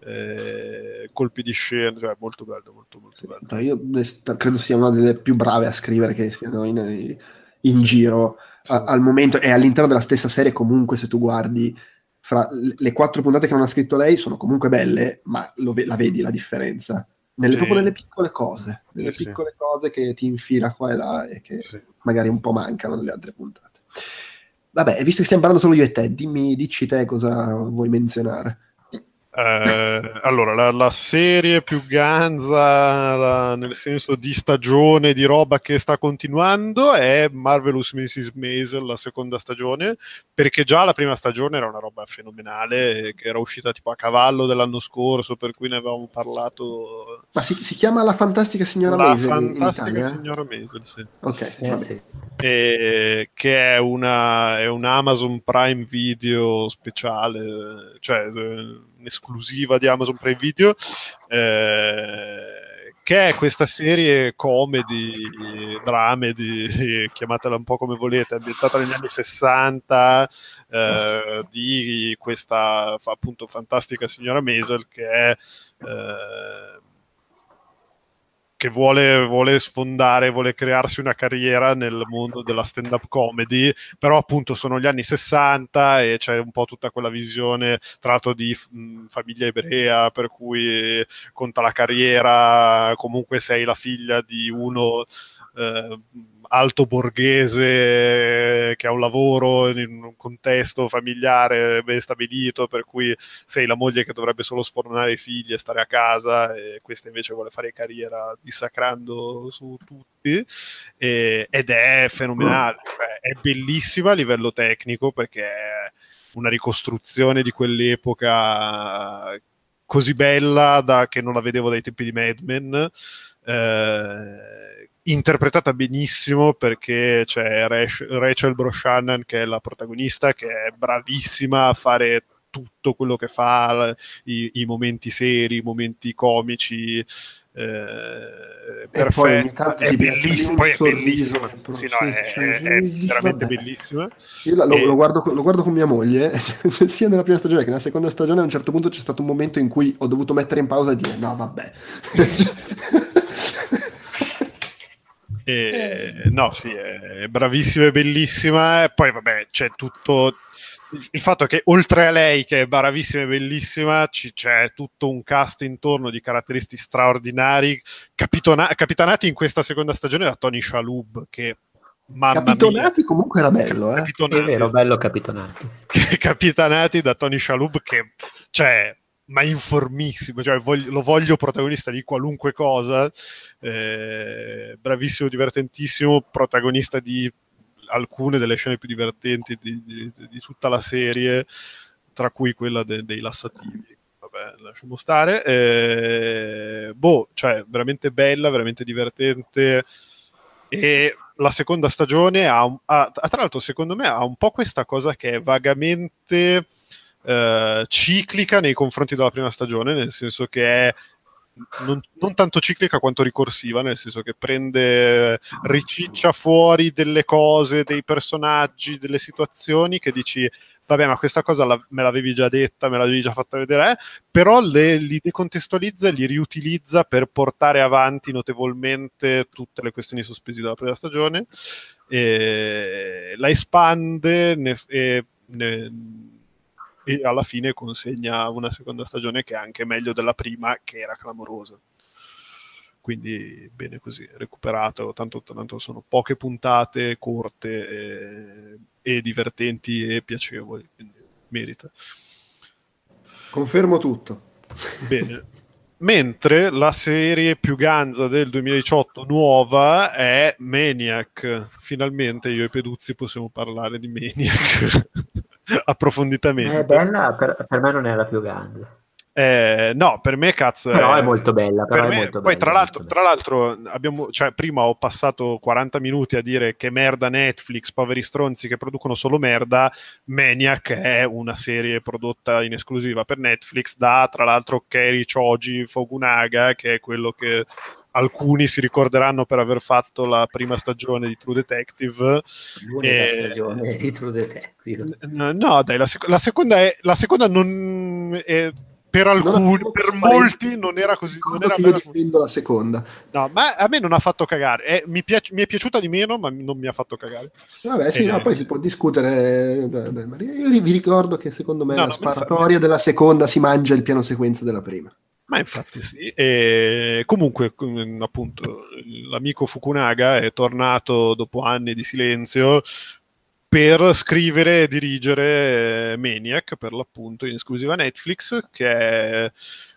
[SPEAKER 5] Eh, colpi di scena, cioè molto bello, molto, molto bello.
[SPEAKER 1] Io credo sia una delle più brave a scrivere che siano in, in giro sì. A, al momento e all'interno della stessa serie comunque se tu guardi fra le quattro puntate che non ha scritto lei sono comunque belle, ma lo, la vedi la differenza nelle, sì. proprio nelle piccole cose, nelle sì, piccole sì. cose che ti infila qua e là e che magari un po' mancano nelle altre puntate. Vabbè, visto che stiamo parlando solo io e te, dimmi, dici te cosa vuoi menzionare.
[SPEAKER 5] Eh, allora, la, la, serie più ganza, la, nel senso di stagione, di roba che sta continuando, è Marvelous Mrs. Maisel, la seconda stagione, perché già la prima stagione era una roba fenomenale, che era uscita tipo a cavallo dell'anno scorso, per cui ne avevamo parlato.
[SPEAKER 1] Ma si, si chiama La Fantastica Signora
[SPEAKER 5] la
[SPEAKER 1] Maisel?
[SPEAKER 5] La Fantastica Signora Maisel, sì.
[SPEAKER 1] Ok, eh, sì.
[SPEAKER 5] E, che è, una, è un Amazon Prime Video speciale, cioè esclusiva di Amazon Prime Video, eh, che è questa serie comedy, dramedy, chiamatela un po' come volete, ambientata negli anni 60, eh, di questa appunto fantastica signora Maisel che è... Eh, che vuole, vuole, sfondare, vuole crearsi una carriera nel mondo della stand-up comedy, però appunto sono gli anni 60 e c'è un po' tutta quella visione tratto di mh, famiglia ebrea, per cui conta la carriera, comunque sei la figlia di uno eh, alto borghese che ha un lavoro in un contesto familiare ben stabilito, per cui sei la moglie che dovrebbe solo sfornare i figli e stare a casa, e questa invece vuole fare carriera dissacrando su tutti. E, ed è fenomenale, cioè, è bellissima a livello tecnico perché è una ricostruzione di quell'epoca così bella da, che non la vedevo dai tempi di Mad Men. Eh, interpretata benissimo perché c'è Rachel Broshannon che è la protagonista che è bravissima a fare tutto quello che fa i, i momenti seri, i momenti comici eh, perfetto è bellissimo poi è bellissimo. sì, no, è, cioè, è, veramente bellissimo
[SPEAKER 1] io lo, e... lo, guardo, lo, guardo, con mia moglie sia nella prima stagione che nella seconda stagione a un certo punto c'è stato un momento in cui ho dovuto mettere in pausa e dire no vabbè
[SPEAKER 5] E, no, sì, è bravissima e bellissima. E poi, vabbè, c'è tutto. Il fatto che oltre a lei, che è bravissima e bellissima, ci, c'è tutto un cast intorno di caratteristici straordinari, capitona- capitanati in questa seconda stagione da Tony Shalhoub, che
[SPEAKER 1] Mamma Capitonati mia. comunque era bello, eh?
[SPEAKER 3] Capitonati, è vero, bello Capitonati.
[SPEAKER 5] Capitanati da Tony Shalhoub che, cioè, ma informissimo, cioè voglio, lo voglio protagonista di qualunque cosa, eh, bravissimo, divertentissimo, protagonista di alcune delle scene più divertenti di, di, di tutta la serie, tra cui quella de, dei lassativi. Vabbè, lasciamo stare. Eh, boh, cioè, veramente bella, veramente divertente. E la seconda stagione ha, ha, tra l'altro, secondo me, ha un po' questa cosa che è vagamente eh, ciclica nei confronti della prima stagione, nel senso che è non, non, tanto ciclica quanto ricorsiva, nel senso che prende, riciccia fuori delle cose, dei personaggi, delle situazioni che dici, vabbè, ma questa cosa la, me l'avevi già detta, me l'avevi già fatta vedere, eh? però le, li decontestualizza e li riutilizza per portare avanti notevolmente tutte le questioni sospesi dalla prima stagione, e la espande ne, e, ne, e alla fine consegna una seconda stagione che è anche meglio della prima, che era clamorosa. Quindi bene così, recuperato, tanto, tanto sono poche puntate, corte e, e divertenti e piacevoli, quindi merita.
[SPEAKER 1] Confermo tutto.
[SPEAKER 5] Bene. Mentre la serie più ganza del 2018 nuova è Maniac. Finalmente io e Peduzzi possiamo parlare di Maniac. approfonditamente.
[SPEAKER 3] È bella, per, per, me non è la più grande.
[SPEAKER 5] Eh, no, per me cazzo
[SPEAKER 3] però è, è molto bella.
[SPEAKER 5] Me,
[SPEAKER 3] molto
[SPEAKER 5] poi
[SPEAKER 3] bella,
[SPEAKER 5] tra l'altro, tra l'altro abbiamo, cioè, prima ho passato 40 minuti a dire che merda Netflix, poveri stronzi che producono solo merda. Maniac è una serie prodotta in esclusiva per Netflix da tra l'altro Kerry Choji Fogunaga, che è quello che alcuni si ricorderanno per aver fatto la prima stagione di True Detective.
[SPEAKER 3] L'unica e... stagione di True Detective.
[SPEAKER 5] No, dai, la, sec- la seconda, è, la seconda non è, per alcuni, per molti non era così. Non era
[SPEAKER 1] io difendo la seconda.
[SPEAKER 5] No, ma a me non ha fatto cagare. Eh, mi, piace, mi, è piaciuta di meno, ma non mi ha fatto cagare.
[SPEAKER 1] Vabbè, sì, eh, no, poi si può discutere. Io vi ricordo che secondo me no, la sparatoria della seconda si mangia il piano sequenza della prima.
[SPEAKER 5] Ma infatti sì. E comunque, appunto, l'amico Fukunaga è tornato dopo anni di silenzio per scrivere e dirigere eh, Maniac, per l'appunto, in esclusiva Netflix, che è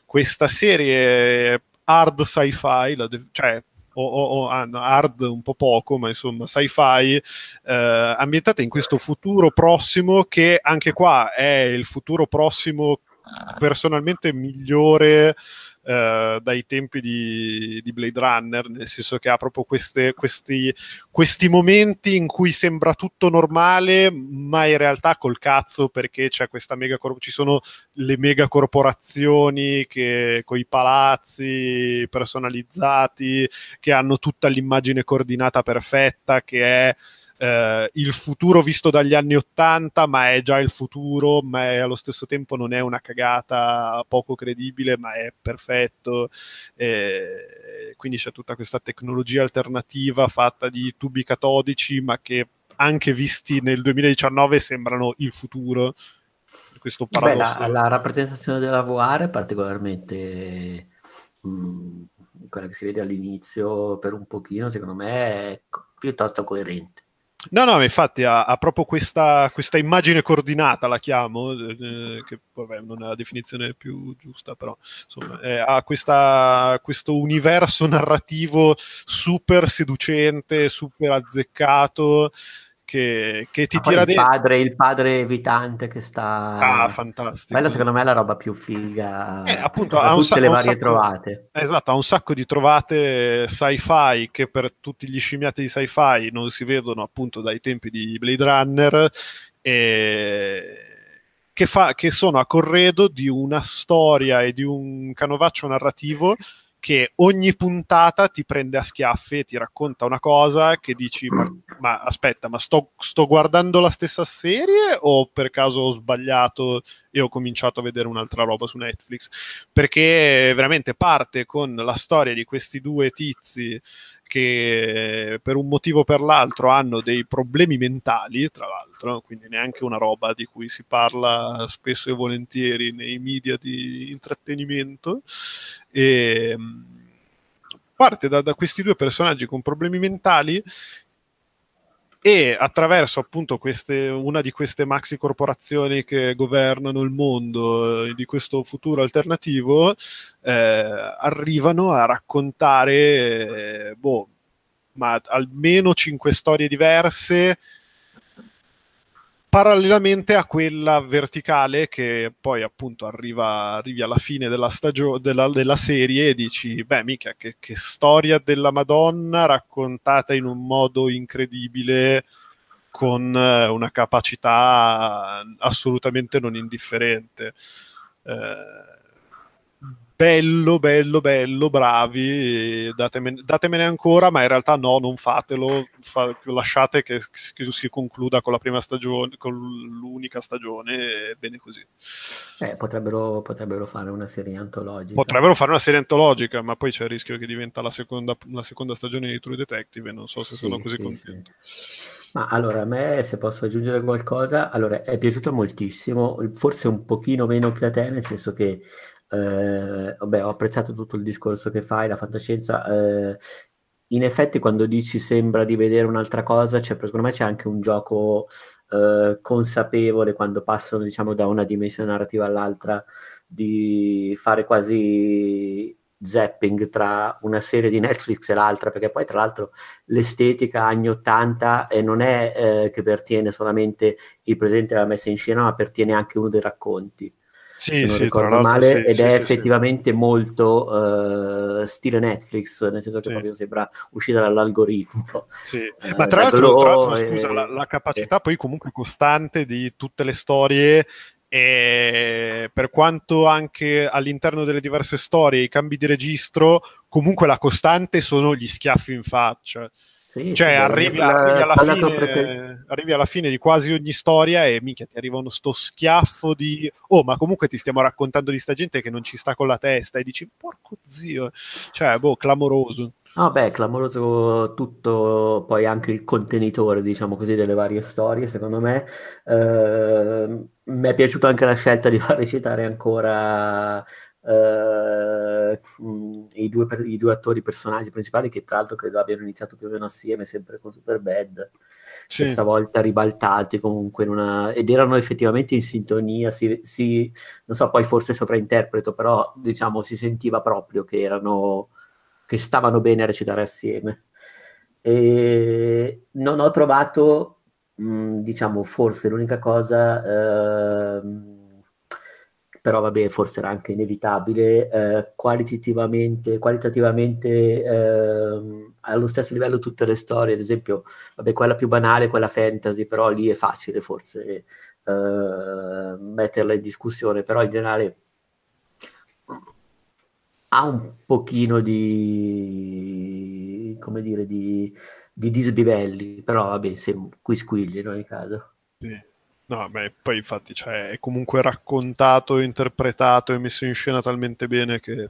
[SPEAKER 5] questa serie hard sci-fi, cioè o, o, o, hard un po' poco, ma insomma sci-fi, eh, ambientata in questo futuro prossimo che anche qua è il futuro prossimo personalmente migliore eh, dai tempi di, di, Blade Runner, nel senso che ha proprio queste, questi, questi, momenti in cui sembra tutto normale, ma in realtà col cazzo perché c'è questa mega cor- ci sono le mega corporazioni che con i palazzi personalizzati che hanno tutta l'immagine coordinata perfetta che è eh, il futuro visto dagli anni Ottanta, ma è già il futuro, ma è, allo stesso tempo non è una cagata poco credibile, ma è perfetto. Eh, quindi c'è tutta questa tecnologia alternativa fatta di tubi catodici, ma che anche visti nel 2019 sembrano il futuro. Questo paradosso.
[SPEAKER 3] Beh, la, la, rappresentazione della VR è particolarmente mh, mm, quella che si vede all'inizio per un pochino, secondo me è piuttosto coerente.
[SPEAKER 5] No, no, infatti ha, ha proprio questa, questa, immagine coordinata, la chiamo, eh, che vabbè, non è la definizione più giusta, però insomma, eh, ha questa, questo universo narrativo super seducente, super azzeccato, che, che ti tira
[SPEAKER 3] dentro. Padre, il padre evitante che sta...
[SPEAKER 5] Ah, fantastico.
[SPEAKER 3] Quella secondo me è la roba più figa.
[SPEAKER 5] Eh, appunto, ha tutte
[SPEAKER 3] sa- le varie sacco, trovate.
[SPEAKER 5] Esatto, ha un sacco di trovate sci-fi che per tutti gli scimmiati di sci-fi non si vedono appunto dai tempi di Blade Runner e... Che, fa, che sono a corredo di una storia e di un canovaccio narrativo che ogni puntata ti prende a schiaffi e ti racconta una cosa che dici ma, ma aspetta ma sto, sto, guardando la stessa serie o per caso ho sbagliato e ho cominciato a vedere un'altra roba su Netflix? Perché veramente parte con la storia di questi due tizi che per un motivo o per l'altro hanno dei problemi mentali, tra l'altro, quindi neanche una roba di cui si parla spesso e volentieri nei media di intrattenimento. E mm, parte da, da questi due personaggi con problemi mentali e attraverso appunto queste, una di queste maxi corporazioni che governano il mondo eh, di questo futuro alternativo eh, arrivano a raccontare eh, boh, ma almeno cinque storie diverse parallelamente a quella verticale che poi appunto arriva, arrivi alla fine della, stagio- della, della serie e dici, beh mica, che, che, storia della Madonna raccontata in un modo incredibile con eh, una capacità assolutamente non indifferente. Eh, bello, bello, bello, bravi, datemene, datemene, ancora, ma in realtà no, non fatelo, fa, lasciate che, che, si concluda con la prima stagione, con l'unica stagione, bene così.
[SPEAKER 3] Eh, potrebbero, potrebbero, fare una serie antologica.
[SPEAKER 5] Potrebbero fare una serie antologica, ma poi c'è il rischio che diventa la seconda, la seconda stagione di True Detective, e non so se sì, sono così sì, contento.
[SPEAKER 3] Sì. Ma allora, a me, se posso aggiungere qualcosa, allora, è piaciuto moltissimo, forse un pochino meno che a te, nel senso che eh, vabbè, ho apprezzato tutto il discorso che fai, la fantascienza. Eh, in effetti, quando dici sembra di vedere un'altra cosa, cioè, secondo me c'è anche un gioco eh, consapevole quando passano, diciamo, da una dimensione narrativa all'altra, di fare quasi zapping tra una serie di Netflix e l'altra, perché poi tra l'altro l'estetica anni 80 e non è eh, che pertiene solamente il presente e la messa in scena, ma pertiene anche uno dei racconti
[SPEAKER 5] sì,
[SPEAKER 3] se
[SPEAKER 5] sì,
[SPEAKER 3] ricordo male, ed è effettivamente molto uh, stile Netflix, nel senso che proprio sembra uscire dall'algoritmo.
[SPEAKER 5] Uh, Ma tra l'altro, tra l'altro e... scusa, la, la capacità eh. poi comunque costante di tutte le storie e per quanto anche all'interno delle diverse storie i cambi di registro, comunque la costante sono gli schiaffi in faccia. Sì, cioè, arrivi, arrivi, alla fine, perché... arrivi, alla fine, di quasi ogni storia e minchia ti arriva uno sto schiaffo di oh, ma comunque ti stiamo raccontando di sta gente che non ci sta con la testa e dici porco zio, cioè, boh, clamoroso.
[SPEAKER 3] Beh, clamoroso tutto, poi anche il contenitore, diciamo così, delle varie storie, secondo me. Eh, mi è piaciuta anche la scelta di far recitare ancora Uh, i, due, i, due, attori personaggi principali che tra l'altro credo abbiano iniziato più o meno assieme sempre con Superbad sì. questa volta ribaltati comunque una... ed erano effettivamente in sintonia si, si, non so poi forse sovrainterpreto però diciamo si sentiva proprio che erano che stavano bene a recitare assieme e non ho trovato mh, diciamo forse l'unica cosa uh, però vabbè, forse era anche inevitabile, eh, qualitativamente, qualitativamente eh, allo stesso livello tutte le storie, ad esempio, vabbè, quella più banale, quella fantasy, però lì è facile forse eh, metterla in discussione, però in generale ha un pochino di, come dire, di, di dislivelli, però vabbè, se, qui squigli in ogni caso.
[SPEAKER 5] Sì. No, beh, poi infatti cioè, è comunque raccontato, interpretato e messo in scena talmente bene che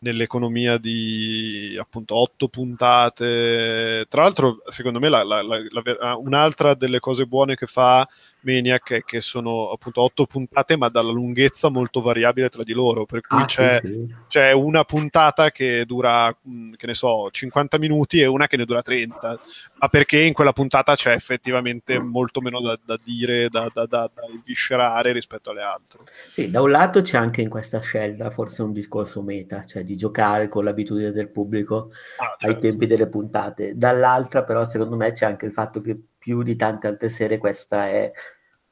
[SPEAKER 5] nell'economia di appunto otto puntate. Tra l'altro, secondo me, la, la, la, un'altra delle cose buone che fa Maniac è che sono appunto otto puntate, ma dalla lunghezza molto variabile tra di loro. Per cui ah, c'è, sì, sì. c'è, una puntata che dura, che ne so, 50 minuti e una che ne dura 30. Ma perché in quella puntata c'è effettivamente molto meno da, da dire, da, da, da, viscerare rispetto alle altre.
[SPEAKER 3] Sì, da un lato c'è anche in questa scelta forse un discorso meta, cioè di giocare con l'abitudine del pubblico ah, certo. ai tempi delle puntate. Dall'altra, però, secondo me c'è anche il fatto che più di tante altre serie questa è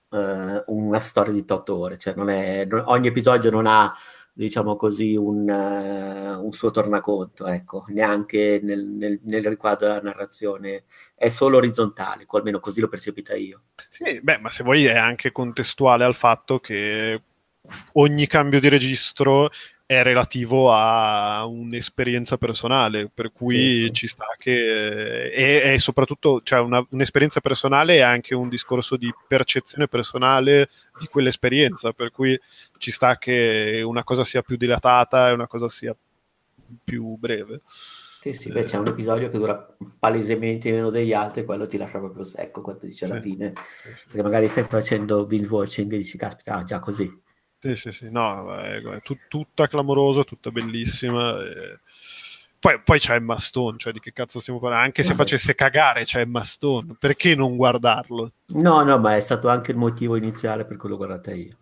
[SPEAKER 3] uh, una storia di 8 ore, cioè non è, non, ogni episodio non ha diciamo così, un, uh, un, suo tornaconto, ecco, neanche nel, nel, nel, riguardo della narrazione, è solo orizzontale, almeno così l'ho percepita io.
[SPEAKER 5] Sì, beh, ma se vuoi è anche contestuale al fatto che ogni cambio di registro è relativo a un'esperienza personale, per cui sì. ci sta che e, soprattutto cioè una, un'esperienza personale è anche un discorso di percezione personale di quell'esperienza, per cui ci sta che una cosa sia più dilatata e una cosa sia più breve.
[SPEAKER 3] Sì, sì, beh, c'è un episodio che dura palesemente meno degli altri, quello ti lascia proprio secco quando dice alla fine, perché magari stai facendo binge watching e dici, caspita, ah, già così.
[SPEAKER 5] Sì, sì, sì, no, è, è tut, tutta clamorosa, tutta bellissima. E... Poi, poi, c'è Emma Stone, cioè di che cazzo stiamo parlando? Anche se facesse cagare c'è Emma Stone, perché non guardarlo?
[SPEAKER 3] No, no, ma è stato anche il motivo iniziale per cui l'ho guardata io.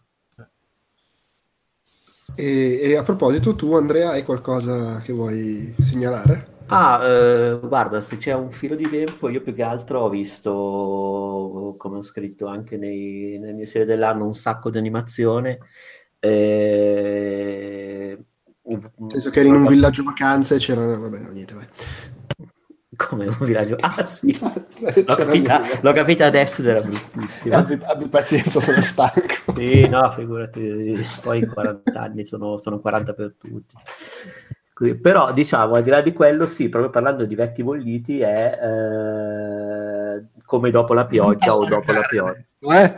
[SPEAKER 1] E, e, a proposito, tu Andrea hai qualcosa che vuoi segnalare?
[SPEAKER 3] Ah, eh, guarda, se c'è un filo di tempo, io più che altro ho visto, come ho scritto anche nei, nelle mie serie dell'anno, un sacco di animazione. Eh,
[SPEAKER 1] Nel senso che eri in un villaggio vacanze e c'era... Vabbè, no, niente, vai.
[SPEAKER 3] Come un villaggio? Ah sì, l'ho capita, l'ho capita adesso ed era bruttissimo.
[SPEAKER 1] Abbi, abbi, pazienza, sono stanco.
[SPEAKER 3] sì, no, figurati, poi 40 anni sono, sono 40 per tutti. Però diciamo, al di là di quello, sì, proprio parlando di vecchi bolliti, è eh, come dopo la pioggia o dopo la pioggia.
[SPEAKER 1] Eh?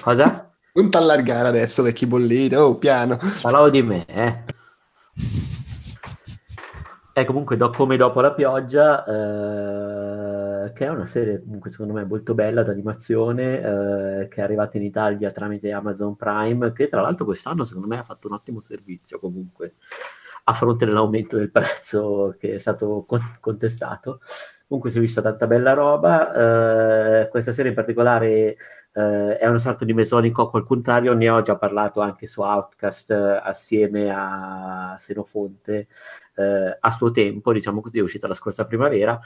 [SPEAKER 3] Cosa?
[SPEAKER 1] Non t'allargare adesso, vecchi bolliti, oh, piano.
[SPEAKER 3] Parlavo di me, eh. È comunque do, come dopo la pioggia, eh, che è una serie comunque secondo me molto bella d'animazione, eh, che è arrivata in Italia tramite Amazon Prime, che tra l'altro quest'anno secondo me ha fatto un ottimo servizio comunque a fronte dell'aumento del prezzo che è stato con- contestato. Comunque si è vista tanta bella roba, eh, questa serie in particolare eh, è una sorta di mesonico al contrario, ne ho già parlato anche su Outcast eh, assieme a Senofonte eh, a suo tempo, diciamo così, è uscita la scorsa primavera,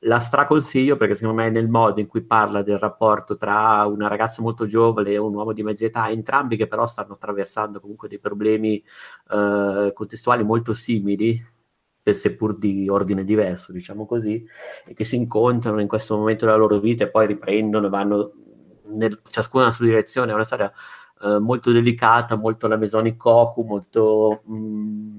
[SPEAKER 3] la straconsiglio perché secondo me nel modo in cui parla del rapporto tra una ragazza molto giovane e un uomo di mezza età, entrambi che però stanno attraversando comunque dei problemi eh, contestuali molto simili, seppur di ordine diverso, diciamo così, e che si incontrano in questo momento della loro vita e poi riprendono e vanno nel, ciascuna nella sua direzione. È una storia eh, molto delicata, molto la Mesonic Koku, molto... Mh, mm,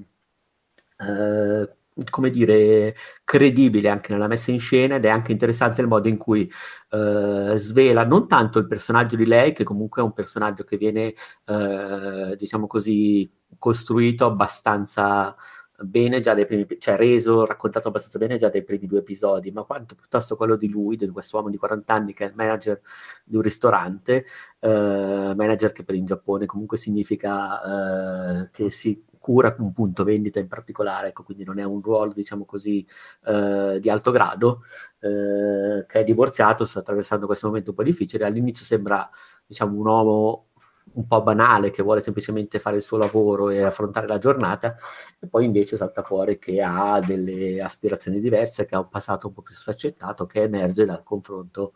[SPEAKER 3] eh, come dire, credibile anche nella messa in scena ed è anche interessante il modo in cui eh, svela non tanto il personaggio di lei, che comunque è un personaggio che viene, eh, diciamo così, costruito abbastanza bene già dai primi, cioè reso, raccontato abbastanza bene già dai primi due episodi, ma quanto piuttosto quello di lui, di questo uomo di 40 anni che è il manager di un ristorante, eh, manager che per in Giappone comunque significa eh, che si cura un punto vendita in particolare, ecco, quindi non è un ruolo, diciamo così, eh, di alto grado, eh, che è divorziato, sta attraversando questo momento un po' difficile, all'inizio sembra, diciamo, un uomo un po' banale che vuole semplicemente fare il suo lavoro e affrontare la giornata e poi invece salta fuori che ha delle aspirazioni diverse, che ha un passato un po' più sfaccettato che emerge dal confronto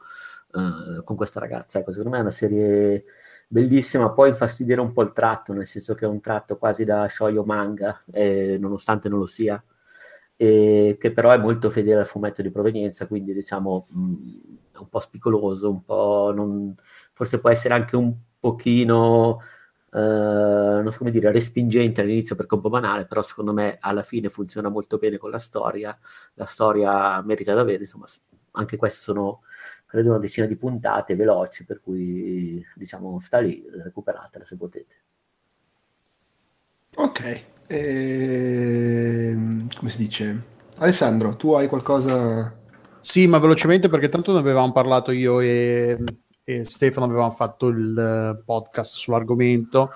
[SPEAKER 3] uh, con questa ragazza. Ecco, secondo me è una serie bellissima, può infastidire un po' il tratto, nel senso che è un tratto quasi da shoyo manga, eh, nonostante non lo sia, e che però è molto fedele al fumetto di provenienza, quindi diciamo mh, mm, un po' spicoloso, un po' non, forse può essere anche un pochino Uh, non so come dire, respingente all'inizio perché è un po' banale, però secondo me alla fine funziona molto bene con la storia, la storia merita davvero, insomma, anche queste sono credo una decina di puntate veloci, per cui diciamo sta lì, recuperatela se potete.
[SPEAKER 1] Ok, E... Come si dice? Alessandro, tu hai qualcosa...
[SPEAKER 4] Sì, ma velocemente perché tanto ne avevamo parlato io e, e Stefano avevamo fatto il eh, podcast sull'argomento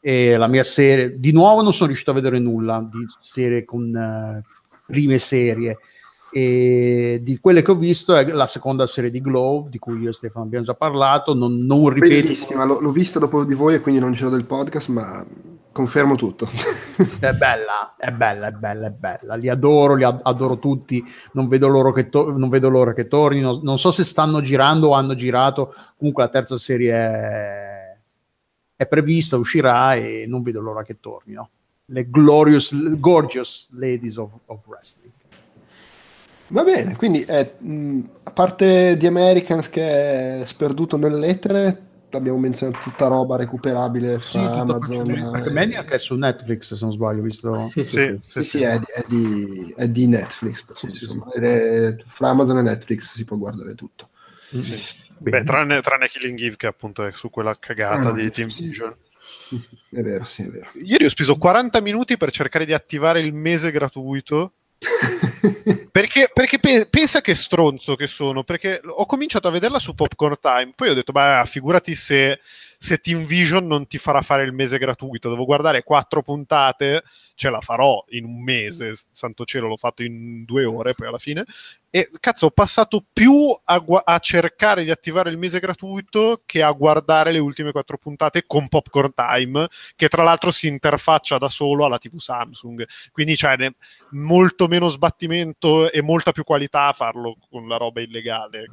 [SPEAKER 4] e la mia serie, di nuovo non sono riuscito a vedere nulla di serie con uh, prime serie e di quelle che ho visto è la seconda serie di Glow di cui io e Stefano abbiamo già parlato. Non, non ripeto.
[SPEAKER 1] Bellissima, l'ho, l'ho vista dopo di voi e quindi non c'ero del podcast ma confermo tutto.
[SPEAKER 4] È bella, è bella, è bella, è bella. Li adoro, li adoro tutti. Non vedo l'ora che, to- non vedo l'ora che tornino. Non so se stanno girando o hanno girato. Comunque la terza serie è, è prevista, uscirà e non vedo l'ora che tornino. Le glorious, gorgeous ladies of, of wrestling
[SPEAKER 1] Va bene, quindi è, mh, a parte The Americans che è sperduto nell'etere, abbiamo menzionato tutta roba recuperabile fra
[SPEAKER 4] sì,
[SPEAKER 1] Amazon.
[SPEAKER 4] Perché Maniac è su Netflix, se non sbaglio, visto.
[SPEAKER 5] Sì, sì,
[SPEAKER 1] sì, sì è, di, è, di, è, di, Netflix. Insomma, è, fra Amazon e Netflix si può guardare tutto.
[SPEAKER 5] Beh, tranne, tranne, Killing Eve, che appunto è su quella cagata ah, di Team Vision.
[SPEAKER 1] È vero, sì, è vero.
[SPEAKER 5] Ieri ho speso 40 minuti per cercare di attivare il mese gratuito perché, perché pe- pensa che stronzo che sono, perché ho cominciato a vederla su Popcorn Time, poi ho detto, beh, figurati se, se Team Vision non ti farà fare il mese gratuito, devo guardare quattro puntate, ce la farò in un mese, santo cielo, l'ho fatto in due ore poi alla fine, e cazzo, ho passato più a, gu- a, cercare di attivare il mese gratuito che a guardare le ultime quattro puntate con Popcorn Time, che tra l'altro si interfaccia da solo alla TV Samsung. Quindi c'è cioè, molto meno sbattimento e molta più qualità a farlo con la roba illegale.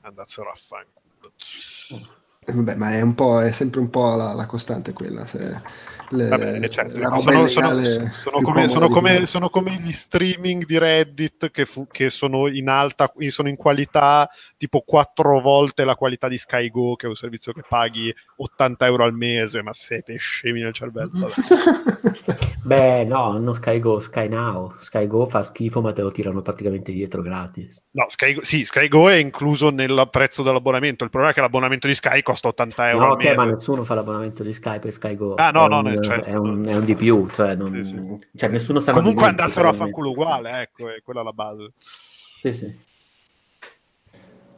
[SPEAKER 5] Andassero a fanculo.
[SPEAKER 1] Eh, vabbè, ma è, un po', è sempre un po' la, la costante quella. Se
[SPEAKER 5] le, Vabbè, certo. sono, sono, sono, come, come, sono, come, gli streaming di Reddit che, fu, che, sono in alta, sono in qualità tipo quattro volte la qualità di SkyGo, che è un servizio che paghi 80 euro al mese, ma siete scemi nel cervello.
[SPEAKER 3] Beh, no, non SkyGo, SkyNow. SkyGo fa schifo, ma te lo tirano praticamente dietro gratis.
[SPEAKER 5] No, SkyGo, sì, SkyGo è incluso nel prezzo dell'abbonamento. Il problema è che l'abbonamento di Sky costa 80 euro no, al
[SPEAKER 3] okay,
[SPEAKER 5] mese.
[SPEAKER 3] ma nessuno fa l'abbonamento di Sky per SkyGo.
[SPEAKER 5] Ah, no,
[SPEAKER 3] è
[SPEAKER 5] no,
[SPEAKER 3] un,
[SPEAKER 5] certo.
[SPEAKER 3] è, un, è un di più. Cioè, non, sì, sì. cioè nessuno sta
[SPEAKER 5] Comunque andassero a fanculo uguale, ecco, è quella la base.
[SPEAKER 3] Sì, sì.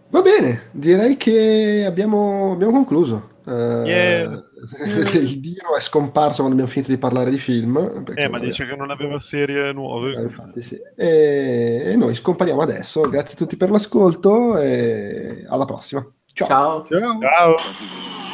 [SPEAKER 1] Va bene, direi che abbiamo, abbiamo concluso. Uh,
[SPEAKER 5] yeah.
[SPEAKER 1] il Dio è scomparso quando abbiamo finito di parlare di film.
[SPEAKER 5] Eh, ma dice che non aveva serie nuove.
[SPEAKER 1] Eh, infatti, sì. e, e, noi scompariamo adesso. Grazie a tutti per l'ascolto e alla prossima.
[SPEAKER 3] Ciao.
[SPEAKER 5] Ciao. Ciao.